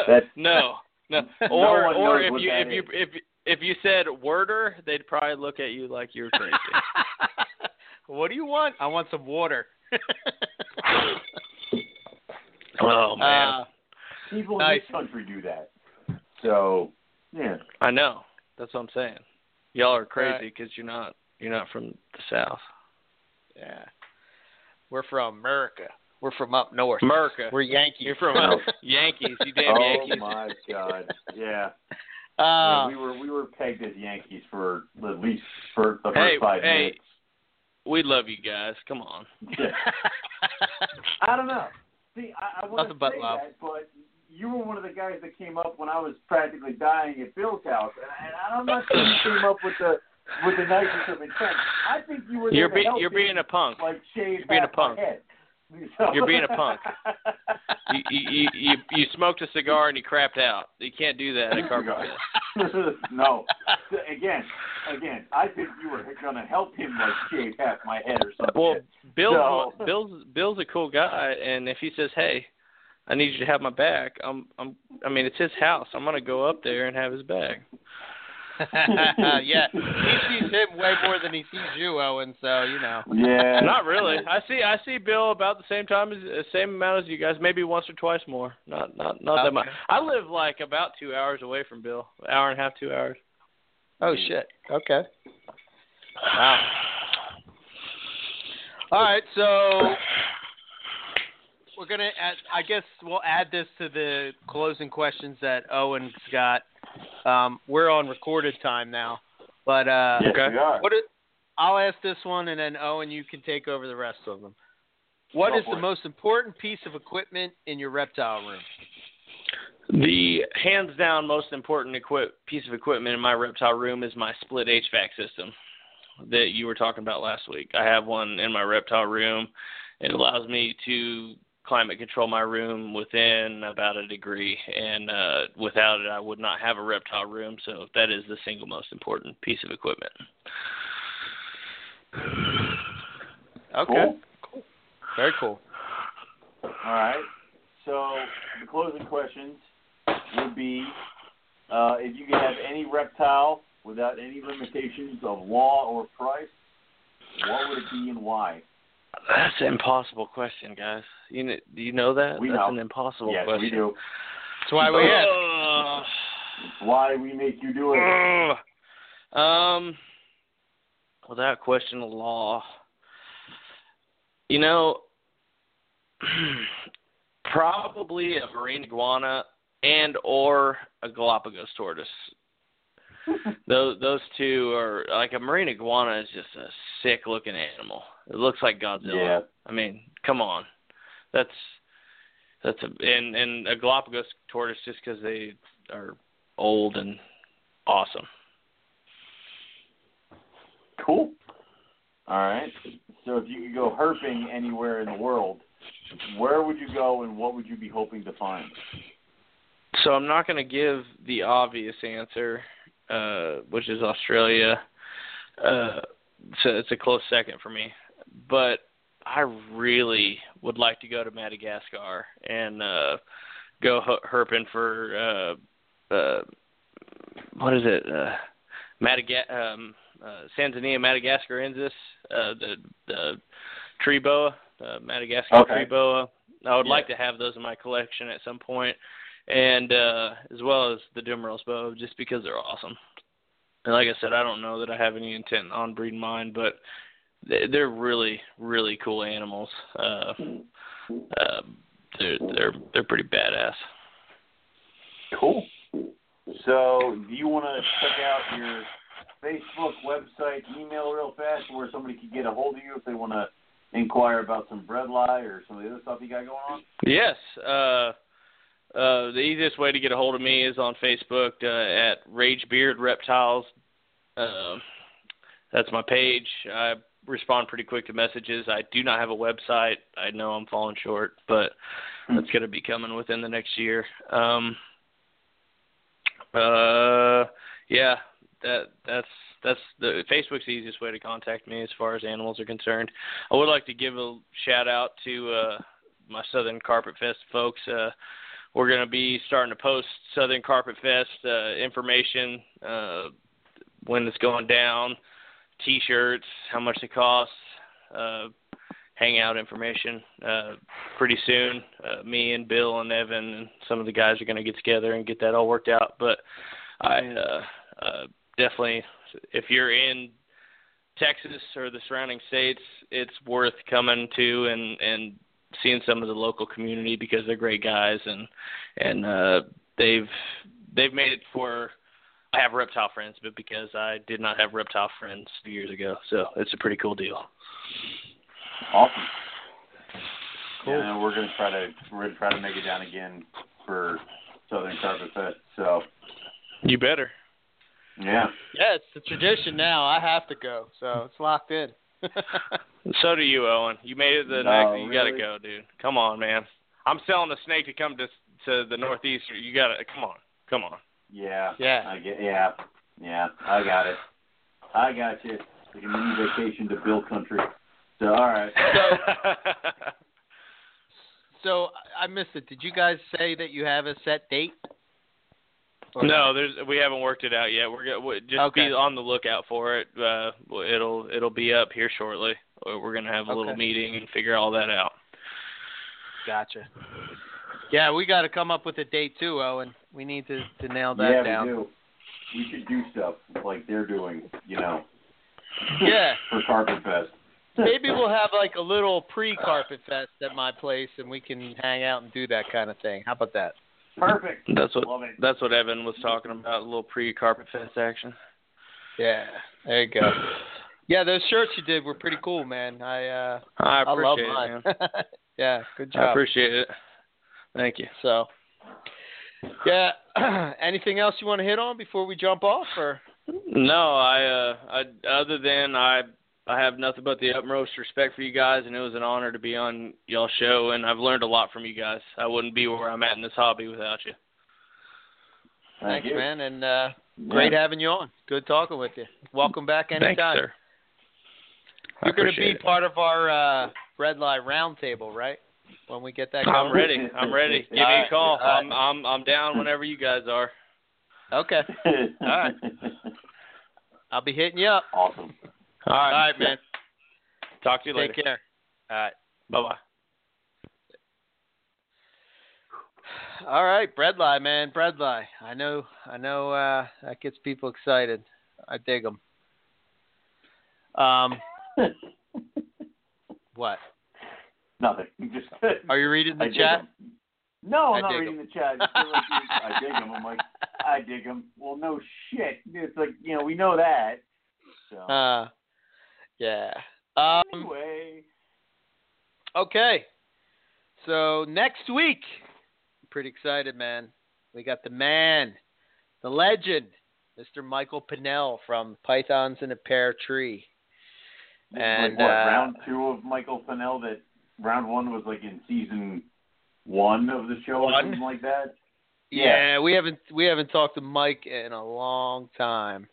That's- no, no. No Or one or if you that if you if if you said worder, they'd probably look at you like you're crazy. what do you want? I want some water. oh man, Uh, People Nice. in this country do that. So, yeah. I know. That's what I'm saying. Y'all are crazy Right. because you're not you're not from the south. yeah. We're from America. We're from up north. America. We're Yankees. You're from uh, Yankees. You damn oh Yankees. Oh my God. Yeah. Uh, we were we were pegged as Yankees for at least for the first Hey, five hey, minutes. we love you guys. Come on. Yeah. I don't know. See, I, I want Nothing to but say love. that, but you were one of the guys that came up when I was practically dying at Bill's house, and, and I'm not sure you came up with the with the nicest of intent. I think you were there You're to be, you're being a punk. like shave you're being a punk. head. You're being a punk. You, you you you smoked a cigar and you crapped out. You can't do that at Carpet Fest. no. Again, again, I think you were going to help him like shave half my head or something. Well, Bill, So- Bill's Bill's a cool guy, and if he says, "Hey, I need you to have my back," I'm I'm I mean it's his house. I'm gonna go up there and have his back. Yeah, he sees him way more than he sees you, Owen. So you know. yeah. Not really. I see I see Bill about the same time as uh, same amount as you guys, maybe once or twice more. Not not not that much. I live like about two hours away from Bill. Hour and a half, two hours. Oh shit. Okay. Wow. All right, so we're gonna. Add, I guess we'll add this to the closing questions that Owen's got. Um, we're on recorded time now, but uh, Yes, Okay. we are. what? Is, I'll ask this one, and then Owen, you can take over the rest of them. What Go is for the most important piece of equipment in your reptile room? The hands down most important equip, piece of equipment in my reptile room is my split HVAC system that you were talking about last week. I have one in my reptile room. It allows me to climate control my room within about a degree, and uh, without it, I would not have a reptile room. So that is the single most important piece of equipment. Okay. Cool. Very cool. All right. So the closing questions would be uh, if you could have any reptile without any limitations of law or price, what would it be and why? That's an impossible question, guys. You know, do you know that? We That's know. an impossible yes, question. we do. That's why we asked. Ugh. Why we make you do it. Ugh. Um, without question of law, you know, probably a marine iguana and or a Galapagos tortoise. those those two are like a marine iguana is just a sick looking animal. It looks like Godzilla. Yeah. I mean, come on, that's that's a and and a Galapagos tortoise just because they are old and awesome. Cool. All right. So if you could go herping anywhere in the world, where would you go and what would you be hoping to find? So I'm not going to give the obvious answer, uh, which is Australia. Uh, so it's a close second for me, but I really would like to go to Madagascar and uh, go herping for uh, uh, what is it? Uh, Madaga- um, uh, Sanzinia madagascariensis, uh, the the tree boa, the Madagascar Okay. tree boa. I would Yeah. like to have those in my collection at some point, and uh, as well as the Dumeril's boa, just because they're awesome. And like I said, I don't know that I have any intent on breeding mine, but they're really, really cool animals. Uh, uh, they're they're they're pretty badass. Cool. So, do you want to check out your Facebook, website, email real fast where somebody can get a hold of you if they want to inquire about some bredli or some of the other stuff you got going on? Yes. Uh, uh, the easiest way to get a hold of me is on Facebook uh, at Ragebeard Reptiles. Uh, that's my page. I respond pretty quick to messages. I do not have a website. I know I'm falling short, but that's going to be coming within the next year. Um, uh, yeah, that that's that's the Facebook's the easiest way to contact me as far as animals are concerned. I would like to give a shout out to uh, my Southern Carpet Fest folks. Uh, we're going to be starting to post Southern Carpet Fest uh, information uh, when it's going down, T-shirts, how much they cost, uh, hangout information. Uh, pretty soon, uh, me and Bill and Evan and some of the guys are going to get together and get that all worked out. But I uh, uh, definitely, if you're in Texas or the surrounding states, it's worth coming to and and seeing some of the local community because they're great guys and and uh they've they've made it for I have reptile friends, but because I did not have reptile friends a few years ago, so it's a pretty cool deal. Awesome. Cool. Yeah, and we're gonna try to we're gonna try to make it down again for Southern Carpet Fest. So You better. yeah. Yeah, it's the tradition now. I have to go, so it's locked in. So do you, Owen. You made it to the No, next. You gotta go, dude. Come on, man. I'm selling a snake to come to to the northeast. You gotta come on, come on. Yeah. Yeah. I get yeah. Yeah. I got it. I got you. Like a mini vacation to Bill Country. So all right. so I missed it. Did you guys say that you have a set date? Or no, there's we haven't worked it out yet. We're gonna we- just Okay. be on the lookout for it. Uh, it'll it'll be up here shortly. We're gonna have a little meeting and figure all that out. Gotcha. Yeah, we got to come up with a date too, Owen. We need to to nail that yeah, down. we do. We should do stuff like they're doing, you know, Yeah, for Carpet Fest. maybe we'll have like a little pre-carpet fest at my place, and we can hang out and do that kind of thing. How about that? Perfect. That's what Love it. that's what Evan was talking about. A little pre carpet fest action. Yeah, there you go. Yeah, those shirts you did were pretty cool, man. I uh, I I love appreciate mine. it, man. yeah, good job. I job. appreciate it. Thank you. So, yeah. Anything else you want to hit on before we jump off, or? No, I uh I other than I I have nothing but the utmost respect for you guys and it was an honor to be on y'all's show and I've learned a lot from you guys. I wouldn't be where I'm at in this hobby without you. Thank Thanks, you. man, and uh, Yeah. great having you on. Good talking with you. Welcome back Thank you, anytime. sir. You're going to be it. part of our uh, Bredli Roundtable, right? When we get that. I'm ready. I'm ready. Give me a call. alright. I'm I'm I'm down whenever you guys are. Okay, All right. I'll be hitting you up. Awesome. All All right. right, man. Talk to you later. Take care. All right. Bye bye. All right, bredli, man, bredli. I know, I know. Uh, that gets people excited. I dig them. Um, what? Nothing. Just. Are you reading the I chat? 'em. No, I I'm not dig reading the chat. I like I dig them. I'm like, I dig them. Well, no shit. It's like you know we know that. So Uh, yeah. Um, anyway, okay. So next week, pretty excited, man. We got the man, the legend, Mr. Michael Pinnell from Pythons in a Pear Tree. And, like what uh, round two of Michael Pinnell? That round one was like in season one of the show or something like that. Yeah, Yeah. we haven't we haven't talked to Mike in a long time,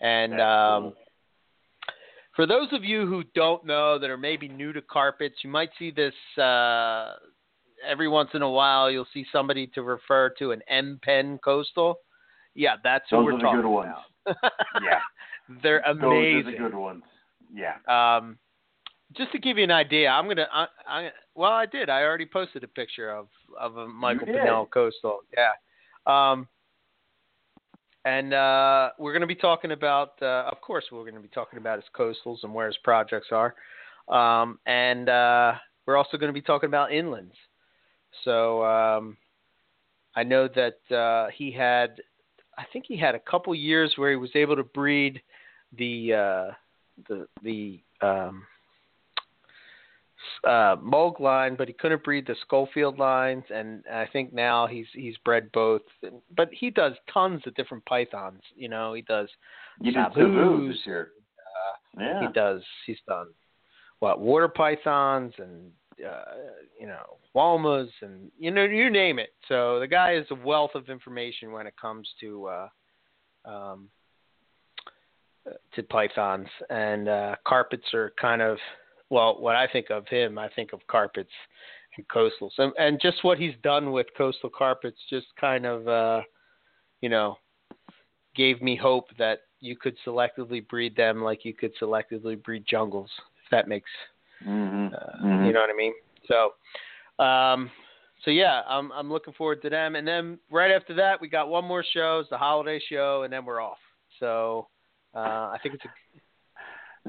and That's um, cool. for those of you who don't know that are maybe new to carpets, you might see this uh, every once in a while. You'll see somebody to refer to an M Pen coastal. Yeah, that's who Those we're are the talking about. Yeah. they're amazing. Those are the good ones. Yeah. Um, just to give you an idea, I'm gonna. I, I, well, I did. I already posted a picture of of a Michael did? Pinnell coastal. Yeah. Um, and uh, we're gonna be talking about. Uh, of course, we're gonna be talking about his coastals and where his projects are. Um, and uh, we're also going to be talking about inlands. So um, I know that uh, he had. I think he had a couple years where he was able to breed the uh, the the um, uh, Moog line, but he couldn't breed the Schofield lines, and I think now he's he's bred both. But he does tons of different pythons. You know, he does You did Sabu this year. yeah. he does he's done what water pythons and uh, you know womas and you know you name it. So the guy is a wealth of information when it comes to uh, um, to pythons and uh, carpets are kind of well what I think of him I think of carpets and coastals and, and just what he's done with coastal carpets just kind of uh, you know gave me hope that you could selectively breed them like you could selectively breed jungles if that makes Mhm. uh, Mhm. you know what I mean? So um so yeah I'm I'm looking forward to them. And then right after that we got one more show. It's the holiday show and then we're off. So uh I think it's a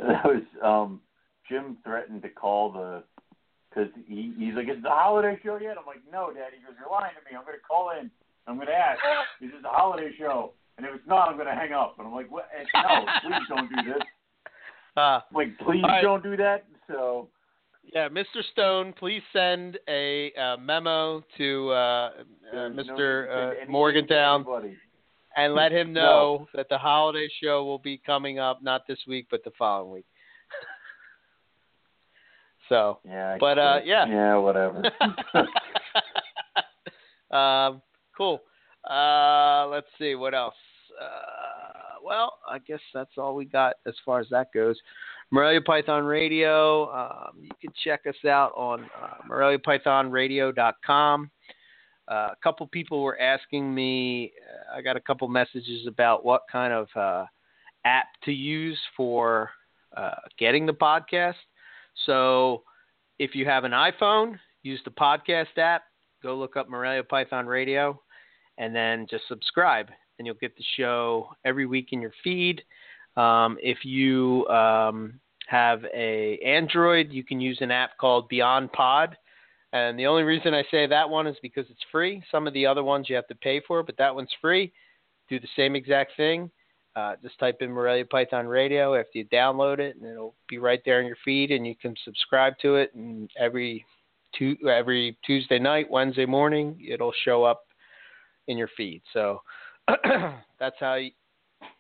that was um Jim threatened to call the because he he's like is the holiday show yet? I'm like no, Daddy." He goes you're lying to me. I'm gonna call in. I'm gonna ask. Is this a holiday show? And if it's not, I'm going to hang up. And I'm like, what? Eh, No, please don't do this. Uh, like, please right. don't do that. So, yeah, Mr. Stone, please send a uh, memo to uh, uh, no Mr. uh, anything to Morgantown and let him No. know that the holiday show will be coming up not this week but the following week. So, Yeah. But, uh, yeah. Yeah, whatever. um, cool. Uh, let's see what else. Uh, well, I guess that's all we got as far as that goes. Morelia Python Radio. Um, you can check us out on uh, MoreliaPythonRadio.com. Uh, a couple people were asking me. Uh, I got a couple messages about what kind of uh, app to use for uh, getting the podcast. So, if you have an iPhone, use the podcast app go look up Morelia Python Radio and then just subscribe and you'll get the show every week in your feed. Um, if you um, have a Android, you can use an app called Beyond Pod. And the only reason I say that one is because it's free. Some of the other ones you have to pay for, but that one's free. Do the same exact thing. Uh, just type in Morelia Python Radio after you download it, and it'll be right there in your feed, and you can subscribe to it. And every every Tuesday night, Wednesday morning, it'll show up in your feed. So that's how you,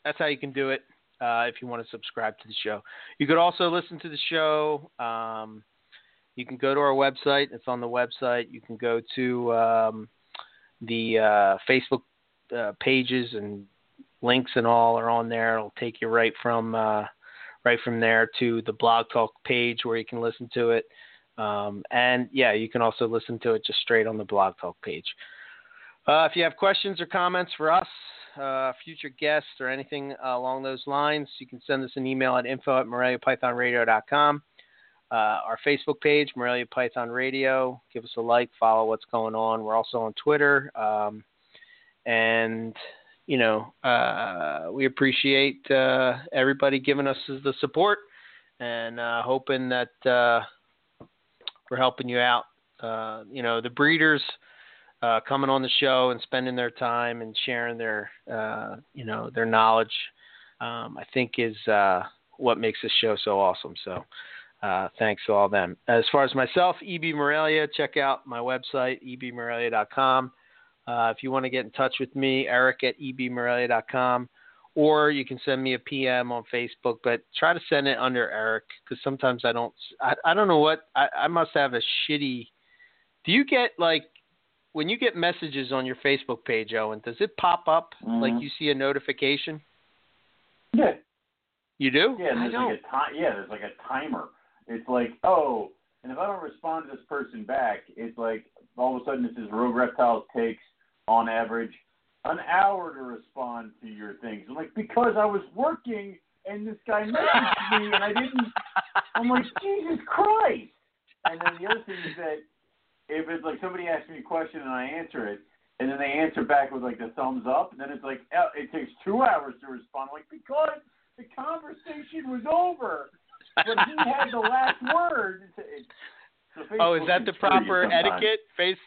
that's how you can do it uh, if you want to subscribe to the show. You could also listen to the show. Um, you can go to our website. It's on the website. You can go to um, the uh, Facebook uh, pages and links and all are on there. It'll take you right from uh, right from there to the Blog Talk page where you can listen to it. Um, and yeah, you can also listen to it just straight on the Blog Talk page. Uh, if you have questions or comments for us, uh, future guests, or anything along those lines, you can send us an email at info at moreliapythonradio.com. Uh, our Facebook page, Morelia Python Radio. Give us a like, follow what's going on. We're also on Twitter. Um, and, you know, uh, we appreciate uh, everybody giving us the support and uh, hoping that uh, we're helping you out. Uh, you know, the breeders uh, coming on the show and spending their time and sharing their, uh, you know, their knowledge, um, I think is uh, what makes this show so awesome. So, uh, thanks to all them. As far as myself, EB Morelia, check out my website, ebmorelia.com. Uh, if you want to get in touch with me, Eric at ebmorelia.com, or you can send me a PM on Facebook, but try to send it under Eric because sometimes I don't, I, I don't know what, I, I must have a shitty, do you get like, when you get messages on your Facebook page, Owen, does it pop up Mhm. like you see a notification? yeah. You do? Yeah, and I there's don't. like a time. Yeah, there's like a timer. It's like, oh, and if I don't respond to this person back, it's like all of a sudden it says Rogue Reptiles takes on average an hour to respond to your things. I'm like, because I was working and this guy messaged me and I didn't. I'm like, Jesus Christ. And then the other thing is that if it's like somebody asks me a question and I answer it, and then they answer back with like the thumbs up, and then it's like oh, it takes two hours to respond. I'm like because the conversation was over, but he had the last word. It's- it's- so Oh, is that the proper etiquette? Face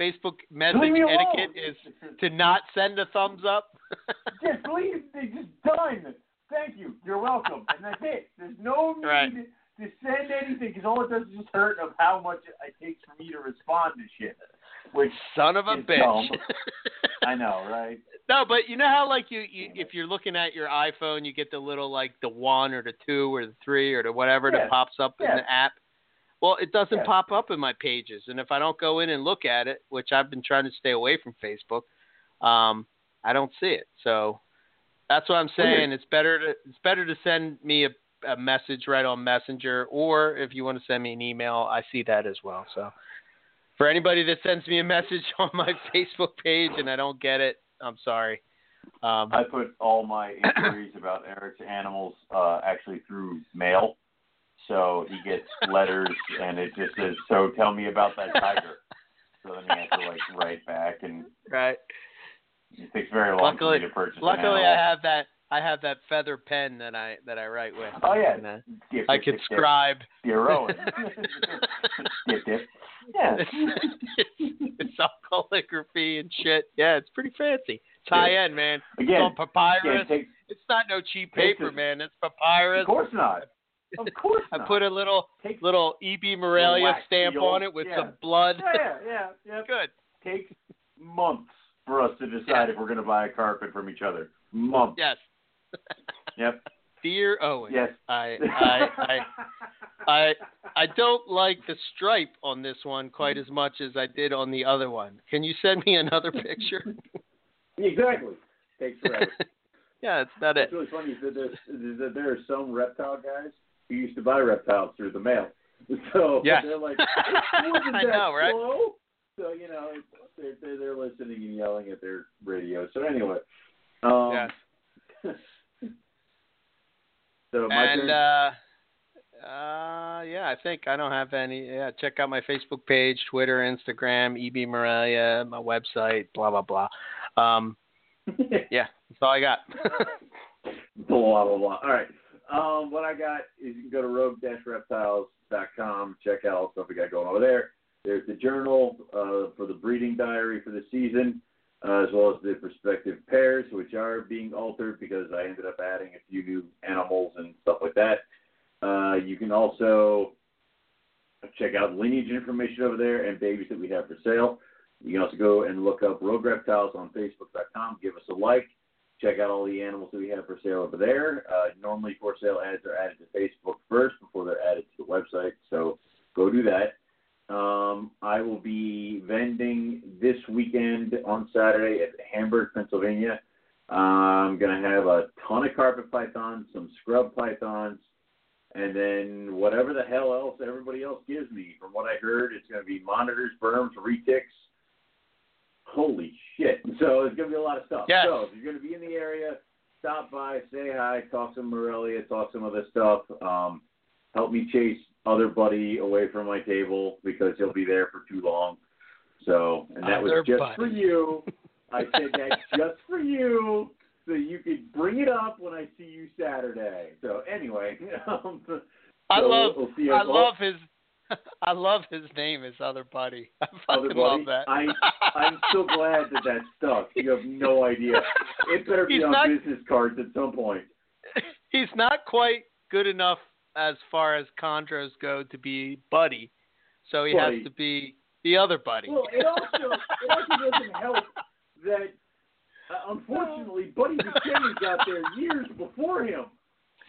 Facebook message me etiquette is to not send a thumbs up. just leave. They just done. Thank you. You're welcome. And that's it. There's no need Right. to send anything because all it does is just hurt of how much it takes for me to respond to shit. Which Son of a bitch. dumb. I know, right? no, but you know how like you, you if you're looking at your iPhone, you get the little like the one or the two or the three or the whatever Yeah. that pops up in the app. Well, it doesn't Yeah. pop up in my pages, and if I don't go in and look at it, which I've been trying to stay away from Facebook, um, I don't see it. So that's what I'm saying. It's better to it's better to send me a, a message right on Messenger, or if you want to send me an email, I see that as well. So for anybody that sends me a message on my Facebook page and I don't get it, I'm sorry. Um, I put all my inquiries about Eric's animals uh, actually through mail. So he gets letters, and it just says, "So tell me about that tiger." So then he has to like write back, and right. it takes very long Luckily- for me to purchase. Luckily. I have that. I have that feather pen that I that I write with. Oh yeah, And, uh, Dip, I dip, can dip, scribe. Zero. dip, dip. Yeah. it's, it's all calligraphy and shit. Yeah, it's pretty fancy. It's high end, man. Again, it's on papyrus. again, it's not no cheap paper, this- man. It's papyrus. of course not. Of course I put a little Take, little E.B. Morelia stamp on it with Yeah. some blood. yeah, yeah, yeah. Good. Takes months for us to decide if we're going to buy a carpet from each other. Months. Yes. Yep. Dear Owen, Yes. I I I I I don't like the stripe on this one quite as much as I did on the other one. Can you send me another picture? Exactly. Takes forever. yeah, it's not it. What's really funny is that, there's, is that there are some reptile guys who used to buy reptiles through the mail. So Yes. they're like, it wasn't I that know, right? slow. So you know, they're, they're they're listening and yelling at their radio. So anyway, um, Yes. so my And turn. uh uh yeah, I think I don't have any yeah, check out my Facebook page, Twitter, Instagram, EB Morelia, my website, blah blah blah. Um yeah, that's all I got. blah blah blah. All right. Um, what I got is you can go to rogue-reptiles.com, check out all the stuff we got going over there. There's the journal uh, for the breeding diary for the season, uh, as well as the prospective pairs, which are being altered because I ended up adding a few new animals and stuff like that. Uh, you can also check out lineage information over there and babies that we have for sale. You can also go and look up Rogue Reptiles on Facebook.com. Give us a like check out all the animals that we have for sale over there. Uh, normally, for sale ads are added to Facebook first before they're added to the website, so go do that. Um, I will be vending this weekend on Saturday at Hamburg, Pennsylvania. I'm going to have a ton of carpet pythons, some scrub pythons, and then whatever the hell else everybody else gives me. From what I heard, it's going to be monitors, burms, retics, holy shit. So it's going to be a lot of stuff. Yes. So if you're going to be in the area, stop by, say hi, talk some Morelia, talk some other stuff. Um, help me chase other buddy away from my table because he'll be there for too long. So, and that was just buddy. for you. I said that just for you, so you could bring it up when I see you Saturday. So anyway, um, I love we'll I love his I love his name, his other buddy. I Other fucking love that. I I'm so glad that that stuck. You have no idea. It better be He's on not- business cards at some point. He's not quite good enough as far as chondros go to be buddy, so he Buddy. has to be the other buddy. Well, it also it also doesn't help that uh, unfortunately Buddy Buchanan got there years before him.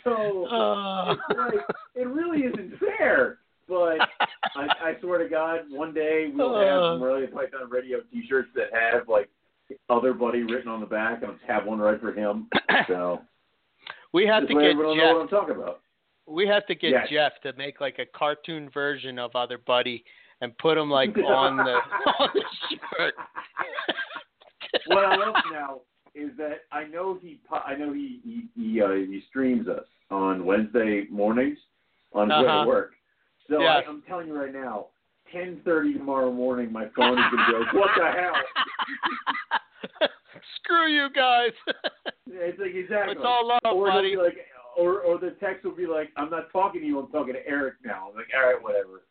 So Uh, it's like it really isn't fair. But I, I swear to God, one day we'll Uh. have Morelia Python Radio T-shirts that have like "Other Buddy" written on the back, and I'll have one right for him. So we have to get Jeff. what I'm talking about. We have to get Yes. Jeff to make like a cartoon version of other buddy and put him like on the on the shirt. what I love now is that I know he po- I know he he he, uh, he streams us on Wednesday mornings on his way Uh-huh. to work. So Yes. I, I'm telling you right now, 10:30 tomorrow morning, my phone is gonna be like, "What the hell?" Screw you guys. It's like exactly. it's all love, or buddy. like, or or the text will be like, "I'm not talking to you. I'm talking to Eric now." I'm like, "All right, whatever."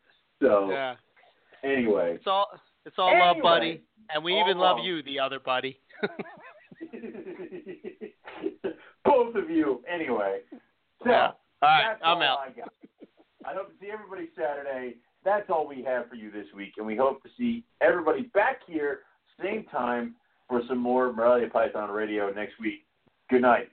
So Yeah. anyway, It's all it's all love, buddy. And we even love love. you, the other buddy. both of you. Anyway, so. Yeah. All right, I'm out. I hope to see everybody Saturday. That's all we have for you this week, and we hope to see everybody back here same time for some more Morelia Python Radio next week. Good night.